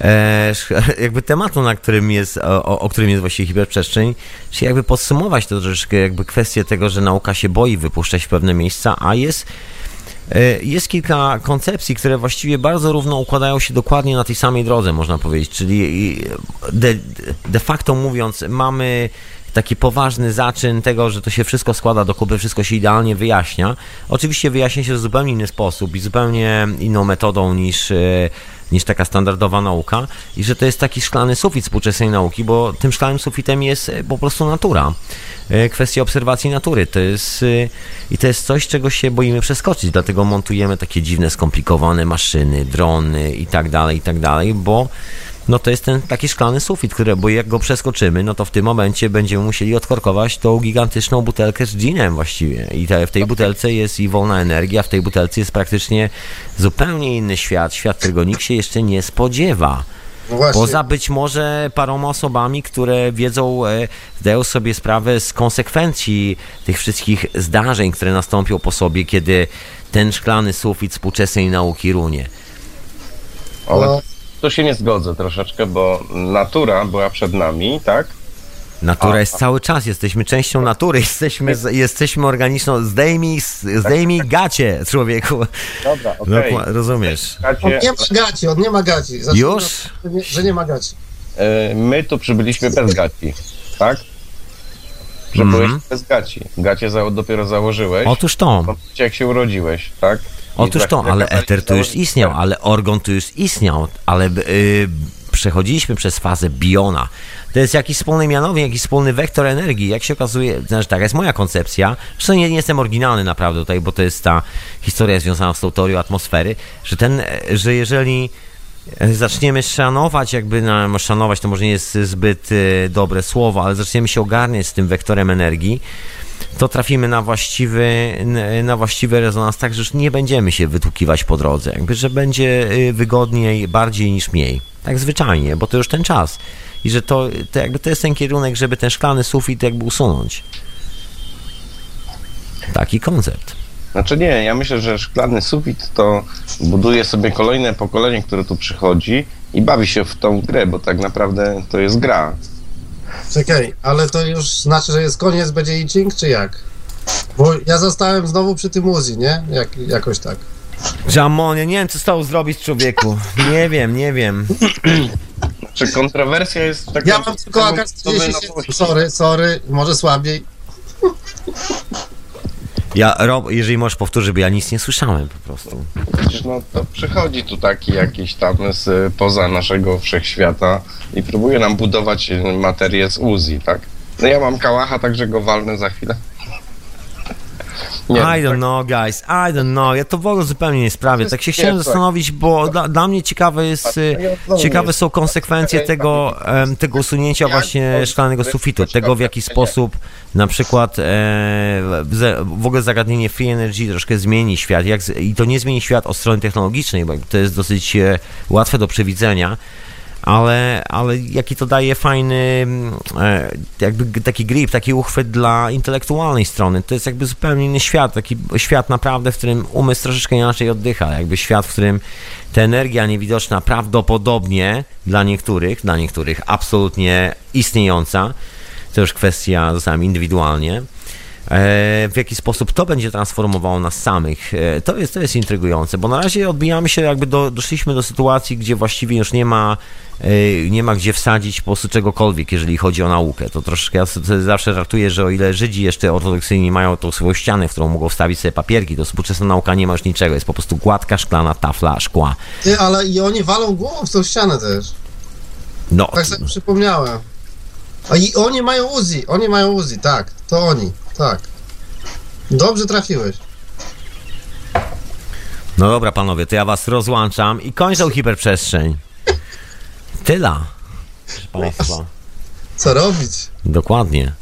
e, [LAUGHS] jakby tematu, na którym jest, o, o- o którym jest właściwie hiperprzestrzeń, czyli jakby podsumować to troszeczkę, jakby kwestię tego, że nauka się boi wypuszczać w pewne miejsca, a jest E, Jest kilka koncepcji, które właściwie bardzo równo układają się dokładnie na tej samej drodze, można powiedzieć. Czyli de, de facto mówiąc, mamy taki poważny zaczyn tego, że to się wszystko składa do kupy, wszystko się idealnie wyjaśnia. Oczywiście wyjaśnia się w zupełnie inny sposób i zupełnie inną metodą niż, e, niż taka standardowa nauka i że to jest taki szklany sufit współczesnej nauki, bo tym szklanym sufitem jest e, po prostu natura. E, Kwestia obserwacji natury. To jest, e, I to jest coś, czego się boimy przeskoczyć, dlatego montujemy takie dziwne, skomplikowane maszyny, drony i tak dalej, i tak dalej, bo no to jest ten taki szklany sufit, który, bo jak go przeskoczymy, no to w tym momencie będziemy musieli odkorkować tą gigantyczną butelkę z ginem właściwie. I te, w tej butelce jest i wolna energia, w tej butelce jest praktycznie zupełnie inny świat, świat, którego nikt się jeszcze nie spodziewa. No. Poza być może paroma osobami, które wiedzą, e, zdają sobie sprawę z konsekwencji tych wszystkich zdarzeń, które nastąpią po sobie, kiedy ten szklany sufit współczesnej nauki runie. Ale tu się nie zgodzę troszeczkę, bo natura była przed nami, tak? Natura A- jest cały czas, jesteśmy częścią natury, [LAUGHS] jesteśmy, z- jesteśmy organiczną. Zdejmij, zdejmij gacie, człowieku. Dobra, No, okej. rozumiesz. on nie ma gaci, on nie ma gaci. Zacznijmy Już? od tego, że nie ma gaci. e, my tu przybyliśmy bez gaci, tak? Że Mhm. byłeś bez gaci. Gacie za, dopiero założyłeś. Otóż to. jak się urodziłeś, tak? Otóż to, ale eter tu już istniał, ale organ tu już istniał, ale yy, przechodziliśmy przez fazę biona. To jest jakiś wspólny mianownik, jakiś wspólny wektor energii. Jak się okazuje, znaczy taka jest moja koncepcja. Zresztą nie, nie jestem oryginalny naprawdę tutaj, bo to jest ta historia związana z tą teorią atmosfery, że ten, e, że jeżeli e, zaczniemy szanować, jakby na, szanować to może nie jest zbyt e, dobre słowo, ale zaczniemy się ogarniać z tym wektorem energii, to trafimy na właściwy, na właściwy rezonans, tak że już nie będziemy się wytłukiwać po drodze, jakby, że będzie y, wygodniej, bardziej niż mniej. Tak zwyczajnie, bo to już ten czas. I że to, to jakby to jest ten kierunek, żeby ten szklany sufit jakby usunąć. Taki koncept. Znaczy nie, ja myślę, że szklany sufit to buduje sobie kolejne pokolenie, które tu przychodzi i bawi się w tą grę, bo tak naprawdę to jest gra. Czekaj, ale to już znaczy, że jest koniec, będzie Iching, czy jak? Bo ja zostałem znowu przy tym Uzi, nie? Jak, jakoś tak. Jamon, ja nie wiem, co stało zrobić człowieku. Nie wiem, nie wiem. Czy kontrowersja jest taka... Ja mam tylko AK 47. Sorry, sorry, może słabiej. Ja, Rob, jeżeli możesz powtórzyć, bo ja nic nie słyszałem po prostu. No to przychodzi tu taki jakiś tam z poza naszego wszechświata i próbuje nam budować materię z Uzi, tak? No ja mam kałacha, także go walnę za chwilę. Nie, I tak- don't know, guys, I don't know. Ja to w ogóle zupełnie nie sprawię. Tak się chciałem zastanowić, bo dla, dla mnie ciekawe jest, znowu ciekawe są konsekwencje tego, tego usunięcia właśnie szklanego sufitu, tego w jaki sposób na przykład e, w ogóle zagadnienie free energy troszkę zmieni świat. Jak, I to nie zmieni świat od strony technologicznej, bo to jest dosyć e, łatwe do przewidzenia. Ale, ale jaki to daje fajny mm, e, jakby taki grip, taki uchwyt dla intelektualnej strony. To jest jakby zupełnie inny świat, taki świat naprawdę, w którym umysł troszeczkę inaczej oddycha, jakby świat, w którym ta energia niewidoczna prawdopodobnie dla niektórych, dla niektórych absolutnie istniejąca, to już kwestia czasami indywidualnie, w jaki sposób to będzie transformowało nas samych. E, To jest, to jest intrygujące, bo na razie odbijamy się, jakby do, doszliśmy do sytuacji, gdzie właściwie już nie ma, e, nie ma gdzie wsadzić po prostu czegokolwiek, jeżeli chodzi o naukę. To troszkę ja sobie zawsze żartuję, że o ile Żydzi jeszcze ortodoksyjni mają tą swoją ścianę, w którą mogą wstawić sobie papierki, to współczesna nauka nie ma już niczego. Jest po prostu gładka, szklana tafla szkła. Ty, ale i oni walą głową w tą ścianę też. No, Tak sobie przypomniałem. A i oni mają Uzi, oni mają Uzi, tak. To oni, tak. Dobrze trafiłeś. no dobra panowie, to ja was rozłączam i kończę hiperprzestrzeń. Tyla. Proszę państwa. Co robić? Dokładnie.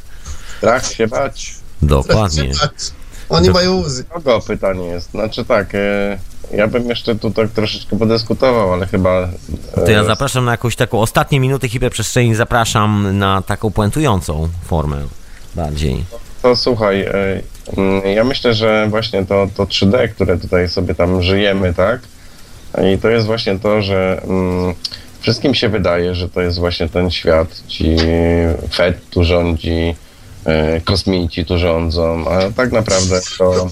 Strach się bać. Dokładnie. Oni Do- mają Uzi. Kogo pytanie jest? Znaczy tak, e, ja bym jeszcze tu tak troszeczkę podyskutował, ale chyba... e, To ja zapraszam na jakąś taką ostatnie minuty hiperprzestrzeni, zapraszam na taką puentującą formę bardziej. To słuchaj, e, mm, ja myślę, że właśnie to, to 3D, które tutaj sobie tam żyjemy, tak? I to jest właśnie to, że mm, wszystkim się wydaje, że to jest właśnie ten świat. Ci Fed tu rządzi, e, kosmici tu rządzą, a tak naprawdę to...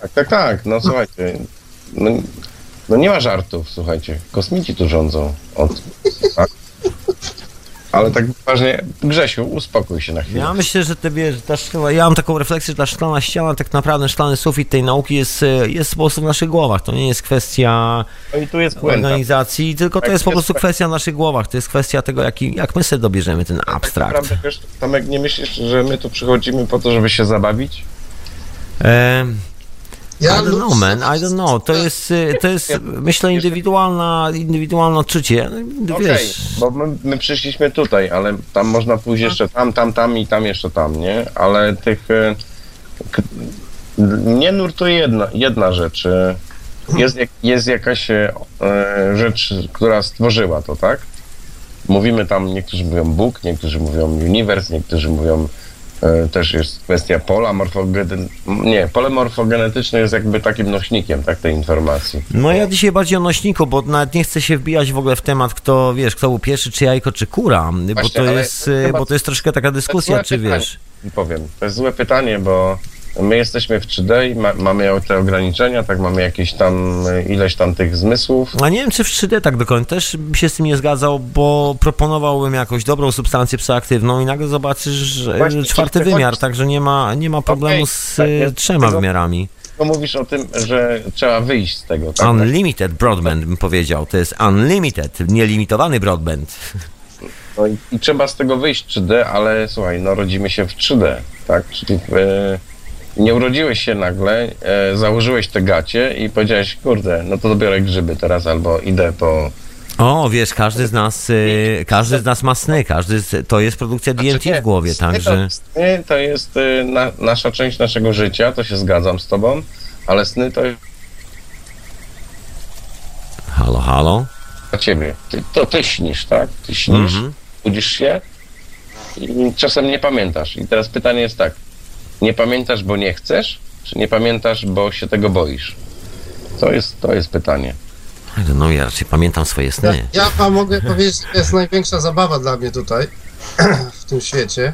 Tak, tak, tak, no słuchajcie, no, no nie ma żartów, słuchajcie, kosmici tu rządzą. Od, tak? Ale tak poważnie, Grzesiu, uspokój się na chwilę. Ja myślę, że ty wiesz, ta szklana, ja mam taką refleksję, że ta szklana ściana, tak naprawdę szklany sufit tej nauki jest, e, jest po prostu w naszych głowach. To nie jest kwestia No jest puenta. organizacji, tylko to Tak, jest po prostu tak. kwestia w naszych głowach. To jest kwestia tego, jaki, jak my sobie dobierzemy ten Tak abstrakt. naprawdę, wiesz, Tomek, nie myślisz, że my tu przychodzimy po to, żeby się zabawić? E, Ja I don't know, man, I don't know. To jest, y, to jest myślę, indywidualna, indywidualne odczucie. No, Okej, Wiesz, bo my, my przyszliśmy tutaj, ale tam można pójść jeszcze tam, tam, tam i tam jeszcze tam, nie? Ale tych... k- Mnie nurtuje jedna, jedna rzecz. e, Jest, jest jakaś rzecz, która stworzyła to, tak? Mówimy tam, niektórzy mówią Bóg, niektórzy mówią uniwers, niektórzy mówią też jest kwestia pola morfogenetycznego. Nie, pole morfogenetyczne jest jakby takim nośnikiem, tak, tej informacji. No ja dzisiaj bardziej o nośniku, bo nawet nie chcę się wbijać w ogóle w temat, kto, wiesz, kto był pierwszy, czy jajko, czy kura, bo Właśnie, to ale jest, chyba- bo to jest troszkę taka dyskusja, czy pytanie. wiesz. powiem. To jest złe pytanie, bo my jesteśmy w 3D i ma, mamy te ograniczenia, tak, mamy jakieś tam e, ileś tam tych zmysłów. A nie wiem, czy w 3D tak do końca też bym się z tym nie zgadzał, bo proponowałbym jakąś dobrą substancję psychoaktywną i nagle zobaczysz, że Właśnie, czwarty wymiar, także nie ma, nie ma problemu Okej, z tak y, jest. trzema Tego- wymiarami. To mówisz o tym, że trzeba wyjść z tego, tak? Unlimited broadband bym powiedział, to jest unlimited, nielimitowany broadband. No i, i trzeba z tego wyjść 3D, ale słuchaj, no rodzimy się w 3D, tak? Czyli e, nie urodziłeś się nagle, e, założyłeś te gacie i powiedziałeś, kurde, no to dobiorę grzyby teraz albo idę po... O, wiesz, każdy z nas, y, każdy z nas ma sny, każdy z, to jest produkcja DMT Znaczy nie, w głowie, sny także... To, sny to jest e, na, nasza część naszego życia, to się zgadzam z tobą, ale sny to Halo, halo? dla ciebie. Ty, to ty śnisz, tak? Ty śnisz, Mhm. budzisz się i czasem nie pamiętasz. I teraz pytanie jest tak, nie pamiętasz, bo nie chcesz, czy nie pamiętasz, bo się tego boisz? To jest, to jest pytanie. No ja raczej pamiętam swoje Ja, sny. ja wam mogę powiedzieć, że to jest największa zabawa dla mnie tutaj, [CLEARS THROAT] w tym świecie.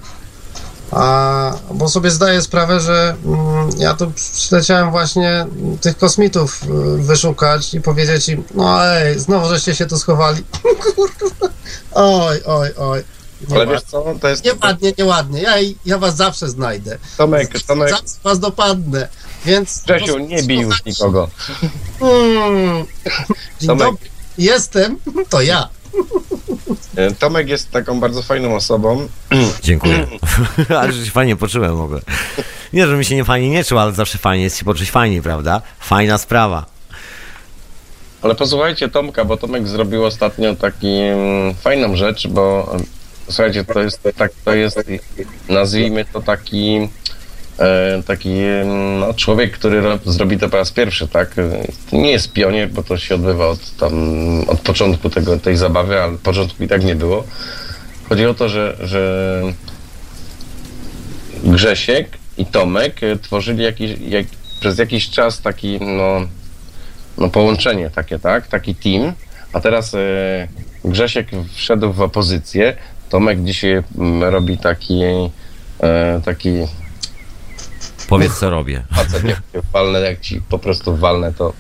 A, bo sobie zdaję sprawę, że mm, ja tu przyleciałem właśnie tych kosmitów y, wyszukać i powiedzieć im, no ej, znowu żeście się tu schowali. [LAUGHS] Kurwa. Oj, oj, oj. Ale Nieładnie, wiesz co, to jest... nieładnie, nieładnie. Ja, ja was zawsze znajdę. Tomek, Tomek, Zawsze was dopadnę. Więc... Grzesiu, nie bij już nikogo. Mm. Dzień Tomek. dobry. Jestem, [LAUGHS] to ja. E, Tomek jest taką bardzo fajną osobą. [CLEARS THROAT] Dziękuję. [LAUGHS] ale że się fajnie poczułem w ogóle. Nie, że mi się nie fajnie nie czuł, ale zawsze fajnie jest się poczuć fajnie, prawda? Fajna sprawa. Ale posłuchajcie Tomka, bo Tomek zrobił ostatnio taką fajną rzecz, bo słuchajcie, to jest tak, to jest, nazwijmy to taki e, taki em, no, człowiek, który ro, zrobi to po raz pierwszy, tak? Nie jest pionier, bo to się odbywa od tam, od początku tego, tej zabawy, ale początku i tak nie było. Chodzi o to, że, że Grzesiek i Tomek e, tworzyli jakiś, jak, przez jakiś czas taki, no, no połączenie takie, tak? Taki team. A teraz e, Grzesiek wszedł w opozycję. Tomek dzisiaj mm, robi taki e, taki Powiedz, co robię. [LAUGHS] facet, jak walnę, jak ci po prostu walnę, to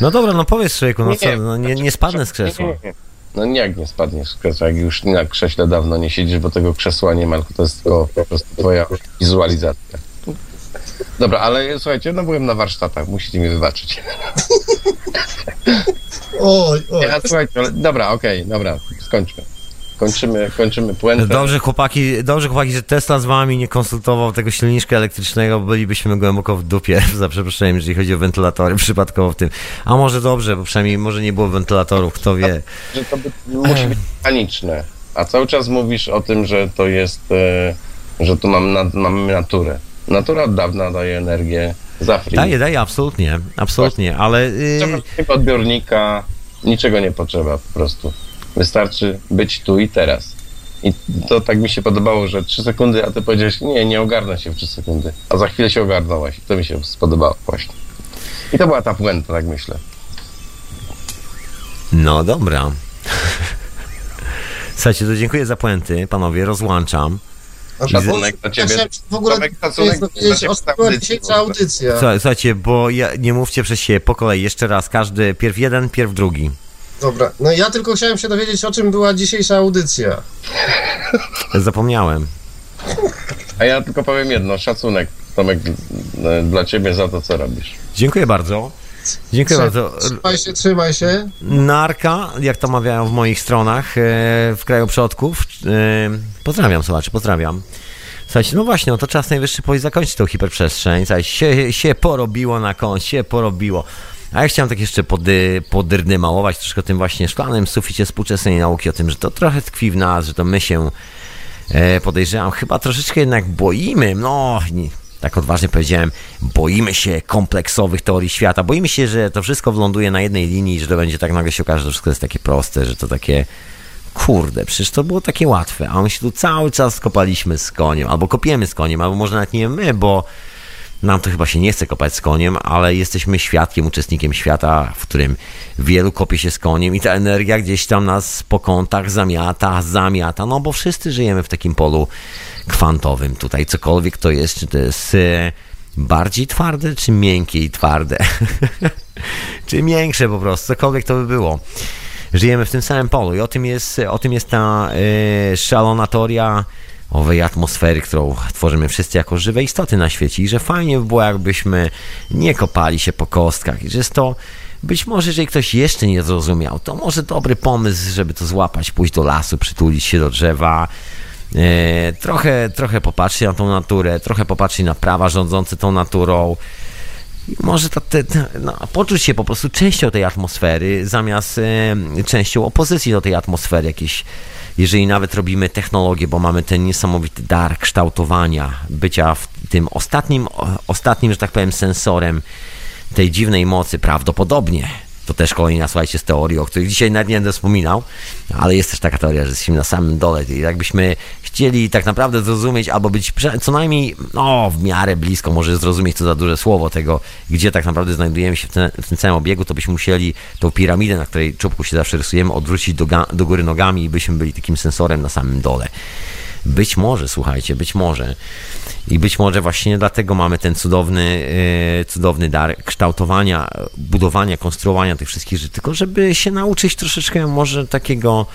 No dobra, no powiedz człowieku, no Nie, co, nie, no nie, znaczy, nie spadnę z krzesła. nie. No nie, jak nie spadniesz z krzesła, jak już na krześle dawno nie siedzisz, bo tego krzesła nie ma, tylko to jest tylko po prostu twoja wizualizacja. Dobra, ale słuchajcie, no byłem na warsztatach, musicie mi wybaczyć. Oj, oj. Ja, słuchajcie, ale, dobra, okej, dobra, skończmy. Kończymy, kończymy puentę. Dobrze chłopaki, dobrze chłopaki, że Tesla z wami nie konsultował tego silniczka elektrycznego, bo bylibyśmy głęboko w dupie, [LAUGHS] za przeproszeniem, jeżeli chodzi o wentylatory, przypadkowo w tym. A może dobrze, bo przynajmniej może nie było wentylatorów, kto wie. Że to by, musi być mechaniczne. A cały czas mówisz o tym, że to jest, e, że tu mam na, mamy naturę. Natura od dawna daje energię z Afryki. Daje, daje, absolutnie, absolutnie, ale... Yy, odbiornika, niczego nie potrzeba po prostu. Wystarczy być tu i teraz. I to tak mi się podobało, że 3 sekundy, a ty powiedziałeś, nie, nie ogarnę się w 3 sekundy. A za chwilę się ogarnąłeś. To mi się spodobało właśnie. I to była ta puenta, tak myślę. No dobra. [LAUGHS] Słuchajcie, to dziękuję za puenty, panowie, rozłączam. Szacunek dla Ja ciebie. w ogóle Tomek, szacunek dzisiejsza audycja. Słuchaj- Słuchajcie, bo ja, nie mówcie przez siebie po kolei, jeszcze raz, każdy, pierw jeden, pierw drugi. Dobra, no ja tylko chciałem się dowiedzieć, o czym była dzisiejsza audycja. Zapomniałem. A ja tylko powiem jedno, szacunek Tomek e, dla ciebie za to, co robisz. Dziękuję bardzo. Dziękuję bardzo. Trzymaj się, trzymaj się. Narka, jak to mawiają w moich stronach, e, w kraju przodków. E, pozdrawiam, słuchacze, pozdrawiam. Słuchajcie, no właśnie, no to czas najwyższy powiedzieć zakończyć tą hiperprzestrzeń. Słuchajcie, się, się porobiło na kąt, się porobiło. A ja chciałem tak jeszcze pody, podyrny małować troszkę tym właśnie szklanym suficie współczesnej nauki, o tym, że to trochę tkwi w nas, że to my się e, podejrzewam, chyba troszeczkę jednak boimy, no nie, tak odważnie powiedziałem, boimy się kompleksowych teorii świata, boimy się, że to wszystko wląduje na jednej linii, że to będzie tak nagle się okaże, że to wszystko jest takie proste, że to takie kurde, przecież to było takie łatwe, a my się tu cały czas kopaliśmy z koniem, albo kopiemy z koniem, albo może nawet nie my, bo nam to chyba się nie chce kopać z koniem, ale jesteśmy świadkiem, uczestnikiem świata, w którym wielu kopie się z koniem i ta energia gdzieś tam nas po kątach zamiata, zamiata, no bo wszyscy żyjemy w takim polu kwantowym. Tutaj, cokolwiek to jest, czy to jest e, bardziej twarde, czy miękkie i twarde, [LAUGHS] czy miększe po prostu, cokolwiek to by było. Żyjemy w tym samym polu i o tym jest, o tym jest ta y, szalona teoria owej atmosfery, którą tworzymy wszyscy jako żywe istoty na świecie i że fajnie by było, jakbyśmy nie kopali się po kostkach i że jest to być może, jeżeli ktoś jeszcze nie zrozumiał, to może dobry pomysł, żeby to złapać, pójść do lasu, przytulić się do drzewa, e, trochę, trochę popatrzeć na tą naturę, trochę popatrzeć na prawa rządzące tą naturą, może to, te, no, poczuć się po prostu częścią tej atmosfery, zamiast e, częścią opozycji do tej atmosfery jakiejś. Jeżeli nawet robimy technologię, bo mamy ten niesamowity dar kształtowania, bycia w tym ostatnim, ostatnim, że tak powiem, sensorem tej dziwnej mocy, prawdopodobnie to też kolejna, słuchajcie, z teorii, o których dzisiaj nawet nie będę wspominał, ale jest też taka teoria, że jesteśmy na samym dole. I jakbyśmy chcieli tak naprawdę zrozumieć, albo być co najmniej no, w miarę blisko, może zrozumieć to za duże słowo tego, gdzie tak naprawdę znajdujemy się w, ten, w tym całym obiegu, to byśmy musieli tą piramidę, na której czubku się zawsze rysujemy, odwrócić do, do góry nogami i byśmy byli takim sensorem na samym dole. Być może, słuchajcie, być może. I być może właśnie dlatego mamy ten cudowny, e, cudowny dar kształtowania, budowania, konstruowania tych wszystkich rzeczy, tylko żeby się nauczyć troszeczkę może takiego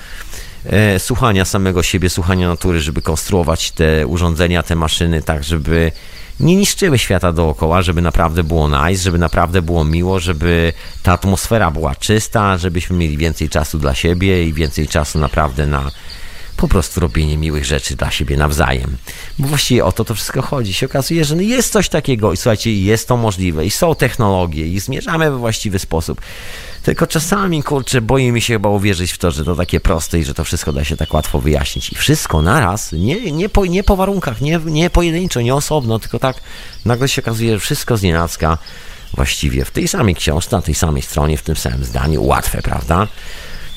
e, słuchania samego siebie, słuchania natury, żeby konstruować te urządzenia, te maszyny tak, żeby nie niszczyły świata dookoła, żeby naprawdę było nice, żeby naprawdę było miło, żeby ta atmosfera była czysta, żebyśmy mieli więcej czasu dla siebie i więcej czasu naprawdę na po prostu robienie miłych rzeczy dla siebie nawzajem. Bo właściwie o to to wszystko chodzi. Się okazuje, że jest coś takiego i słuchajcie, jest to możliwe i są technologie i zmierzamy we właściwy sposób. Tylko czasami, kurczę, boję mi się chyba uwierzyć w to, że to takie proste i że to wszystko da się tak łatwo wyjaśnić. I wszystko naraz, nie, nie, po, nie po warunkach, nie, nie pojedynczo, nie osobno, tylko tak nagle się okazuje, że wszystko z nienacka właściwie w tej samej książce, na tej samej stronie, w tym samym zdaniu. Łatwe, prawda?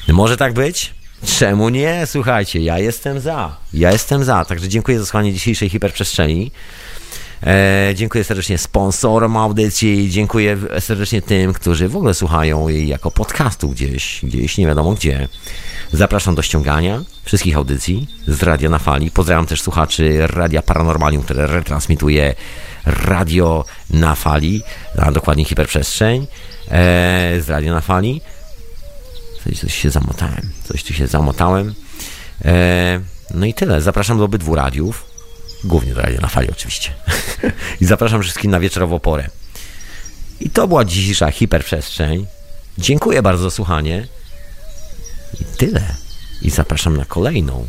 Może tak być? Czemu nie? Słuchajcie, ja jestem za. Ja jestem za. Także dziękuję za słuchanie dzisiejszej hiperprzestrzeni. E, dziękuję serdecznie sponsorom audycji, dziękuję serdecznie tym, którzy w ogóle słuchają jej jako podcastu gdzieś, gdzieś nie wiadomo gdzie. Zapraszam do ściągania wszystkich audycji z Radia na Fali. Pozdrawiam też słuchaczy Radia Paranormalium, które retransmituje Radio na Fali, a dokładnie hiperprzestrzeń e, z Radio na Fali. Coś, coś się zamotałem. Coś tu się zamotałem. E, no i tyle. Zapraszam do obydwu radiów. Głównie do radia na fali oczywiście. [LAUGHS] I zapraszam wszystkich na wieczorową porę. I to była dzisiejsza hiperprzestrzeń. Dziękuję bardzo za słuchanie. I tyle. I zapraszam na kolejną.